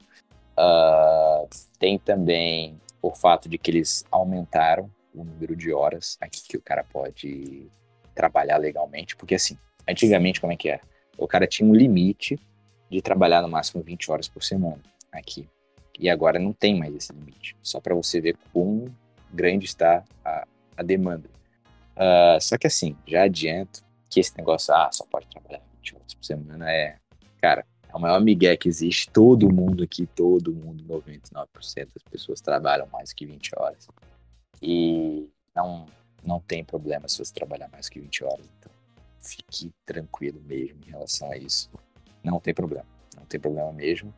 Uh, tem também o fato de que eles aumentaram o número de horas aqui que o cara pode trabalhar legalmente, porque assim, antigamente como é que era? O cara tinha um limite de trabalhar no máximo 20 horas por semana aqui. E agora não tem mais esse limite. Só para você ver quão grande está a, a demanda. Uh, só que assim, já adianto que esse negócio, ah, só pode trabalhar 20 horas por semana, é, cara, é o maior migué que existe. Todo mundo aqui, todo mundo, 99% das pessoas trabalham mais que 20 horas. E não, não tem problema se você trabalhar mais que 20 horas. Então, fique tranquilo mesmo em relação a isso. Não tem problema. Não tem problema mesmo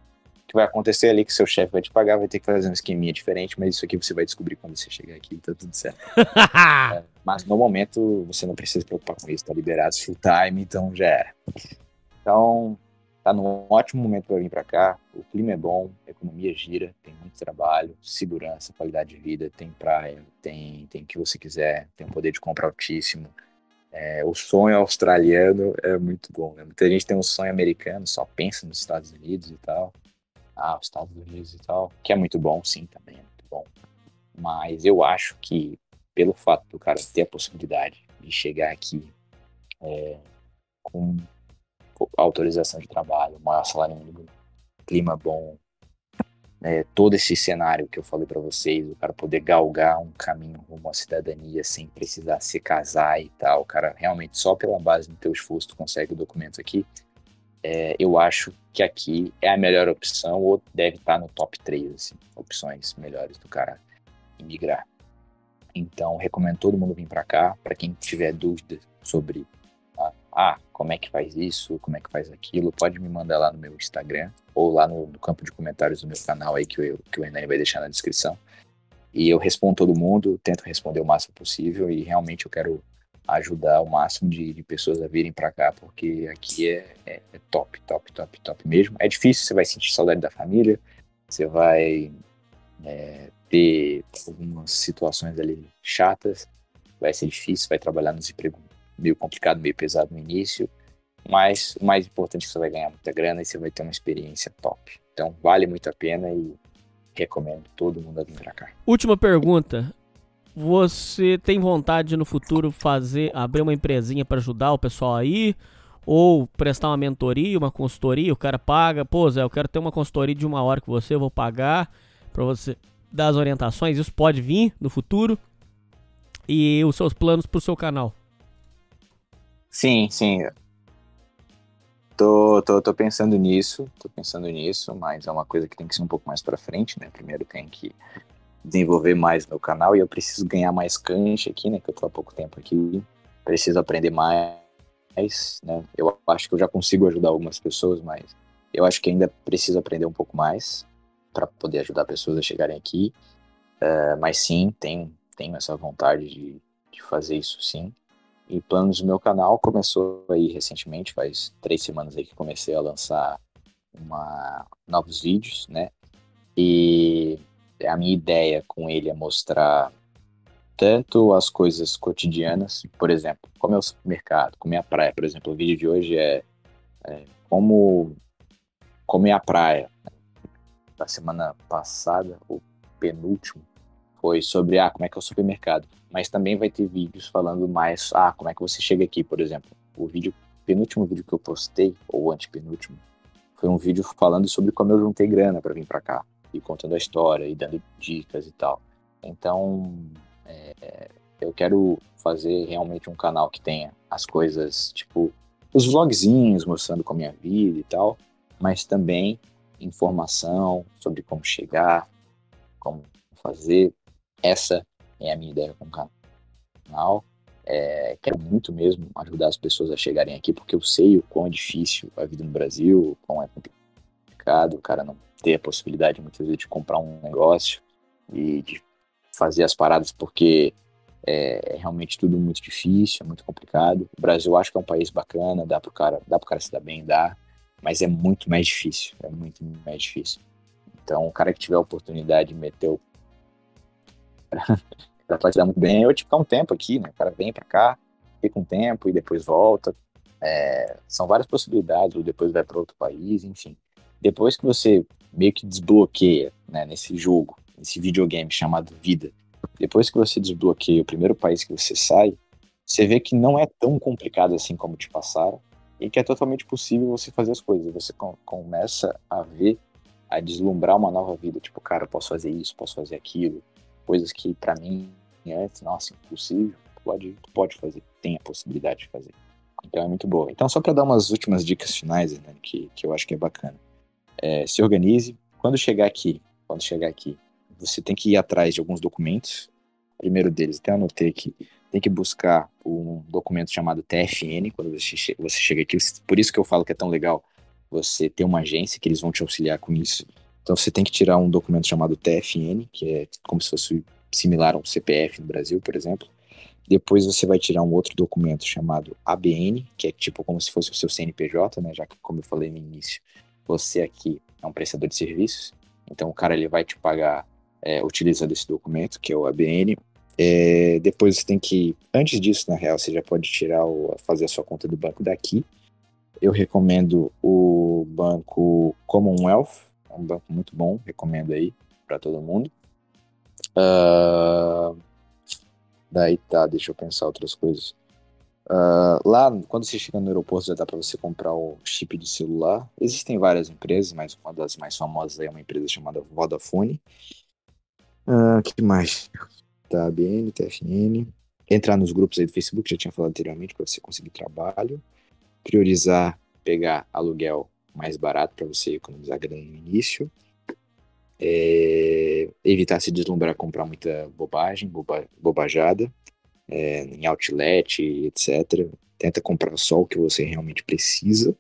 vai acontecer ali que seu chefe vai te pagar, vai ter que fazer um esqueminha diferente, mas isso aqui você vai descobrir quando você chegar aqui, tá tudo certo. é, mas no momento você não precisa se preocupar com isso, tá liberado full time, então já era. Então, tá num ótimo momento para vir para cá. O clima é bom, a economia gira, tem muito trabalho, segurança, qualidade de vida, tem praia, tem, tem o que você quiser, tem um poder de compra altíssimo. É, o sonho australiano é muito bom. Né? Muita gente tem um sonho americano, só pensa nos Estados Unidos e tal. Ah, os Estados Unidos e tal, que é muito bom, sim, também é muito bom. Mas eu acho que pelo fato do cara ter a possibilidade de chegar aqui é, com autorização de trabalho, maior salário mínimo, clima bom, é, todo esse cenário que eu falei para vocês, o cara poder galgar um caminho rumo à cidadania sem precisar se casar e tal, o cara realmente só pela base do teu esforço tu consegue o documento aqui, é, eu acho que aqui é a melhor opção ou deve estar no top 3 assim, opções melhores do cara imigrar. Então, recomendo todo mundo vir para cá, para quem tiver dúvida sobre ah, como é que faz isso, como é que faz aquilo, pode me mandar lá no meu Instagram ou lá no, no campo de comentários do meu canal aí que, eu, que o Enem vai deixar na descrição. E eu respondo todo mundo, tento responder o máximo possível e realmente eu quero ajudar o máximo de, de pessoas a virem para cá, porque aqui é, é, é, top, top, top, top mesmo. É difícil, você vai sentir saudade da família, você vai é, ter algumas situações ali chatas, vai ser difícil, vai trabalhar nos empregos meio complicado, meio pesado no início, mas o mais importante é que você vai ganhar muita grana e você vai ter uma experiência top. Então vale muito a pena e recomendo todo mundo a vir pra cá. Última pergunta. Você tem vontade de no futuro fazer, abrir uma empresinha para ajudar o pessoal aí? Ou prestar uma mentoria, uma consultoria, o cara paga, pô Zé, eu quero ter uma consultoria de uma hora com você, eu vou pagar para você dar as orientações, isso pode vir no futuro. E os seus planos pro seu canal. Sim, sim. Tô, tô, tô pensando nisso, tô pensando nisso, mas é uma coisa que tem que ser um pouco mais para frente, né? Primeiro tem que desenvolver mais meu canal e eu preciso ganhar mais cancha aqui, né? Que eu tô há pouco tempo aqui, preciso aprender mais, né? Eu acho que eu já consigo ajudar algumas pessoas, mas eu acho que ainda preciso aprender um pouco mais para poder ajudar pessoas a chegarem aqui. Uh, mas sim, tenho, tenho essa vontade de, de fazer isso sim e planos do meu canal começou aí recentemente, faz três semanas aí que comecei a lançar uma, novos vídeos, né? E a minha ideia com ele é mostrar tanto as coisas cotidianas, por exemplo, como é o supermercado, como é a praia, por exemplo, o vídeo de hoje é, é como, como é a praia. Da semana passada, o penúltimo, foi sobre ah, como é que é o supermercado, mas também vai ter vídeos falando mais ah, como é que você chega aqui, por exemplo. O vídeo penúltimo vídeo que eu postei ou antepenúltimo foi um vídeo falando sobre como eu juntei grana para vir para cá e contando a história e dando dicas e tal. Então, é, eu quero fazer realmente um canal que tenha as coisas, tipo, os vlogzinhos mostrando como é a minha vida e tal, mas também informação sobre como chegar, como fazer, essa é a minha ideia com o canal. É, quero muito mesmo ajudar as pessoas a chegarem aqui, porque eu sei o quão é difícil a vida no Brasil, o quão é complicado o cara não ter a possibilidade muitas vezes de comprar um negócio e de fazer as paradas, porque é, é realmente tudo muito difícil, é muito complicado. O Brasil acho que é um país bacana, dá pro cara, dá pro cara se dar bem, dá, mas é muito mais difícil, é muito mais difícil. Então, o cara que tiver a oportunidade de meter o cara pode dar muito bem, eu ficar um tempo aqui, né? O cara vem para cá, fica um tempo e depois volta. É, são várias possibilidades, ou depois vai para outro país, enfim. Depois que você meio que desbloqueia, né, nesse jogo, nesse videogame chamado vida, depois que você desbloqueia o primeiro país que você sai, você vê que não é tão complicado assim como te passaram e que é totalmente possível você fazer as coisas. Você com, começa a ver, a deslumbrar uma nova vida. Tipo, cara, posso fazer isso, posso fazer aquilo, coisas que para mim antes, nossa, impossível, pode, pode fazer, tem a possibilidade de fazer. Então é muito boa. Então, só para dar umas últimas dicas finais, né, que, que eu acho que é bacana. É, se organize. Quando chegar aqui, quando chegar aqui, você tem que ir atrás de alguns documentos. O primeiro deles, até anotei aqui, tem que buscar um documento chamado TFN quando você, você chega aqui. Por isso que eu falo que é tão legal você ter uma agência que eles vão te auxiliar com isso. Então você tem que tirar um documento chamado TFN, que é como se fosse similar a um CPF no Brasil, por exemplo. Depois você vai tirar um outro documento chamado ABN, que é tipo como se fosse o seu CNPJ, né? Já que, como eu falei no início, você aqui é um prestador de serviços. Então o cara ele vai te pagar é, utilizando esse documento, que é o ABN. É, depois você tem que, antes disso, na real, você já pode tirar o, fazer a sua conta do banco daqui. Eu recomendo o banco Commonwealth, é um banco muito bom, recomendo aí para todo mundo. Uh, daí tá, deixa eu pensar outras coisas. Uh, lá, quando você chega no aeroporto, já dá para você comprar o chip de celular. Existem várias empresas, mas uma das mais famosas é uma empresa chamada Vodafone. Uh, que mais? Tá, BN, TFN. Entrar nos grupos aí do Facebook, já tinha falado anteriormente, para você conseguir trabalho. Priorizar pegar aluguel mais barato para você economizar grana no início. É, evitar se deslumbrar comprar muita bobagem, boba, bobajada é, em outlet, etc. Tenta comprar só o que você realmente precisa.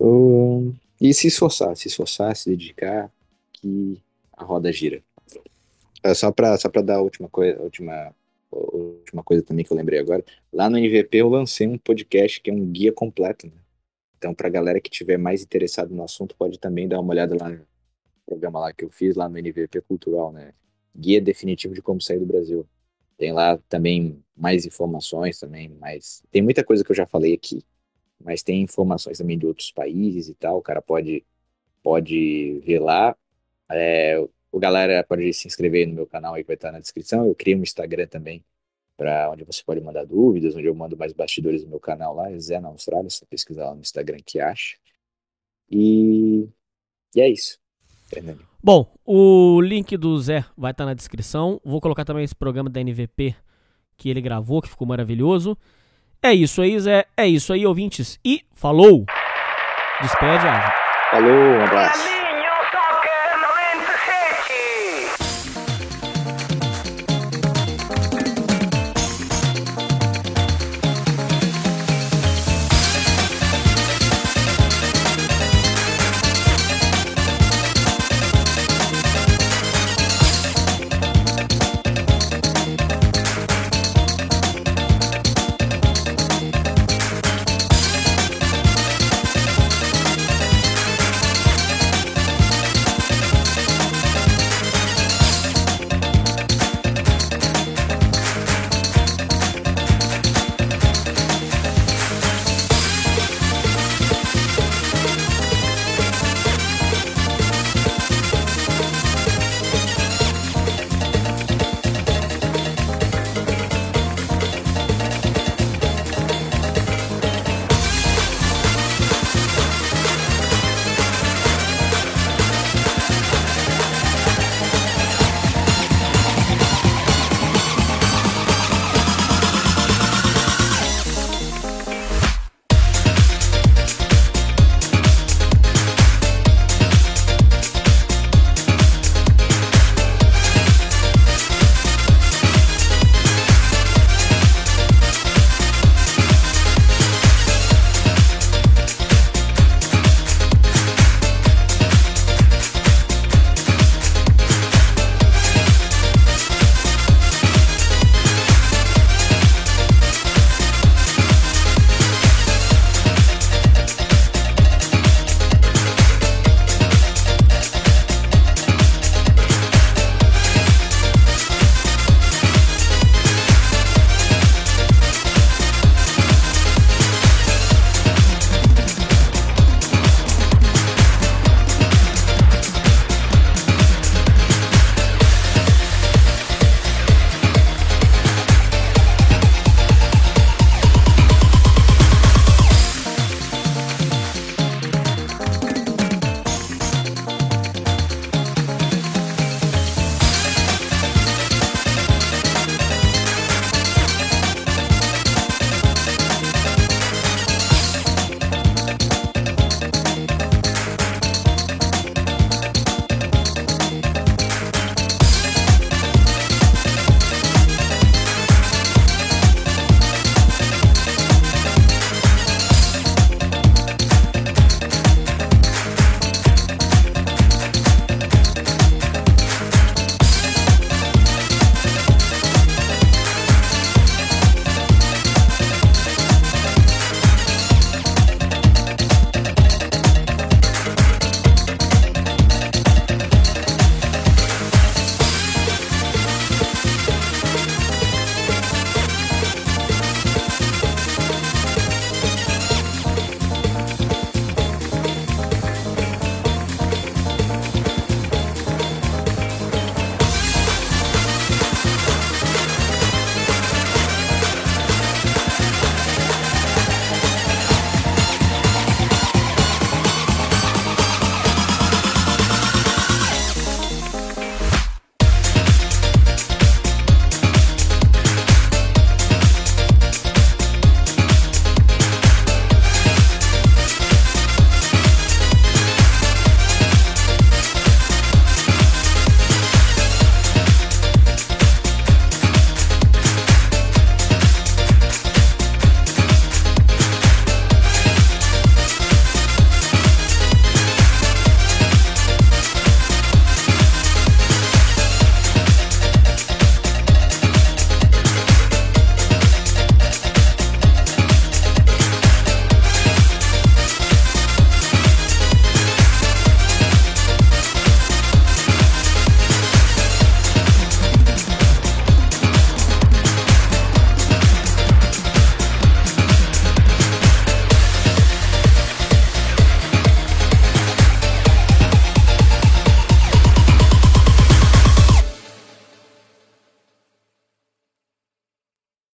Um, e se esforçar, se esforçar, se dedicar, que a roda gira. É, só para só dar a última coisa, a última, última coisa também que eu lembrei agora. Lá no NVP eu lancei um podcast que é um guia completo. Né? Então, para a galera que tiver mais interessado no assunto, pode também dar uma olhada lá no programa lá que eu fiz lá no NVP Cultural, né? Guia definitivo de como sair do Brasil. Tem lá também mais informações também, mais tem muita coisa que eu já falei aqui, mas tem informações também de outros países e tal. O cara pode pode ver lá. É, o galera pode se inscrever no meu canal aí que vai estar na descrição. Eu criei um Instagram também para onde você pode mandar dúvidas, onde eu mando mais bastidores no meu canal lá, Zé na Austrália, você pesquisar lá no Instagram que acha. E, e é isso. Fernando. Bom, o link do Zé vai estar tá na descrição. Vou colocar também esse programa da NVP que ele gravou, que ficou maravilhoso. É isso aí, Zé. É isso aí, ouvintes. E falou! Despede, Ava. Falou, um abraço.